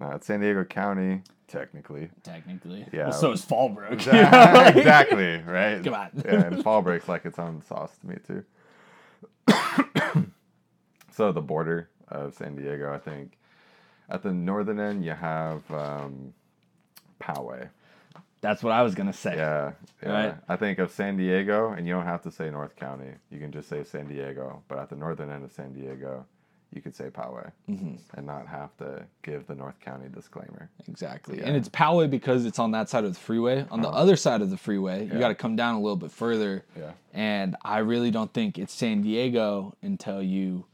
No, it's San Diego County, technically. Technically, Yeah. Well, so is Fallbrook. like- *laughs* exactly, right? Come on. yeah, and Fallbrook's like its own sauce to me too. *coughs* so the border of San Diego, I think, at the northern end you have um, Poway. That's what I was gonna say. Yeah, yeah. Right. I think of San Diego, and you don't have to say North County. You can just say San Diego. But at the northern end of San Diego, you could say Poway, Mm-hmm. and not have to give the North County disclaimer. Exactly. Yeah. And it's Poway because it's on that side of the freeway. On the other side of the freeway, you got to come down a little bit further. Yeah. And I really don't think it's San Diego until you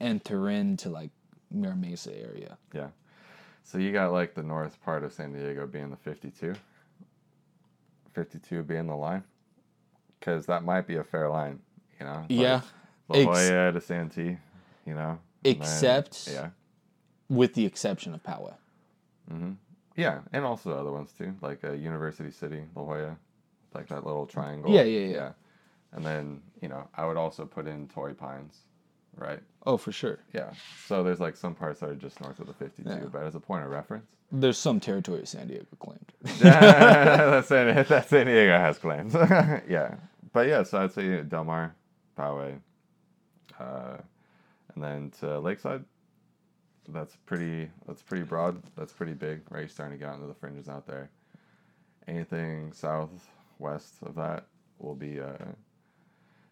enter into like Mira Mesa area. Yeah. So you got like the north part of San Diego being the 52. 52 being the line. Because that might be a fair line, you know? It's Yeah. La Ex- Jolla to Santee, you know? And then- Except- yeah. With the exception of Poway. Yeah. And also other ones too, like uh, University City, La Jolla, like that little triangle. Yeah, yeah, yeah. And then, you know, I would also put in Torrey Pines, right? Oh, for sure. Yeah. So there's like some parts that are just north of the 52, Yeah. but as a point of reference, There's some territory San Diego claimed. *laughs* *laughs* that, San, that San Diego has claims. *laughs* yeah. But yeah, so I'd say Del Mar, Poway, uh, and then to Lakeside. That's pretty. That's pretty broad. That's pretty big. Right, you're starting to get into the fringes out there. Anything south, west of that will be uh,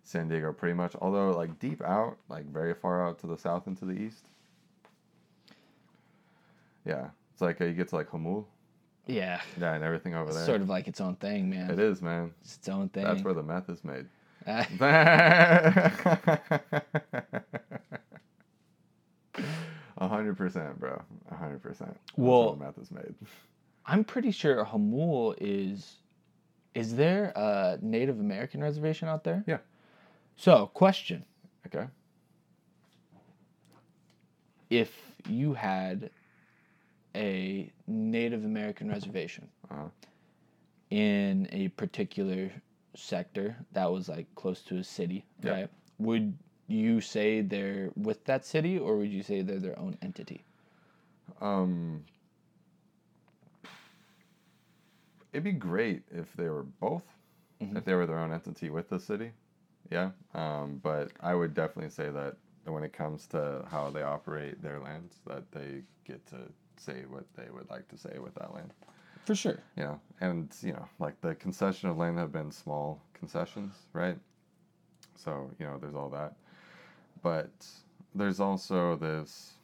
San Diego pretty much. Although like deep out, like very far out to the south and to the east. Yeah, it's like uh, you get to like Jamul. Yeah. Yeah, and everything over It's there. sort of like its own thing, man. It is, man. It's its own thing. That's where the meth is made. *laughs* A hundred percent, bro. A hundred percent. Well- the is made. *laughs* I'm pretty sure Jamul is. Is there a Native American reservation out there? Yeah. So, question: Okay. If you had a Native American reservation Uh-huh. in a particular sector that was like close to a city, Yeah. right? Would you say they're with that city, or would you say they're their own entity? Um, it'd be great if they were both, Mhm. if they were their own entity with the city. Yeah. Um, but I would definitely say that when it comes to how they operate their lands, that they get to say what they would like to say with that land. For sure. Know, and you know, like the concession of land have been small concessions, right? So you know, there's all that, but there's also this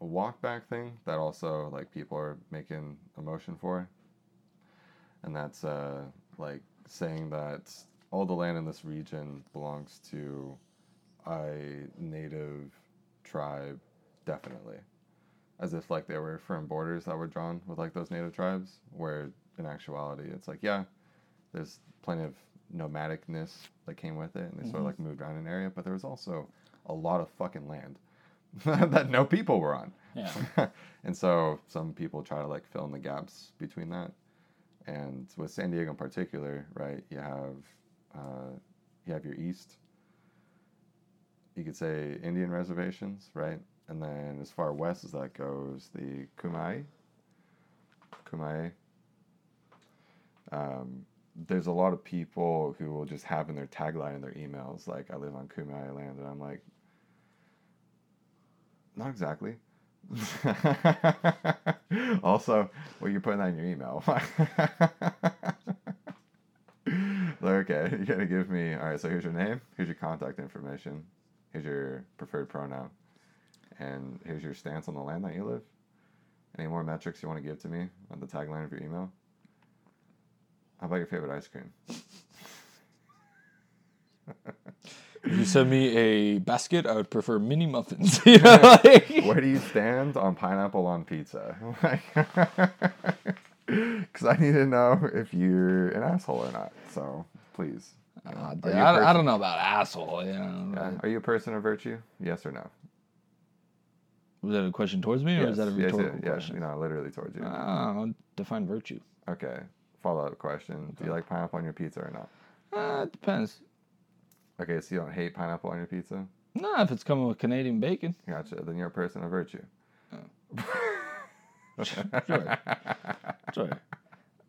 walk back thing that also like people are making a motion for, and that's uh like saying that all the land in this region belongs to a native tribe, definitely as if like there were firm borders that were drawn with like those native tribes where in actuality it's like yeah there's plenty of nomadicness that came with it and they sort of like moved around an area but there was also a lot of fucking land *laughs* that no people were on. Yeah. *laughs* and so some people try to like fill in the gaps between that. And with san diego in particular right you have uh, you have your east. You could say indian reservations right and then as far west as that goes the Kumeyaay Kumeyaay um, there's a lot of people who will just have in their tagline in their emails like i live on Kumeyaay land and i'm like not exactly *laughs* also, well, you're putting in your email. *laughs* Okay, you gotta give me. All right, so here's your name. Here's your contact information. Here's your preferred pronoun, and here's your stance on the land that you live. Any more metrics you want to give to me on the tagline of your email? How about your favorite ice cream? If *laughs* you send me a basket, I would prefer mini muffins. you know, like- Where do you *laughs* stand on pineapple on pizza? *laughs* Because I need to know if you're an asshole or not. So please. Uh, you know, dude, you a I, I don't know about asshole. You know, Yeah. Are you a person of virtue? Yes or no? Was that a question towards me, or is that a yes, rhetorical yes, question? You know, literally towards you. Ah, define virtue. Okay. Follow up question. Do you like pineapple on your pizza or not? Uh, it depends. Okay, so you don't hate pineapple on your pizza? Nah, if it's coming with Canadian bacon. Gotcha. Then you're a person of virtue. *laughs* *laughs* Sure. Sure.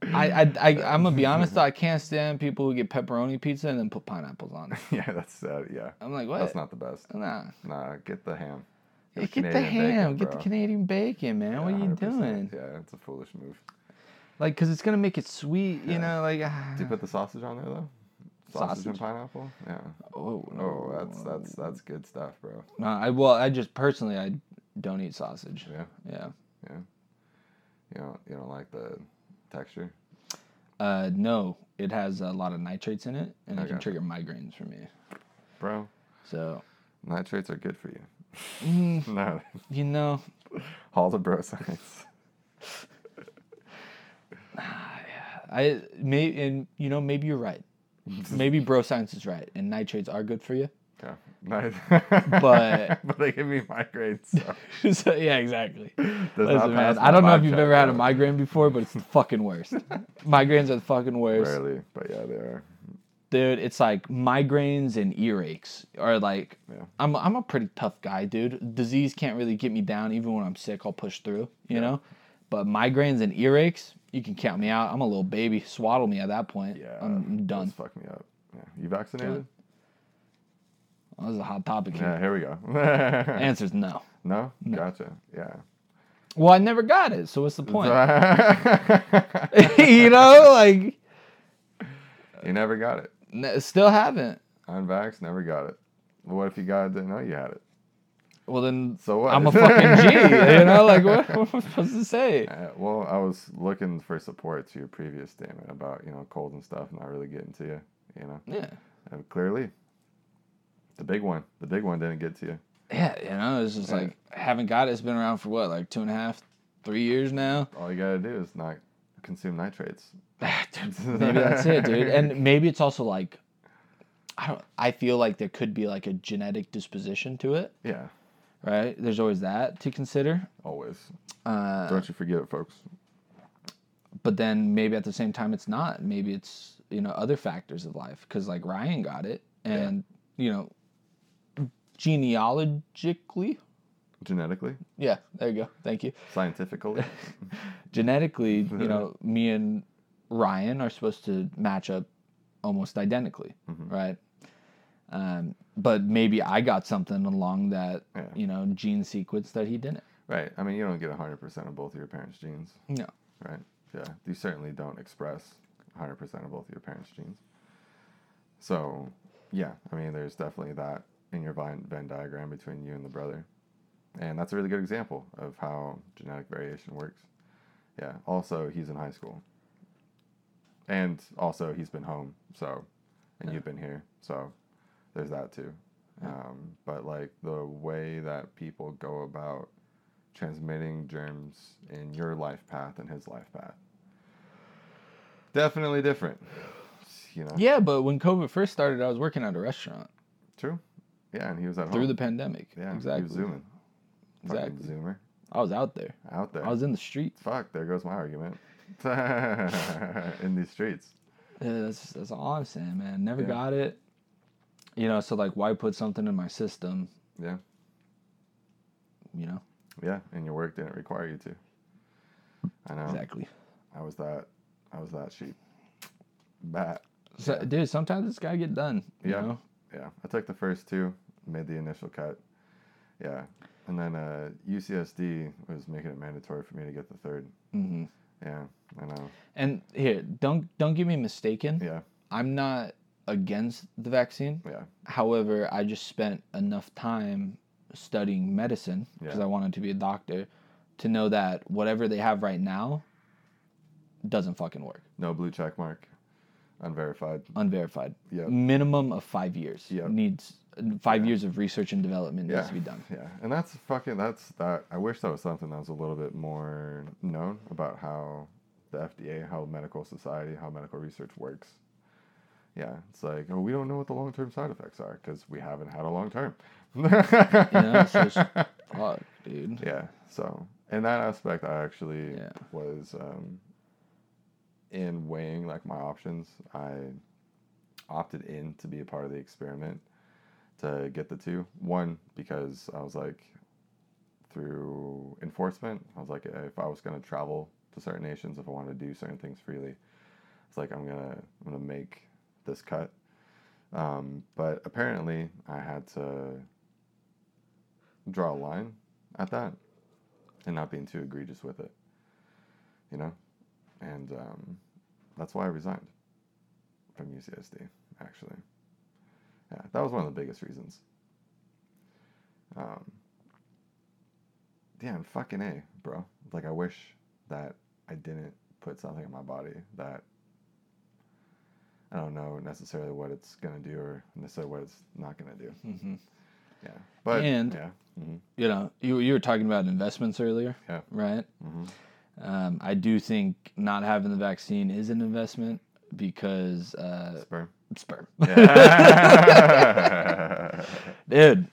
I, I, I, I'm gonna be honest though, I can't stand people who get pepperoni pizza and then put pineapples on it. *laughs* yeah, that's uh, yeah. I'm like, what? That's not the best. Nah. Nah, get the ham. The get *laughs* the Canadian bacon, ham, get the. Canadian bacon, man. what are you doing? Yeah, it's a foolish move. Like, cause it's gonna make it sweet, you Yeah. know, like. ah. Do you put the sausage on there though? Sausage, and pineapple? Yeah. Oh no. Oh, that's that's that's good stuff, bro. No, I well, I just personally, I don't eat sausage. Yeah. Yeah. Yeah. You don't you don't like the texture? Uh, no, it has a lot of nitrates in it, and it can trigger migraines for me. Bro, So, nitrates are good for you. *laughs* mm, no. you know, All the bro science. I may and you know maybe you're right. Maybe bro science is right, and nitrates are good for you. Yeah. Nice. *laughs* But- *laughs* but they give me migraines. So. so, yeah, exactly. Listen, man, I don't know if you've ever had a migraine before, but it's the fucking worst. Migraines are the fucking worst. Rarely, but yeah, they are. Dude it's like migraines and earaches or like Yeah. I'm, I'm a pretty tough guy dude disease can't really get me down even when i'm sick i'll push through you know but migraines and earaches you can count me out i'm a little baby swaddle me at that point Yeah. i'm done Fuck me up. Yeah. You vaccinated? that was a hot topic here. Yeah. Here we go. *laughs* answer's no no? Gotcha. Yeah. well i never got it so what's the point *laughs* *laughs* you know like you never got it. N- still haven't Unvaxxed, never got it. What if you got it, didn't know you had it? Well, then So what? I'm a fucking G. You *laughs* know, like what, what am I supposed to say? Uh, well, I was looking for support to your previous statement about you know cold and stuff not really getting to you. You know, Yeah. and clearly, the big one, the big one didn't get to you. Yeah, you know, it's just Yeah. like haven't got it. It's been around for what, like two and a half, three years now. All you gotta do is not consume nitrates. *laughs* Dude, *laughs* maybe *laughs* that's it, dude. And maybe it's also like, I don't. I feel like there could be like a genetic disposition to it, Yeah, right? There's always that to consider. always. Uh, Don't you forget it, folks. but then maybe at the same time it's not. Maybe it's you know other factors of life because like Ryan got it, and you know, genealogically. Genetically, Yeah, there you go. Thank you. scientifically, *laughs* genetically, you know, *laughs* me and Ryan are supposed to match up almost identically, Mhm. right? Um, but maybe I got something along that, Yeah. you know, gene sequence that he didn't. right? I mean, you don't get hundred percent of both of your parents' genes, No. right? Yeah, you certainly don't express hundred percent of both of your parents' genes. So, yeah, I mean, there's definitely that in your Venn diagram between you and the brother, and that's a really good example of how genetic variation works. Yeah. Also, he's in high school, and also he's been home. So, and Yeah. you've been here. So, there's that too. Um, but like the way that people go about transmitting germs in your life path and his life path, definitely different. You know. Yeah, but when COVID first started, I was working at a restaurant True. Yeah, and he was at home. through home. the pandemic. yeah, exactly. He was zooming. Exactly. Fucking zoomer I was out there. out there. I was in the streets. Fuck, there goes my argument. *laughs* *laughs* in these streets. Yeah, that's that's all I'm saying, man. Never Yeah. got it. You know, so like, why put something in my system? Yeah. You know, Yeah, and your work didn't require you to. I know. exactly. I was that. I was that sheep. Bat. So, Yeah. dude, sometimes it's gotta get done. Yeah. know? Yeah, I took the first two, made the initial cut. Yeah, and then uh, UCSD was making it mandatory for me to get the third. hmm Yeah, I know. And here, don't don't get me mistaken. Yeah, I'm not against the vaccine. yeah, However, I just spent enough time studying medicine because Yeah. I wanted to be a doctor to know that whatever they have right now doesn't fucking work. no blue check mark, unverified. Unverified. Yeah, Minimum of five years. Yep. Needs five Yeah. years of research and development needs to be done. yeah, and that's fucking. That's that. I wish that was something that was a little bit more known about how the FDA, how medical society, how medical research works. Yeah, it's like, oh, we don't know what the long term side effects are because we haven't had a long term. *laughs* You know, it's, *laughs* fuck, dude. Yeah. So in that aspect, I actually Yeah. was um, in weighing like my options. I opted in to be a part of the experiment to get the two. One because I was like through enforcement. I was like, if I was gonna travel to certain nations, if I wanted to do certain things freely, it's like I'm gonna I'm gonna make this cut. Um, but apparently, I had to draw a line at that and not being too egregious with it, you know? And um, that's why I resigned from UCSD, actually. Yeah, that was one of the biggest reasons. Um, and fucking A, bro. Like, I wish that I didn't put something in my body that I don't know necessarily what it's gonna do or necessarily what it's not gonna do. hmm Yeah, but And- yeah, hmm You know, you you were talking about investments earlier, Yeah. right? hmm Um, I do think not having the vaccine is an investment because uh, sperm. Sperm. *laughs* *laughs* Dude,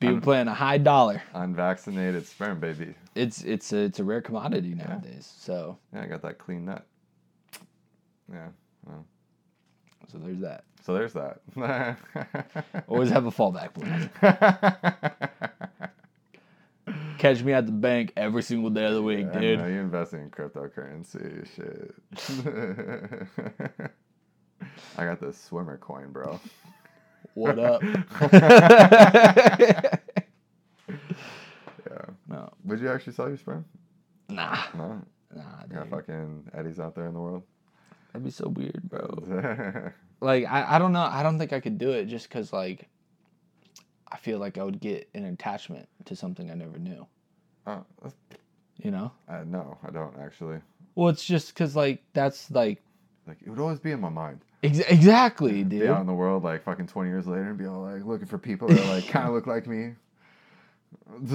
people Un- playing a high dollar. Unvaccinated sperm, baby. It's it's a, it's a rare commodity nowadays. So Yeah, I got that clean nut. Yeah. Well, so there's that. so there's that. *laughs* Always have a fallback plan. Catch me at the bank every single day of the week, Yeah, dude. you're investing in cryptocurrency. Shit. I got this swimmer coin, bro. What up? *laughs* Yeah. no, Would you actually sell your sperm? nah, No. nah, You got dude. fucking Eddies out there in the world. That'd be so weird, bro. *laughs* Like I, I don't know. I don't think I could do it just because like I feel like I would get an attachment to something I never knew. Uh, You know? uh, no, I don't actually. Well, it's just because like that's like Like it would always be in my mind. ex- exactly, Be dude. out in the world like fucking twenty years later and be all like looking for people that like kind of look like me. *laughs*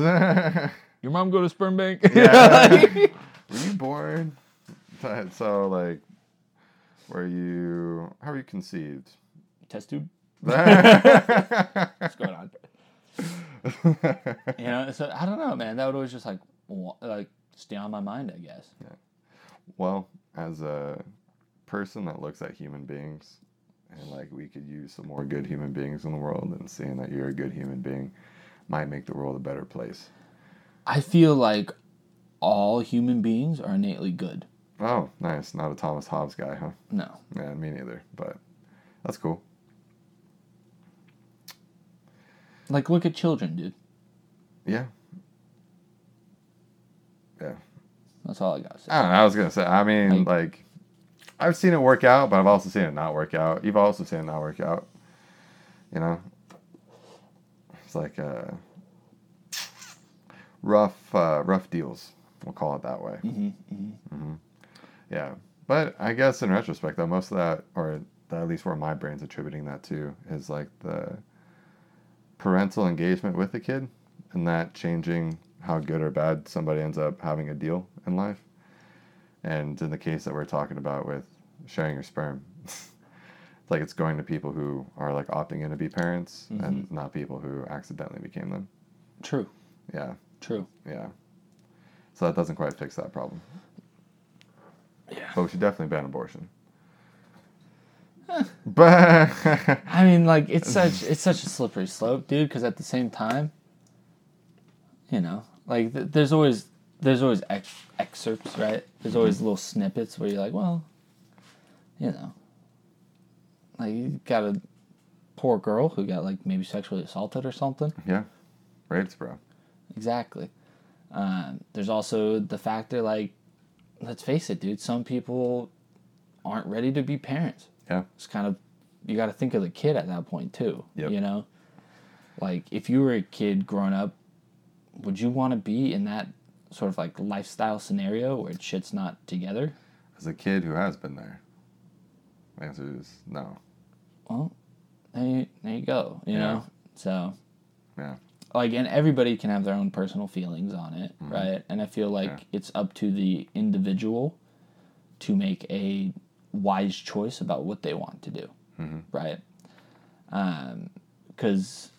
Your mom go to sperm bank? Yeah. *laughs* Like- Were you born? So like, were you? How were you conceived? Test tube. *laughs* What's going on? You know, so I don't know, man. That would always just like like stay on my mind, I guess. Yeah. Well, as a person that looks at human beings, and like we could use some more good human beings in the world, and seeing that you're a good human being might make the world a better place. I feel like all human beings are innately good. Oh, nice. Not a Thomas Hobbes guy, huh? No. Yeah, me neither. But that's cool. Like look at children, dude. Yeah. Yeah. That's all I say. I don't know. I was gonna say. I mean, Like- like, I've seen it work out, but I've also seen it not work out. You've also seen it not work out. You know, it's like uh, rough, uh, rough deals. We'll call it that way. Mm-hmm, Yeah, but I guess in retrospect, though, most of that, or at least where my brain's attributing that to, is like the parental engagement with the kid, and that changing how good or bad somebody ends up having a deal in life. And in the case that we're talking about with sharing your sperm, it's *laughs* like it's going to people who are like opting in to be parents, and mm-hmm. not people who accidentally became them. True. Yeah, True. yeah. So that doesn't quite fix that problem. Yeah. But we should definitely ban abortion. *laughs* but I mean, like it's such it's such a slippery slope, dude. Because at the same time, you know, like th- there's always there's always ex- excerpts, right? There's always mm-hmm. little snippets where you're like, well, you know, like you got a poor girl who got like maybe sexually assaulted or something. yeah, rapes, bro. Exactly. Um, there's also the factor, like, let's face it, dude. Some people aren't ready to be parents. Yeah, It's kind of you got to think of the kid at that point too. Yep. You know, like if you were a kid growing up, would you want to be in that sort of like lifestyle scenario where shit's not together? as a kid who has been there, the answer is no. Well, there you, there you go. You Yeah. know, so Yeah, like and everybody can have their own personal feelings on it right and i feel like Mm-hmm. Yeah. it's up to the individual to make a wise choice about what they want to do Mm-hmm. right because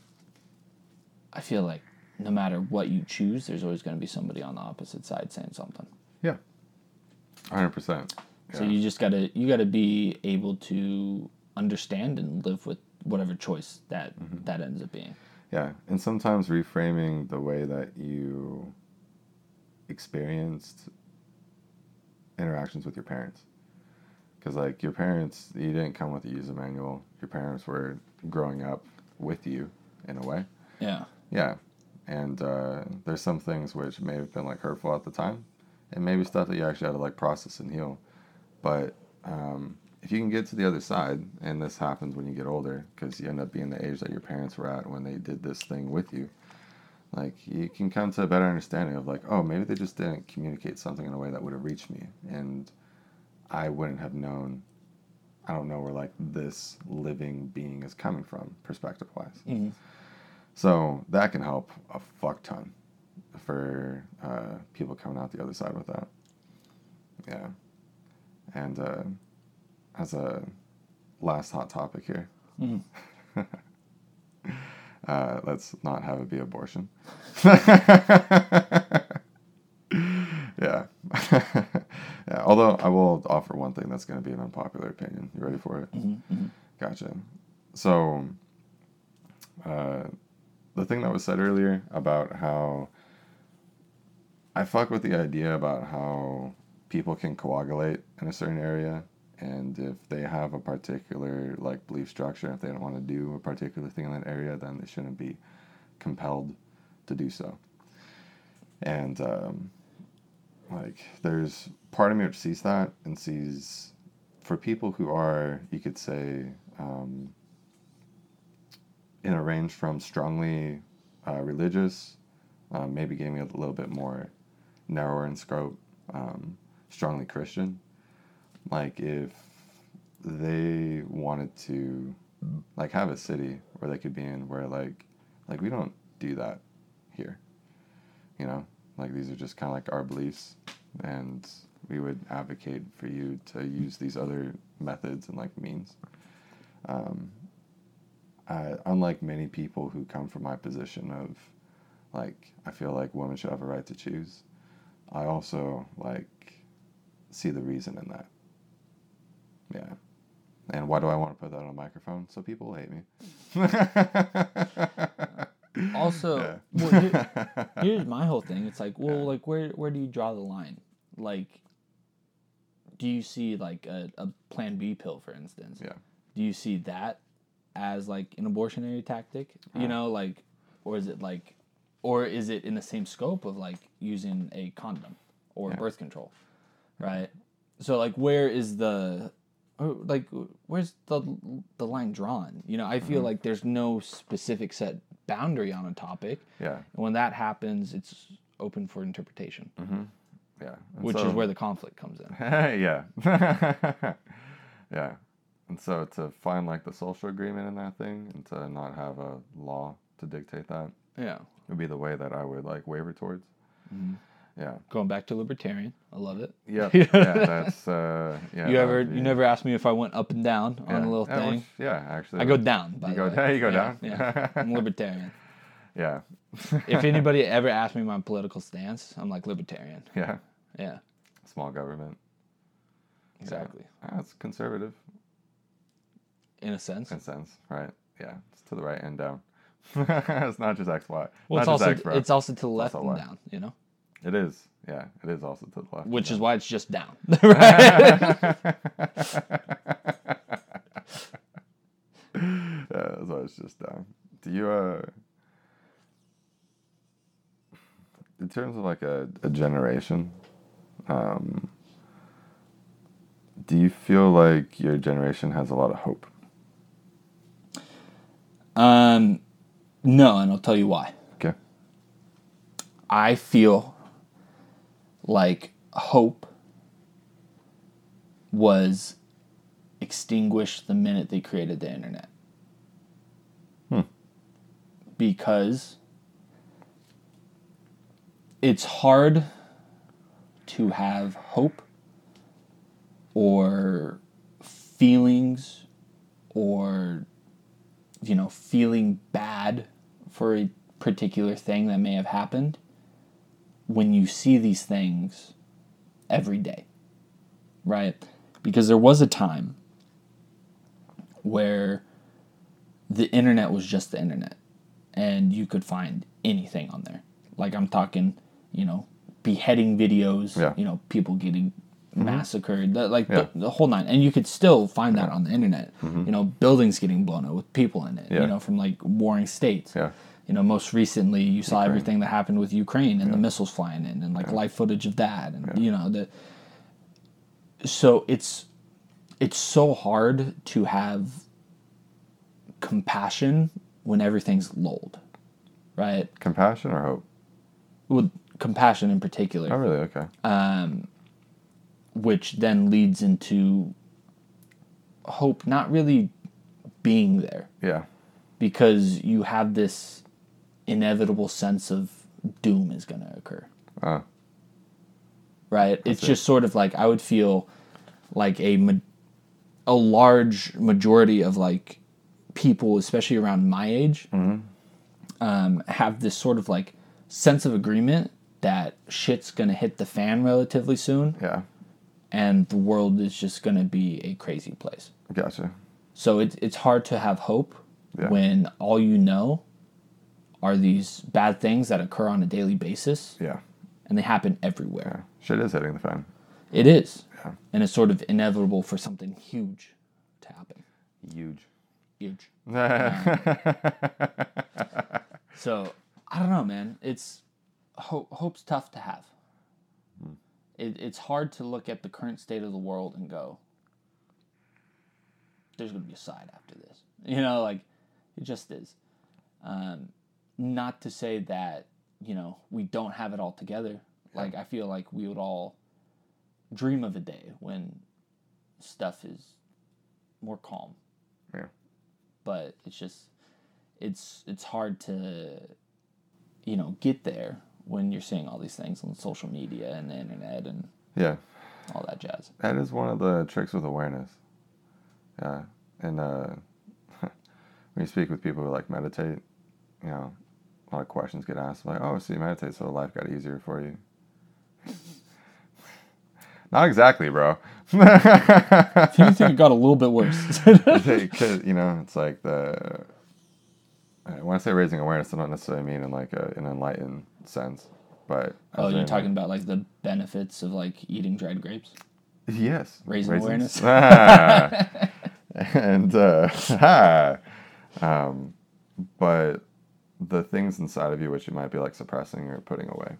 i feel like no matter what you choose there's always going to be somebody on the opposite side saying something yeah, hundred percent. So you just gotta you gotta be able to understand and live with whatever choice that Mm-hmm. that ends up being Yeah, and sometimes reframing the way that you experienced interactions with your parents. Because, like, your parents, you didn't come with a user manual. Your parents were growing up with you in a way. yeah Yeah. And uh, there's some things which may have been, like, hurtful at the time, and maybe stuff that you actually had to, like, process and heal. But um, if you can get to the other side, and this happens when you get older, because you end up being the age that your parents were at when they did this thing with you, like you can come to a better understanding of like, oh, maybe they just didn't communicate something in a way that would have reached me, and I wouldn't have known. I don't know where like this living being is coming from, perspective wise. Mhm. So that can help a fuck ton for uh, people coming out the other side with that. Yeah. And uh, as a last hot topic here, Mhm. *laughs* uh, let's not have it be abortion. *laughs* yeah. *laughs* yeah. Although I will offer one thing that's going to be an unpopular opinion. You ready for it? Mhm, Gotcha. So, uh, the thing that was said earlier about how I fuck with the idea about how people can coagulate in a certain area, and if they have a particular like belief structure, if they don't want to do a particular thing in that area, then they shouldn't be compelled to do so. And um, like, there's part of me which sees that and sees for people who are, you could say, um, in a range from strongly uh, religious, um, maybe giving it a little bit more narrower in scope, um, strongly Christian. Like if they wanted to like have a city where they could be in where like like we don't do that here you know like these are just kind of like our beliefs and we would advocate for you to use these other methods and like means um, I, unlike many people who come from my position of like i feel like women should have a right to choose i also like see the reason in that yeah and why do I want to put that on a microphone? So people will hate me. *laughs* Also, Yeah. well, here- here's my whole thing. It's like, well, like where where do you draw the line? Like, do you see like a, a Plan B pill, for instance? Yeah. Do you see that as like an abortionary tactic? You Uh. know, like, or is it like, or is it in the same scope of like using a condom or Yeah. birth control, right? So like, where is the like where's the the line drawn? You know, I feel Mm-hmm. like there's no specific set boundary on a topic. yeah. And when that happens, it's open for interpretation, Yeah. And which so- is where the conflict comes in. *laughs* yeah. *laughs* yeah. And so to find like the social agreement in that thing and to not have a law to dictate that Yeah. would be the way that I would like waver towards. Mm-hmm. Yeah. Going back to libertarian, I love it. Yeah. *laughs* yeah. That's uh yeah. you ever be- you never asked me if I went up and down on yeah. a little Yeah, thing. which- yeah, actually. I go down. By You the go way. down- *laughs* you go Yeah, down? Yeah. I'm *laughs* libertarian. Yeah. if anybody ever asked me my political stance, I'm like libertarian. Yeah. Yeah. Small government. Exactly. Ah, That's conservative In a sense. in a sense, right? Yeah. It's to the right and down. it's not just X, Y. Well, it's not also X, it's also to the left and down, you know, It is. Yeah, it is also to the left. which is why it's just down. *laughs* right? yeah, that's why it's just down. Do you uh in terms of like a, a generation, um do you feel like your generation has a lot of hope? Um, no, and I'll tell you why. Okay. I feel like hope was extinguished the minute they created the internet. Hmm. Because it's hard to have hope or feelings or you know feeling bad for a particular thing that may have happened when you see these things every day right because there was a time where the internet was just the internet and you could find anything on there like i'm talking you know beheading videos Yeah. you know people getting massacred the, like Mm-hmm. Yeah. the, the whole nine and you could still find that on the internet Mm-hmm. you know buildings getting blown up with people in it Mm-hmm. Yeah. you know from like warring states Yeah. You know most recently you saw Ukraine. everything that happened with ukraine and the missiles flying in and like live footage of that and you know the so it's it's so hard to have compassion when everything's lulled right Compassion or hope? with compassion in particular Oh really? Okay. Um which then leads into hope not really being there yeah. because you have this inevitable sense of doom is going to occur Uh, right it's see. just sort of like i would feel like a ma- a large majority of like people especially around my age um, have this sort of like sense of agreement that shit's going to hit the fan relatively soon yeah. and the world is just going to be a crazy place Gotcha. so it's it's hard to have hope Yeah. when all you know are these bad things that occur on a daily basis Yeah. and they happen everywhere. Yeah. Shit is hitting the fan. It is. Yeah. And it's sort of inevitable for something huge to happen. Huge. Huge. *laughs* So, I don't know, man. It's hope hope's tough to have. It, it's hard to look at the current state of the world and go, there's gonna be a side after this. *laughs* You know, like it just is. Um, not to say that you know we don't have it all together. Like I feel like we would all dream of a day when stuff is more calm. Yeah. But it's just it's it's hard to you know get there when you're seeing all these things on social media and the internet and Yeah. all that jazz. That is one of the tricks with awareness. Yeah. And uh, *laughs* when you speak with people who like meditate, you know, lot of questions get asked like, oh, so you meditate, so life got easier for you. *laughs* Not exactly, bro. *laughs* you think it got a little bit worse. *laughs* Because, you know, it's like the. uh, When I say raising awareness, I don't necessarily mean in like a, an enlightened sense, but. oh, you're in, talking about like the benefits of like eating dried grapes. Yes. Raising Raisins. awareness. Ah. and uh, ah. um, but the things inside of you which you might be like suppressing or putting away,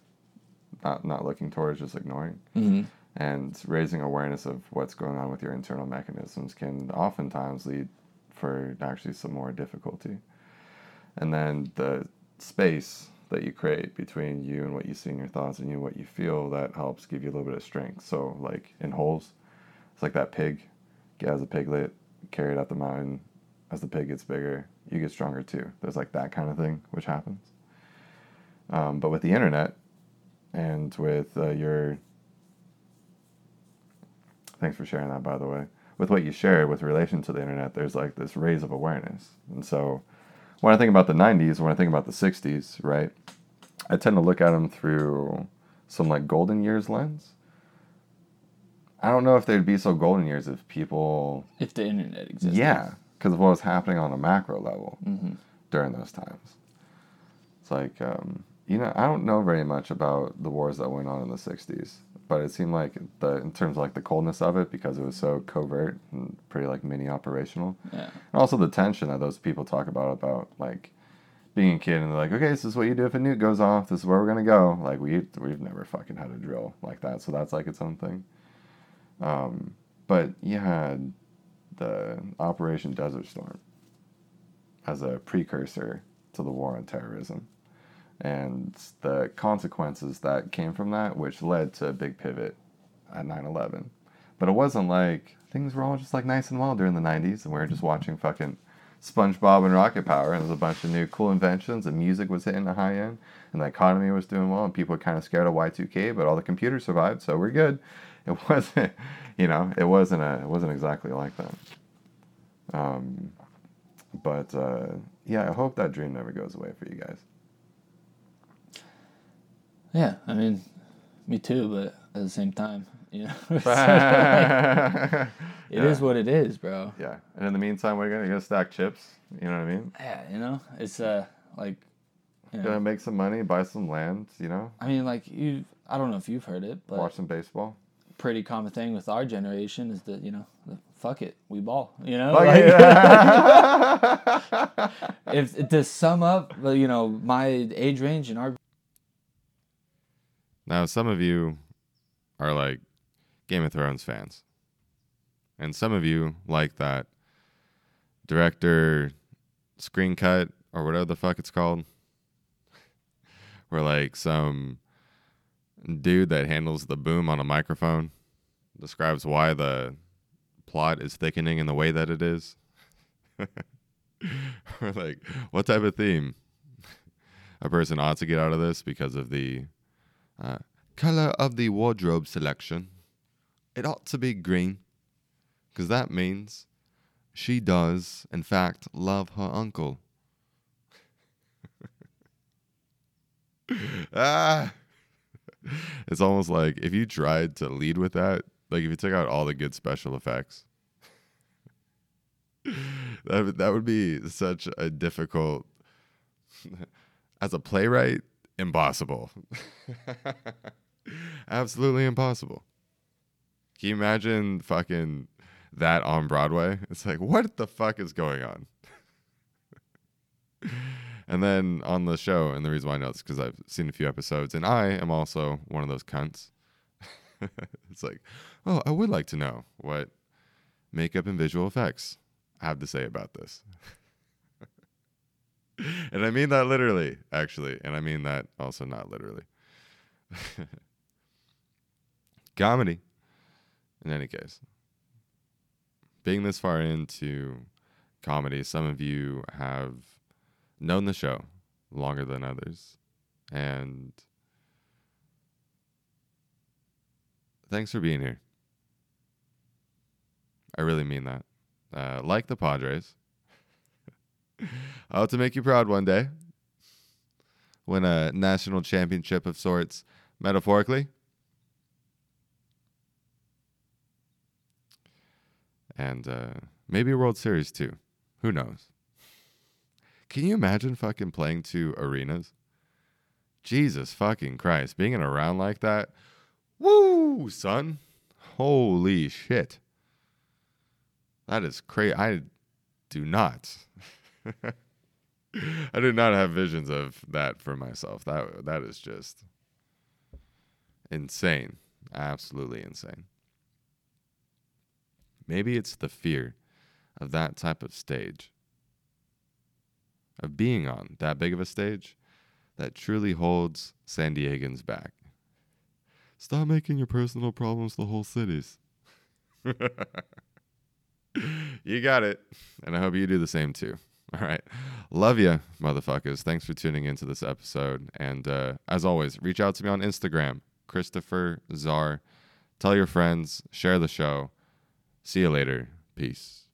not not looking towards, just ignoring, hmm and raising awareness of what's going on with your internal mechanisms can oftentimes lead for actually some more difficulty. And then the space that you create between you and what you see in your thoughts and you what you feel that helps give you a little bit of strength. So like in holes, it's like that pig. As a piglet, carried up the mountain. As the pig gets bigger, you get stronger too. There's like that kind of thing which happens. Um, but with the internet and with uh, your thanks for sharing that by the way with what you shared with relation to the internet there's like this raise of awareness and so when i think about the 90s when i think about the 60s right i tend to look at them through some like golden years lens i don't know if they'd be so golden years if people If the internet existed. yeah because of what was happening on a macro level hmm during those times. It's like um, you know i don't know very much about the wars that went on in the 60s but it seemed like the in terms of like the coldness of it because it was so covert and pretty like mini operational. Yeah. and also the tension that those people talk about about like being a kid and they're like okay this is what you do if a nuke goes off. This is where we're gonna go. Like we we've never fucking had a drill like that so that's like its own thing. Um, but had the operation desert storm as a precursor to the war on terrorism and the consequences that came from that, which led to a big pivot at 9 11. But it wasn't like things were all just like nice and well during the 90s, and we were just watching fucking SpongeBob and Rocket Power, and there was a bunch of new cool inventions, and music was hitting the high end, and the economy was doing well, and people were kind of scared of Y2K, but all the computers survived, so we're good. *laughs* It wasn't, you know, it wasn't a, it wasn't exactly like that. Um, but uh, yeah, I hope that dream never goes away for you guys. Yeah. I mean, me too, but at the same time, you know, *laughs* it's yeah. *laughs* it is what it is, bro. Yeah. And in the meantime, we're gonna go stack chips. You know what I mean? Yeah. You know, it's uh like, you know, Gonna make some money, buy some land. You know, I mean, like you. I don't know if you've heard it, but watch some baseball. Pretty common thing with our generation is that you know, the, fuck it, we ball. You know, Like, it. *laughs* if to sum up, you know, my age range and our now, some of you are like Game of Thrones fans, and some of you like that director screen cut or whatever the fuck it's called, *laughs* where like some dude that handles the boom on a microphone describes why the plot is thickening in the way that it is. *laughs* or like, what type of theme a person ought to get out of this because of the uh, color of the wardrobe selection. It ought to be green, because that means she does, in fact, love her uncle. *laughs* ah, *laughs* it's almost like if you tried to lead with that, like if you took out all the good special effects, *laughs* that that would be such a difficult. *laughs* As a playwright, impossible. Absolutely impossible. Can you imagine fucking that on Broadway? It's like, what the fuck is going on? And then on the show, and the reason why I know this because I've seen a few episodes, and I am also one of those cunts. *laughs* it's like, oh, I would like to know what makeup and visual effects have to say about this. *laughs* and I mean that literally, actually. And I mean that also not literally. *laughs* Comedy, in any case. Being this far into comedy, some of you have known the show longer than others. And thanks for being here. I really mean that. Uh, like the Padres. *laughs* I hope to make you proud one day. Win a national championship of sorts, metaphorically. And uh, maybe a World Series too. Who knows? Can you imagine fucking playing two arenas? Jesus fucking Christ. Being in a round like that. Woo, son. Holy shit. That is crazy. I do not. *laughs* I do not have visions of that for myself. That that is just insane. Absolutely insane. Maybe it's the fear of that type of stage. Of being on that big of a stage that truly holds San Diegans back. Stop making your personal problems the whole city's. *laughs* you got it. And I hope you do the same too. All right. Love you, motherfuckers. Thanks for tuning into this episode. And uh, as always, reach out to me on Instagram, Christopher Czar. Tell your friends, share the show. See you later. Peace.